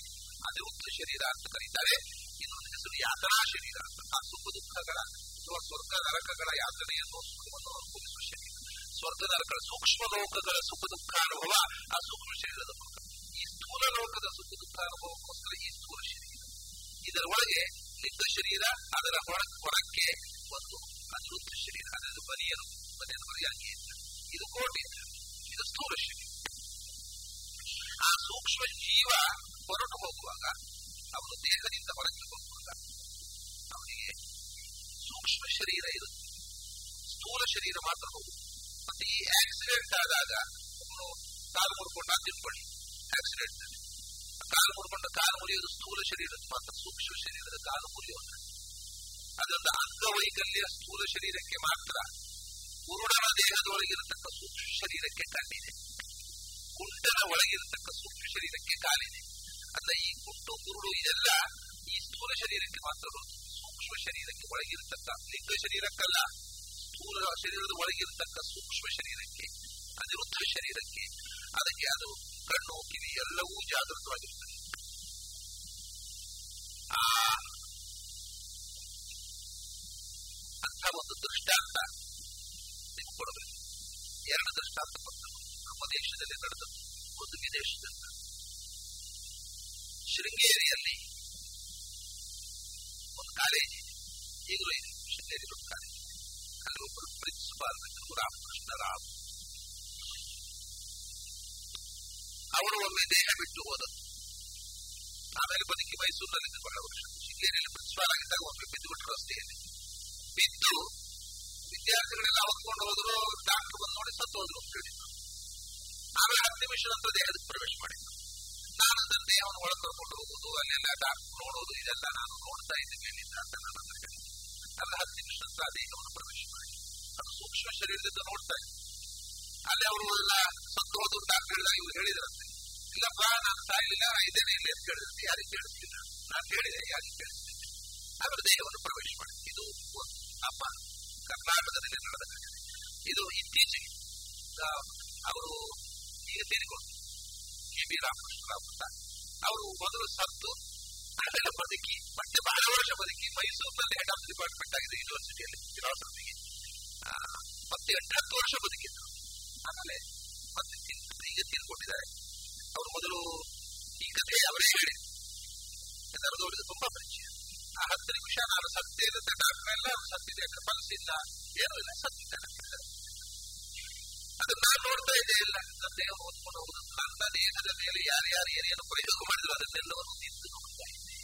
ಅನಿರುದ್ಧ ಶರೀರ ಅಂತ ಕರೀತಾರೆ ಇನ್ನೊಂದು ಹೆಸರು ಯಾತನಾ ಶರೀರ ಅಂತ ಆ ಸುಖ ದುಃಖಗಳ ಅಥವಾ ಸ್ವರ್ಗ ನರಕಗಳ ಯಾತನೆಯನ್ನು ಸುಖವನ್ನು ಅನುಭವಿಸುವ ಶರೀರ ಸ್ವರ್ಗ ನರಕಗಳ ಸೂಕ್ಷ್ಮ ಲೋಕಗಳ ಸುಖ ದುಃಖ ಅನುಭವ ಆ ಸೂಕ್ಷ್ಮ ಶರೀರದ ಮೂಲಕ ಈ ಸ್ಥೂಲ ಲೋಕದ ಸುಖ ದುಃಖ ಅನುಭವಕ್ಕೋಸ್ಕರ ಈ ಸ್ಥೂಲ ಶರೀರ ಇದರ ಒಳಗೆ ನಿಂತ ಶರೀರ ಅದರ ಹೊರ ಹೊರಕ್ಕೆ ಒಂದು ಅನಿರುದ್ಧ ಶರೀರ ಅದರ ಬರಿಯರು ಬನಿಯನು ಬರಿಯಾಗಿ ಇದು ಕೋಟಿ ಇದು ಸ್ಥೂಲ ಶರೀರ ಆ ಸೂಕ್ಷ್ಮ ಜೀವ ಹೊರಟು ಹೋಗುವಾಗ ಅವನು ದೇಹದಿಂದ ಹೊರಗೆ ಹೋಗುವಾಗ ಅವನಿಗೆ ಸೂಕ್ಷ್ಮ ಶರೀರ ಇರುತ್ತೆ ಸ್ಥೂಲ ಶರೀರ ಮಾತ್ರ ಹೋಗುತ್ತೆ ಮತ್ತೆ ಈ ಆಕ್ಸಿಡೆಂಟ್ ಆದಾಗ ಒಬ್ಬನು ಕಾಲು ಮುರ್ಕೊಂಡ ತಿಳ್ಕೊಳ್ಳಿ ಆಕ್ಸಿಡೆಂಟ್ ಕಾಲು ಮುರ್ಕೊಂಡ ಕಾಲು ಮುರಿಯೋದು ಸ್ಥೂಲ ಶರೀರದ ಮಾತ್ರ ಸೂಕ್ಷ್ಮ ಶರೀರದ ಕಾಲು ಮುರಿಯೋದು ಅದೊಂದು ಅಂಗವೈಕಲ್ಯ ಸ್ಥೂಲ ಶರೀರಕ್ಕೆ ಮಾತ್ರ ಕುರುಡನ ದೇಹದೊಳಗಿರತಕ್ಕ ಸೂಕ್ಷ್ಮ ಶರೀರಕ್ಕೆ ಕಣ್ಣಿದೆ ಕುಂಟನ ಒಳಗಿರತಕ್ಕ ಸೂಕ್ಷ್ಮ ಶರೀರಕ್ಕೆ ಕಾಲಿದೆ ಅಲ್ಲ ಈ ಕುಂಟು ಕುರುಡು ಇದೆಲ್ಲ ಈ ಸ್ಥೂಲ ಶರೀರಕ್ಕೆ ಮಾತ್ರ ಸೂಕ್ಷ್ಮ ಶರೀರಕ್ಕೆ ಒಳಗಿರತಕ್ಕ ಲಿಂಗ ಶರೀರಕ್ಕಲ್ಲ ಸ್ಥೂಲ ಶರೀರದ ಒಳಗಿರತಕ್ಕ ಸೂಕ್ಷ್ಮ ಶರೀರಕ್ಕೆ ಅನಿರುದ್ಧ ಶರೀರಕ್ಕೆ ಅದಕ್ಕೆ ಅದು ಕಣ್ಣು ಕಿವಿ ಎಲ್ಲವೂ ಜಾಗೃತವಾಗಿರ್ತದೆ ಆ ಅಂತ ಒಂದು ದೃಷ್ಟಾಂತ ನೀವು ಕೊಡಬೇಕು ಎರಡು ದೃಷ್ಟಾಂತ ಕೊಟ್ಟರು ನಮ್ಮ ದೇಶದಲ್ಲಿ ನಡೆದದ್ದು ಒಂದು ವಿದೇಶದಲ್ಲಿ ಶೃಂಗೇರಿಯಲ್ಲಿ ಒಂದು ಕಾಲೇಜ್ ಇದೆ ಈಗಲೂ ಇದೆ ಶೃಂಗೇರಿ ಒಂದು ಕಾಲೇಜ್ ಅಲ್ಲಿ ಒಬ್ಬರು ಪ್ರಿನ್ಸಿಪಾಲ್ ರಾಮಕೃಷ್ಣ ರಾವ್ ಅವರು ಒಮ್ಮೆ ದೇಹ ಬಿಟ್ಟು ಹೋದದ್ದು ಆಮೇಲೆ ಬದುಕಿ ಮೈಸೂರಿನಲ್ಲಿ ಬಹಳ ವರ್ಷ. ಶೃಂಗೇರಿಯಲ್ಲಿ ಪ್ರಿನ್ಸಿಪಾಲ್ ಆಗಿದ್ದಾಗ ಒಮ್ಮೆ ಬಿದ್ದು ಬಿಟ್ಟು ರಸ್ತೆಯಲ್ಲಿ ಬಿದ್ದು ವಿದ್ಯಾರ್ಥಿಗಳೆಲ್ಲ ಹೊತ್ಕೊಂಡು ಹೋದ್ರು ಡಾಕ್ಟರ್ ಬಂದು ನೋಡಿ ಸತ್ತು ಹೋದ್ರು ಅಂತ ಹೇಳಿದ್ರು. ಆಮೇಲೆ ಹತ್ತು ನಿಮಿಷ ನಂತರ ದೇಹಕ್ಕೆ ಪ್ರವೇಶ ಮಾಡಿದ್ರು. ನಾನು ನನ್ನ ದೇಹವನ್ನು ಒಳಗೆ ಕರ್ಕೊಂಡು ಹೋಗುದು ಅಲ್ಲೆಲ್ಲ ಡಾಕ್ಟರ್ ನೋಡೋದು, ಇದೆಲ್ಲ ನಾನು ನೋಡ್ತಾ ಇದ್ದೆ ಮೇಲಿಂದ ಅಂತ ನಾನು ಹೇಳಿದ್ರು ಅಲ್ಲ, ಹತ್ತು ನಿಮಿಷ ನಂತರ ದೇಹವನ್ನು ಪ್ರವೇಶ ಮಾಡಿ. ಅದು ಸೂಕ್ಷ್ಮ ಶರೀರದಿಂದ ನೋಡ್ತಾ ಇದ್ದೆ. ಅಲ್ಲಿ ಅವರು ಎಲ್ಲ ಸತ್ತು ಹೋದ್ರು ಡಾಕ್ಟರ್ ಹೇಳಿದ ಇವ್ರು ಹೇಳಿದ್ರಂತೆ ಇಲ್ಲಪ್ಪ ನಾನು ಸಾಯಲಿಲ್ಲ ಇದೇನೆ ಇಲ್ಲ ಅಂತ ಹೇಳಿದ್ರೆ ಯಾರಿಗೆ ಕೇಳಿಸ್ತಿಲ್ಲ ನಾನು? ಹೇಳಿದೆ ಯಾರಿಗೆ ಕೇಳಿಸ್ತಿಲ್ಲ ಅವರು ದೇಹವನ್ನು ಪ್ರವೇಶ ಮಾಡಿ ಇದು ನಮ್ಮ ಕರ್ನಾಟಕದಲ್ಲಿ ನಡೆದ ಇದು ಇತ್ತೀಚೆಗೆ ಅವರು ಈಗ ಸೇರಿಕೊಂಡು ಕೆ ಬಿ ರಾಮಕೃಷ್ಣರಾವ್ ಅಂತ. ಅವರು ಮೊದಲು ಸತ್ತು ಅದೆಲ್ಲ ಬದುಕಿ ಮತ್ತೆ ಬಹಳ ವರ್ಷ ಬದುಕಿ ಮೈಸೂರಿನಲ್ಲಿ ಹೆಡ್ ಆಫ್ ಡಿಪಾರ್ಟ್ಮೆಂಟ್ ಆಗಿದೆ ಯೂನಿವರ್ಸಿಟಿಯಲ್ಲಿ ಫಿಲಾಸಫಿಗೆ ಮತ್ತೆ ಹತ್ತು ವರ್ಷ ಬದುಕಿದ್ರು ಆಮೇಲೆ ಮತ್ತೆ ಈಗ ತೀರ್ಕೊಂಡಿದ್ದಾರೆ. ಅವರು ಮೊದಲು ಈ ಕಥೆ ಅವರೇ ಹೇಳಿ ನರದವರಿಗೆ ತುಂಬಾ ಪರಿಚಯ ಆ ಹತ್ತು ನಿಮಿಷ ನಾನು ಸತ್ತೇನೆ ಅಂತ ಡಾಕ್ಟರ್ ಎಲ್ಲ ಸತ್ತಿದೆ ಮನಸ್ಸಿಲ್ಲ ಏನೂ ಇಲ್ಲ ಸತ್ತಿದ್ದಾರೆ ಅದನ್ನ ನಾನು ನೋಡ್ತಾ ಇದ್ದೇ ಇಲ್ಲ ನನ್ನ ಓದ್ಕೊಂಡು ನನ್ನ ದೇಹದ ಮೇಲೆ ಯಾರ್ಯಾರು ಏನೇನು ಪ್ರಯೋಗ ಮಾಡಿದ್ರು ಅದನ್ನೆಲ್ಲವನ್ನು ನಿಂತು ನೋಡ್ತಾ ಇದ್ದೆ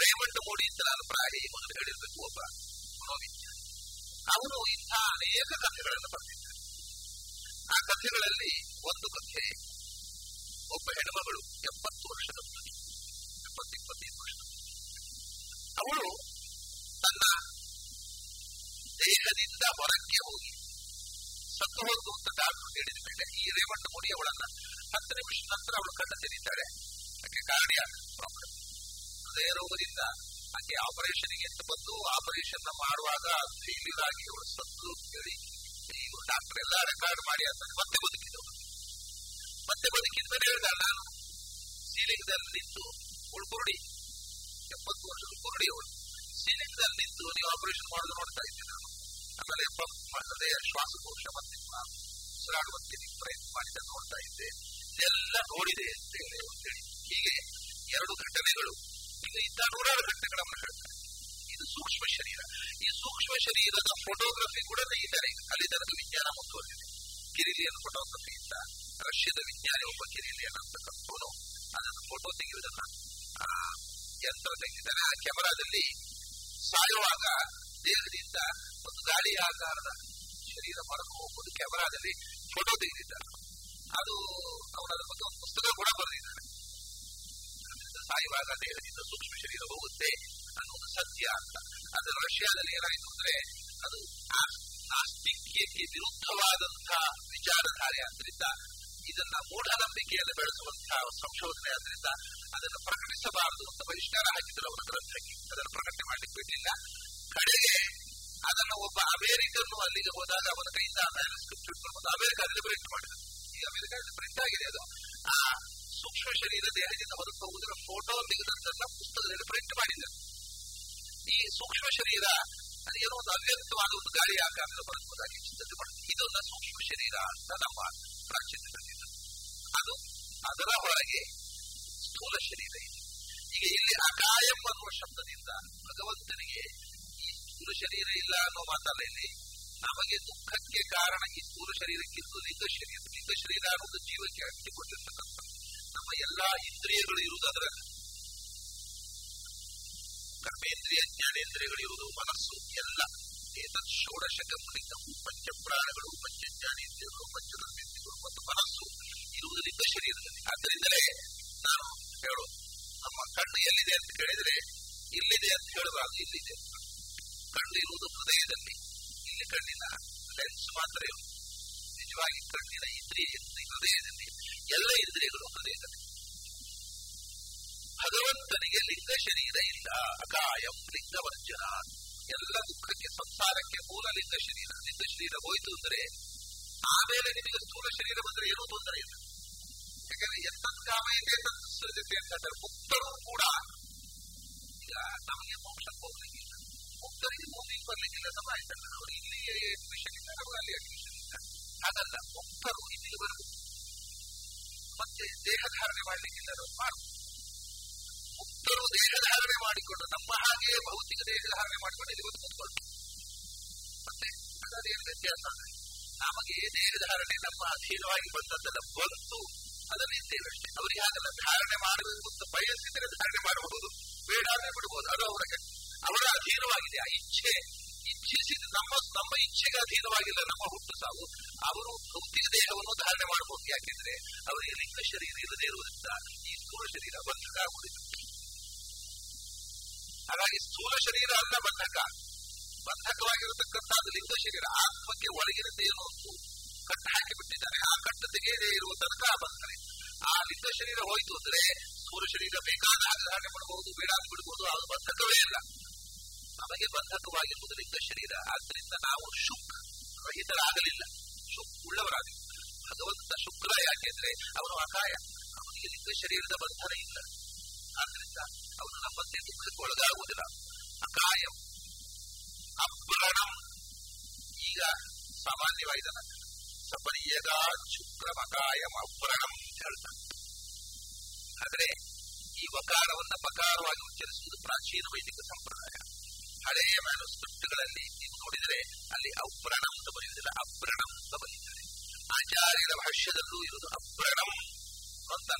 ರೇಮಂಡ ಮೋಡಿ ಅಂತ ನಾನು ಪ್ರಾಯ ಮೊದಲು ಹೇಳಿರ್ಬೇಕು ಒಬ್ಬ ಮನೋವಿಜ್ಞಾನಿ ಅವನು ಇಂಥ ಅನೇಕ ಕಥೆಗಳನ್ನು ಬರೆದಿದ್ದಾನೆ. ಆ ಕಥೆಗಳಲ್ಲಿ ಒಂದು ಕಥೆ ಒಬ್ಬ ಹೆಣ್ಮಗಳು ಎಪ್ಪತ್ತು ವರ್ಷದ ಮುದುಕಿ ಎಪ್ಪತ್ತು ಇಪ್ಪತ್ತೈದು ವರ್ಷ ಅವಳು ತನ್ನ ದೇಹದಿಂದ ಹೊರಕ್ಕೆ ಹೋಗಿ ಸತ್ತು ಹೋದ್ದು ಅಂತ ಡಾಕ್ಟರ್ ಹೇಳಿದ ಮೇಲೆ ಈ ರೇವಣ್ಣ ಮುನಿ ಅವಳನ್ನ ಹತ್ತು ನಿಮಿಷ ನಂತರ ಅವಳು ಕಣ್ಣು ತೆರೀತಾಳೆ ಅದಕ್ಕೆ ಕಾರ್ಡಿಯ ಪ್ರಾಬ್ಲಮ್ ಹೃದಯ ರೋಗದಿಂದ ಆಕೆ ಆಪರೇಷನ್ಗೆ ಅಂತ ಬಂದು ಆಪರೇಷನ್ ಮಾಡುವಾಗ ಫೇಲ್ಯೂರ್ ಆಗಿ ಅವಳು ಸತ್ತು ಹೇಳಿ ಡಾಕ್ಟರ್ ಎಲ್ಲ ರೆಕಾರ್ಡ್ ಮಾಡಿ ಅಂತ ಮತ್ತೆ ಬದುಕಿದ್ರು ಮತ್ತೆ ಬದುಕಿದ ಮೇಲೆ ಹೇಳಿದ ನಾನು ಸೀಲಿಂಗ್ದಲ್ಲಿ ನಿಂತು ಉಳ್ಕುರುಡಿ ಎಪ್ಪತ್ತು ವರ್ಷದ ಕುರುಡಿ ಅವಳು ಸೀಲಿಂಗ್ದಲ್ಲಿ ನಿಂತು ನೀವು ಆಪರೇಷನ್ ಮಾಡೋದು ನೋಡ್ತಾ ಇದ್ದೀನಿ ನಾನು ಆಮೇಲೆ ಹೃದಯ ಶ್ವಾಸಕೋಶ ಮತ್ತೆ ಉಸಿರಾಡುವಂತೆ ನೀವು ಪ್ರಯತ್ನ ಮಾಡಿದ ನೋಡ್ತಾ ಇದ್ದೆ ಇದೆಲ್ಲ ನೋಡಿದೆ ಅಂತ ಹೇಳಿ ಹೀಗೆ ಎರಡು ಘಟನೆಗಳು ಇನ್ನು ಇಂಥ ನೂರಾರು ಘಟನೆಗಳನ್ನು ಸೂಕ್ಷ್ಮ ಶರೀರ ಈ ಸೂಕ್ಷ್ಮ ಶರೀರದ ಫೋಟೋಗ್ರಫಿ ಕೂಡ ತೆಗಿತಾರೆ ಅಲ್ಲಿ ತನಕ ವಿಜ್ಞಾನ ಮುಂದುವರೆದಿದೆ ಕಿರಿಲಿಯನ್ ಫೋಟೋಗ್ರಫಿ ಇಂದ ರಷ್ಯಾದ ವಿಜ್ಞಾನಿ ಒಬ್ಬ ಕಿರಿಲಿಯನ್ ಅಂತಕ್ಕಂಥವನು ಅದನ್ನು ಫೋಟೋ ತೆಗೆಯುವುದನ್ನ ಯಂತ್ರ ತೆಗೆದಿದ್ದಾರೆ. ಆ ಕ್ಯಾಮರಾದಲ್ಲಿ ಸಾಯುವಾಗ ದೇಹದಿಂದ ಒಂದು ಗಾಳಿ ಆಕಾರದ ಶರೀರ ಹೊರಗೆ ಹೋಗುವುದು ಕ್ಯಾಮರಾದಲ್ಲಿ ಫೋಟೋ ತೆಗೆದಿದ್ದಾರೆ. ಅದು ಅವನ ಬಗ್ಗೆ ಒಂದು ಪುಸ್ತಕ ಕೂಡ ಬರೆದಿದ್ದಾರೆ. ಸಾಯುವಾಗ ದೇಹದಿಂದ ಸೂಕ್ಷ್ಮ ಶರೀರ ಹೋಗುತ್ತೆ. ಅನ್ನೋದು ಸತ್ಯ ಅಂತ ಅದು ರಷ್ಯಾದಲ್ಲಿ ಏನಾಯಿತು ಅಂದ್ರೆ ಅದು ಆಸ್ತಿಕ್ಯಕ್ಕೆ ವಿರುದ್ಧವಾದಂತಹ ವಿಚಾರಧಾರೆ ಆದ್ರಿಂದ ಇದನ್ನ ಮೂಢನಂಬಿಕೆಯನ್ನು ಬೆಳೆಸುವಂತಹ ಸಂಶೋಧನೆ ಆದ್ರಿಂದ ಅದನ್ನು ಪ್ರಕಟಿಸಬಾರದು ಅಂತ ಬಹಿಷ್ಕಾರ ಹಾಕಿದ್ರು ಅವರ ಗ್ರಂಥಕ್ಕೆ ಅದನ್ನು ಪ್ರಕಟಣೆ ಮಾಡಲಿಕ್ಕೆ ಬಿಟ್ಟಿಲ್ಲ ಕಡೆಗೆ ಅದನ್ನು ಒಬ್ಬ ಅಮೆರಿಕನ್ನು ಅಲ್ಲಿಗೆ ಹೋದಾಗ ಅವನ ಕೈಯಿಂದ ಮ್ಯಾನುಸ್ಕ್ರಿಪ್ಟ್ ಪ್ರಿಂಟ್ ಮಾಡಿದ್ರು ಈ ಅಮೆರಿಕಾದಲ್ಲಿ ಪ್ರಿಂಟ್ ಆಗಿದೆ ಅದು ಆ ಸೂಕ್ಷ್ಮ ಶರೀರ ದೇಹದಿಂದ ಹೊರಗೆ ಹೋಗುವುದರ ಫೋಟೋ ತೆಗೆದಂತೆಲ್ಲ ಪುಸ್ತಕದಲ್ಲಿ ಪ್ರಿಂಟ್ ಮಾಡಿದ್ದಾರೆ ಈ ಸೂಕ್ಷ್ಮ ಶರೀರ ಏನೋ ಒಂದು ಅವ್ಯಕ್ತವಾದ ಒಂದು ಗಾಳಿ ಆಕಾರದ ಬರುವುದಾಗಿ ಚಿಂತನೆ ಮಾಡುತ್ತೆ ಇದೊಂದು ಸೂಕ್ಷ್ಮ ಶರೀರ ಅಂತ ನಮ್ಮ ಪ್ರಾಚೀನದಲ್ಲಿ ಅದು ಅದರ ಹೊರಗೆ ಸ್ಥೂಲ ಶರೀರ ಇದೆ. ಈಗ ಇಲ್ಲಿ ಅಕಾಯಂ ಅನ್ನುವ ಶಬ್ದದಿಂದ ಭಗವಂತನಿಗೆ ಈ ಸ್ಥೂಲ ಶರೀರ ಇಲ್ಲ ಅನ್ನೋ ಮಾತಲ್ಲ ಇಲ್ಲಿ. ನಮಗೆ ದುಃಖಕ್ಕೆ ಕಾರಣ ಈ ಸ್ಥೂಲ ಶರೀರಕ್ಕಿಂತ ಲಿಂಗ ಶರೀರ. ಲಿಂಗ ಶರೀರ ಅನ್ನೋದು ಜೀವಕ್ಕೆ ಅಂಟಿಕೊಂಡಿರ್ತಕ್ಕಂಥ ನಮ್ಮ ಎಲ್ಲಾ ಇಂದ್ರಿಯಗಳು ಇರುವುದು ಅದರಲ್ಲಿ ಕರ್ಮೇಂದ್ರಿಯ ಜ್ಞಾನೇಂದ್ರಿಯಗಳಿರುವುದು ಮನಸ್ಸು ಎಲ್ಲ ಷೋಡಶಕ ಲಿಂಗಂ ಪಂಚಪ್ರಾಣಗಳು ಪಂಚ ಪಂಚಕರ್ಮೇಂದ್ರಿಯಗಳು ಮತ್ತು ಮನಸ್ಸು ಇರುವುದರಿಂದ ಶರೀರದಲ್ಲಿ. ಆದ್ದರಿಂದಲೇ ನಾನು ಹೇಳು, ನಮ್ಮ ಕಣ್ಣು ಎಲ್ಲಿದೆ ಅಂತ ಕೇಳಿದ್ರೆ, ಇಲ್ಲಿದೆ ಅಂತ ಹೇಳುವಾಗ ಇಲ್ಲಿದೆ. ಕಣ್ಣು ಇರುವುದು ಹೃದಯದಲ್ಲಿ, ಇಲ್ಲಿ ಕಣ್ಣಿನ ಲೆನ್ಸ್ ಮಾತ್ರ ಇರುವುದು. ನಿಜವಾಗಿ ಕಣ್ಣಿನ ಇಂದ್ರಿಯ ಹೃದಯದಲ್ಲಿ, ಎಲ್ಲ ಇಂದ್ರಿಯಗಳು ಹೃದಯದಲ್ಲಿ. ಭಗವಂತನಿಗೆ ಲಿಂಗ ಶರೀರ ಇಲ್ಲ ಅಕಾಯಂ ಲಿಂಗವರ್ಜನ ಎಲ್ಲ ದುಃಖಕ್ಕೆ ಸಂಸಾರಕ್ಕೆ ಮೂಲ ಲಿಂಗ ಶರೀರ ಲಿಂಗ ಶರೀರ ಹೋಯ್ತು ಅಂದ್ರೆ ಆಮೇಲೆ ನಿಮಗೆ ಸ್ಥೂಲ ಶರೀರ ಬಂದ್ರೆ ಏನೂ ತೊಂದರೆ ಇಲ್ಲ. ಯಾಕಂದ್ರೆ ಎತ್ತತ್ ಕಾಮಯತೆ ತತ್ ಸೃಜತೆ ಅಂತ ಕೂಡ ಈಗ ನಮಗೆ ಮೋಕ್ಷಕ್ಕೆ ಹೋಗ್ಲಿಕ್ಕಿಲ್ಲ ಮುಕ್ತರಿಗೆ ಭೂಮಿಗೆ ಬರ್ಲಿಕ್ಕಿಲ್ಲ ಸಮ ಆಯ್ತಲ್ಲ ಅವರು ಇಲ್ಲಿಯೇ ಅಡ್ಮಿಷನ್ ಇಲ್ಲ, ಅವರು ಅಲ್ಲಿ ಅಡ್ಮಿಷನ್ ಇಲ್ಲ. ಹಾಗಲ್ಲ ಮುಕ್ತರು ಇಲ್ಲಿಗೆ ಬರಬೇಕು ಮತ್ತೆ ದೇಹ ಧಾರಣೆ ಮಾಡ್ಲಿಕ್ಕಿಲ್ಲ ಮಾಡ್ಬೋದು ಮುಕ್ತರು ದೇಹ ಧಾರಣೆ ಮಾಡಿಕೊಂಡು, ನಮ್ಮ ಹಾಗೆ ಭೌತಿಕ ದೇಹ ಧಾರಣೆ ಮಾಡಿಕೊಂಡು ಇಲ್ಲಿ ಬಂದು ಕೂತ್ಕೊಂಡು ಮತ್ತೆ ಅದೇನು ವ್ಯತ್ಯಾಸ? ನಮಗೆ ದೇಹ ಧಾರಣೆ ನಮ್ಮ ಅಧೀನವಾಗಿ ಬಂದದ್ದೆಲ್ಲ ಬಂತು ಅದನ್ನ ಇದ್ದೇವಷ್ಟೇ ಅವರಿಗೆ ಹಾಗಲ್ಲ ಧಾರಣೆ ಮಾಡಬೇಕು ಅಂತ ಬಯಸಿದ್ರೆ ಧಾರಣೆ ಮಾಡಬಹುದು, ಬೇಡ ಅಂದ್ರೆ ಬಿಡಬಹುದು, ಅದು ಅವರ ಅವರ ಅಧೀನವಾಗಿದೆ, ಆ ಇಚ್ಛೆ. ಇಚ್ಛಿಸಿದ ನಮ್ಮ ನಮ್ಮ ಇಚ್ಛೆಗೆ ಅಧೀನವಾಗಿಲ್ಲ, ನಮ್ಮ ಹುಟ್ಟು ಸಾವು. ಅವರು ಭೌತಿಕ ದೇಹವನ್ನು ಧಾರಣೆ ಮಾಡಬಹುದು. ಯಾಕೆಂದ್ರೆ ಅವರಿಗೆ ಲಿಂಗ ಶರೀರ ಇಲ್ಲದೆ ಇರುವುದರಿಂದ ಈ ಸ್ಥೂಲ ಶರೀರ ಬಂಧಕ ಹಾಗಾಗಿ ಸ್ಥೂಲ ಶರೀರ ಅಲ್ಲ ಬಂಧಕ ಬಂಧಕವಾಗಿರತಕ್ಕಂಥದ್ದು ಲಿಂಗ ಶರೀರ. ಆತ್ಮಕ್ಕೆ ಒಳಗಿನದ್ದು ಏನೋ ಒಂದು ಕಟ್ಟು ಹಾಕಿ ಬಿಟ್ಟಿದ್ದಾರೆ. ಆ ಕಟ್ಟು ತೆಗೆಯದೇ ಇರುವ ತನಕ ಆ ಬಂಧನೆ ಆ ಲಿಂಗ ಶರೀರ ಹೋಯ್ತು ಅಂದ್ರೆ ಸ್ಥೂಲ ಶರೀರ ಬೇಕಾದ ಹಾಗೆ ಧಾರಣೆ ಮಾಡಬಹುದು, ಬೇಡ ಬಿಡಬಹುದು ಅದು ಬಂಧಕವೇ ಇಲ್ಲ ನಮಗೆ ಬಂಧಕವಾಗಿರುವುದು ಲಿಂಗ ಶರೀರ. ಆದ್ರಿಂದ ನಾವು ಶುಕ್ ರಹಿತರಾಗಲಿಲ್ಲ. ಶುಕ್ ಉಳ್ಳವರಾಗಲಿಲ್ಲ. ಭಗವಂತ ಶುಕ್ರ ಯಾಕೆಂದ್ರೆ ಅವನು ಅಕಾಯ. ಅವನಿಗೆ ಲಿಂಗ ಶರೀರದ ಬಂಧನ ಇಲ್ಲ. ಆದ್ರಿಂದ ಅವನು ದುಃಖಕ್ಕೆ ಒಳಗಾಗುವುದಿಲ್ಲ ಅಕಾಯಂ ಅಪ್ರಣಂ ಈಗ ಸಾಮಾನ್ಯವಾದ ಸಪರ್ಯದ ಶುಕ್ರಮಕಾಯಂ ಅಂತ ಹೇಳ್ತಾನೆ ಆದರೆ ಈ ವಕಾರವನ್ನು ಪಕಾರವಾಗಿ ಉಚ್ಚರಿಸುವುದು ಪ್ರಾಚೀನ ವೈದಿಕ ಸಂಪ್ರದಾಯ ಹಳೆಯ ಮ್ಯಾನುಸ್ಕ್ರಿಪ್ಟ್ಗಳಲ್ಲಿ ನೀವು ನೋಡಿದರೆ ಅಲ್ಲಿ ಅಪ್ರಣಂ ಅಂತ ಬರೆಯುವುದಿಲ್ಲ ಅಪ್ರಣಂ ಅಂತ ಬರೆಯುತ್ತಾರೆ ಆಚಾರ್ಯರ ಭಾಷ್ಯದಲ್ಲೂ ಇರುವುದು ಅಪ್ರಣಂ ಅಂತ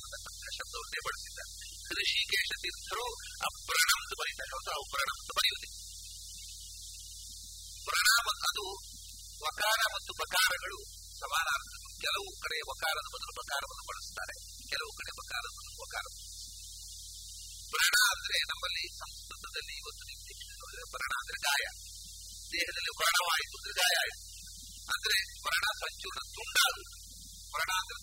ಶಬ್ದವನ್ನೇ ಬಳಸಿದ್ದಾರೆ ಋಷಿಕೇಶ ತೀರ್ಥರು ಅಪ್ರಣಮ್ ಅಂತ ಬರೀತಾರೆ. ಹೊಸ ಅಪ್ರಾಣ ಅಂತ ಪ್ರಣಾಮ ಅದು ವಕಾರ ಮತ್ತು ಬಕಾರಗಳು ಸಮಾನಾರ್ಥ ಕೆಲವು ಕಡೆ ವಕಾರದ ಬದಲು ಬಕಾರವನ್ನು ಬಳಸುತ್ತಾರೆ, ಕೆಲವು ಕಡೆ ಬಕಾರದ ಬದಲು ವಕಾರ ಪ್ರಣ ಅಂದ್ರೆ ನಮ್ಮಲ್ಲಿ ಸಂಸ್ಕೃತದಲ್ಲಿ ಇವತ್ತು ನೋಡಿದ್ರೆ ಪ್ರಣ ಅಂದ್ರೆ ಗಾಯ. ದೇಹದಲ್ಲಿ ವ್ರಣವಾಯಿತು ಅಂದ್ರೆ ಗಾಯ ಆಯಿತು. ಅಂದ್ರೆ ವ್ರಣ ಸಂಚೂರ್ಣ ತುಂಡಾಗುವುದು. ವ್ರಣ ಅಂದ್ರೆ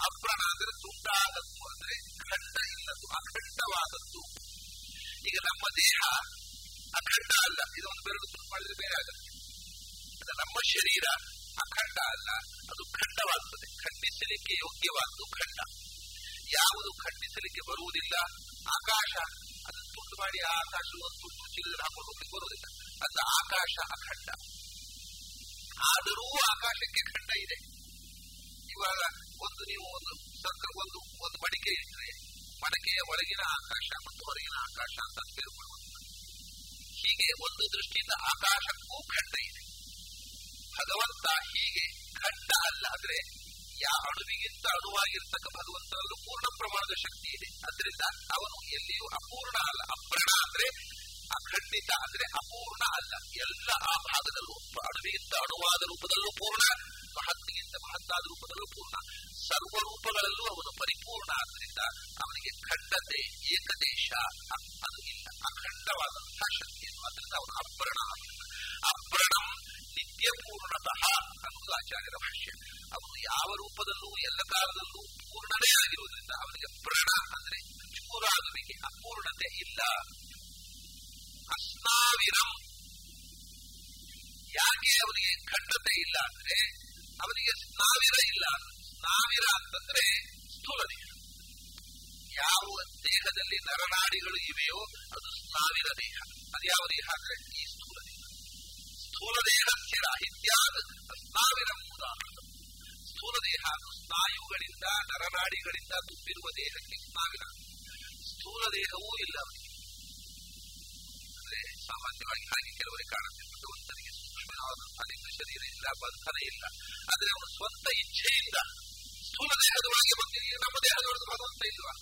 ಅಪ್ರಣ ಅಂದ್ರೆ ತುಂಡಾದದ್ದು ಅಂದ್ರೆ ಖಂಡ ಇಲ್ಲದ್ದು, ಅಖಂಡವಾದದ್ದು. ಈಗ ನಮ್ಮ ದೇಹ ಅಖಂಡ ಅಲ್ಲ, ಇದು ಒಂದು ಬೆರಳು ತುಂಡು ಮಾಡಿದ್ರೆ ಬೇರೆ ಆಗುತ್ತೆ. ನಮ್ಮ ಶರೀರ ಅಖಂಡ ಅಲ್ಲ, ಅದು ಖಂಡವಾಗುತ್ತದೆ ಖಂಡಿಸಲಿಕ್ಕೆ ಯೋಗ್ಯವಾದ್ದು ಖಂಡ. ಯಾವುದು ಖಂಡಿಸಲಿಕ್ಕೆ ಬರುವುದಿಲ್ಲ, ಆಕಾಶ ಅದನ್ನು ತುಂಡು ಮಾಡಿ ಆ ಆಕಾಶ ಒಂದು ತುಂಡು ಚೀಲದಲ್ಲಿ ಹಾಕೊಂಡು ಹೋಗ್ಲಿಕ್ಕೆ ಬರುವುದಿಲ್ಲ. ಅದು ಆಕಾಶ ಅಖಂಡ. ಆದರೂ ಆಕಾಶಕ್ಕೆ ಖಂಡ ಇದೆ. ಇವಾಗ ಒಂದು ನೀವು ಒಂದು ಒಂದು ಒಂದು ಮಡಿಕೆ ಇಟ್ಟರೆ ಮಡಿಕೆಯ ಒಳಗಿನ ಆಕಾಶ ಮತ್ತು ಹೊರಗಿನ ಆಕಾಶ ಅಂತ ಬೇರ್ಪಡುವುದಿಲ್ಲ ಹೀಗೆ ಒಂದು ದೃಷ್ಟಿಯಿಂದ ಆಕಾಶಕ್ಕೂ ಖಂಡ ಇದೆ. ಭಗವಂತ ಹೀಗೆ ಖಂಡ ಅಲ್ಲ, ಆದ್ರೆ ಯಾ ಅಣುವಿಗಿಂತ ಅಣುವಾಗಿರ್ತಕ್ಕ ಭಗವಂತನಲ್ಲೂ ಪೂರ್ಣ ಪ್ರಮಾಣದ ಶಕ್ತಿ ಇದೆ. ಅದರಿಂದ ಅವನು ಎಲ್ಲಿಯೂ ಅಪೂರ್ಣ ಅಲ್ಲ. ಅಪ್ರಣ ಅಂದ್ರೆ ಅಖಂಡಿತ, ಅಂದ್ರೆ ಅಪೂರ್ಣ ಅಲ್ಲ. ಎಲ್ಲ ಆ ಭಾಗದಲ್ಲೂ ಅಣುವಿಗಿಂತ ಅಣುವಾದ ರೂಪದಲ್ಲೂ ಪೂರ್ಣ. ಮಹತ್ತಿಗಿಂತ ಮಹತ್ತಾದ ರೂಪದಲ್ಲೂ ಪೂರ್ಣ ಸರ್ವ ರೂಪಗಳಲ್ಲೂ ಅವನು ಪರಿಪೂರ್ಣ ಆದ್ದರಿಂದ ಅವನಿಗೆ ಖಂಡತೆ, ಏಕದೇಶ ಅದು ಇಲ್ಲ. ಅಖಂಡವಾದಂತಹ ಶಕ್ತಿಯನ್ನು ಅದರಿಂದ ಅವನು ಅಪ್ರಣ ಅಪ್ರಣಂ ನಿತ್ಯ ಪೂರ್ಣತಃ ಅನ್ನುವುದು ಆಚಾರ್ಯರ ಭಾಷ್ಯ. ಅವನು ಯಾವ ರೂಪದಲ್ಲೂ, ಎಲ್ಲ ಕಾಲದಲ್ಲೂ ಪೂರ್ಣನೇ ಆಗಿರುವುದರಿಂದ ಅವನಿಗೆ ಪ್ರಣ ಅಂದ್ರೆ ಚೂರಾಗುವಿಕೆ ಅಪೂರ್ಣತೆ ಇಲ್ಲ. ಅಸ್ನಾವಿರಂ ಯಾಕೆ ಅವನಿಗೆ ಖಂಡತೆ ಇಲ್ಲ ಅಂದ್ರೆ ಅವನಿಗೆ ಸಾವಿರ ಇಲ್ಲ. ಸಾವಿರ ಅಂತಂದ್ರೆ ಸ್ಥೂಲ ದೇಹ ಯಾವ ದೇಹದಲ್ಲಿ ನರನಾಡಿಗಳು ಇವೆಯೋ ಅದು ಸಾವಿರ ದೇಹ. ಅದು ಯಾವ ದೇಹ ಅಂದ್ರೆ ಈ ಸ್ಥೂಲ ದೇಹ. ಸ್ಥೂಲ ದೇಹ ಸ್ಥಿರ ಇತ್ಯಾದ ಸಾವಿರ ಸ್ಥೂಲ ದೇಹ ಅದು ಸ್ನಾಯುಗಳಿಂದ, ನರನಾಡಿಗಳಿಂದ ತುಂಬಿರುವ ದೇಹಕ್ಕೆ ಸ್ನಾವಿರ ಸ್ಥೂಲ ದೇಹವೂ ಇಲ್ಲ ಅವನಿಗೆ. ಅಂದ್ರೆ ಸಾಮಾನ್ಯವಾಗಿ ಹಾಗೆ ಕೆಲವರಿಗೆ ಅಲಿಂಗ ಶರೀರ ಇಲ್ಲ ಬಂಧನ ಇಲ್ಲ ಆದ್ರೆ ಅವನು ಸ್ವಂತ ಇಚ್ಛೆಯಿಂದ ಸ್ಥೂಲ ದೇಹದ ಒಳಗೆ ಬಂದಿಲ್ಲ ನಮ್ಮ ದೇಹದೊಳಗೆ ಭಗವಂತ ಇಲ್ವಾ?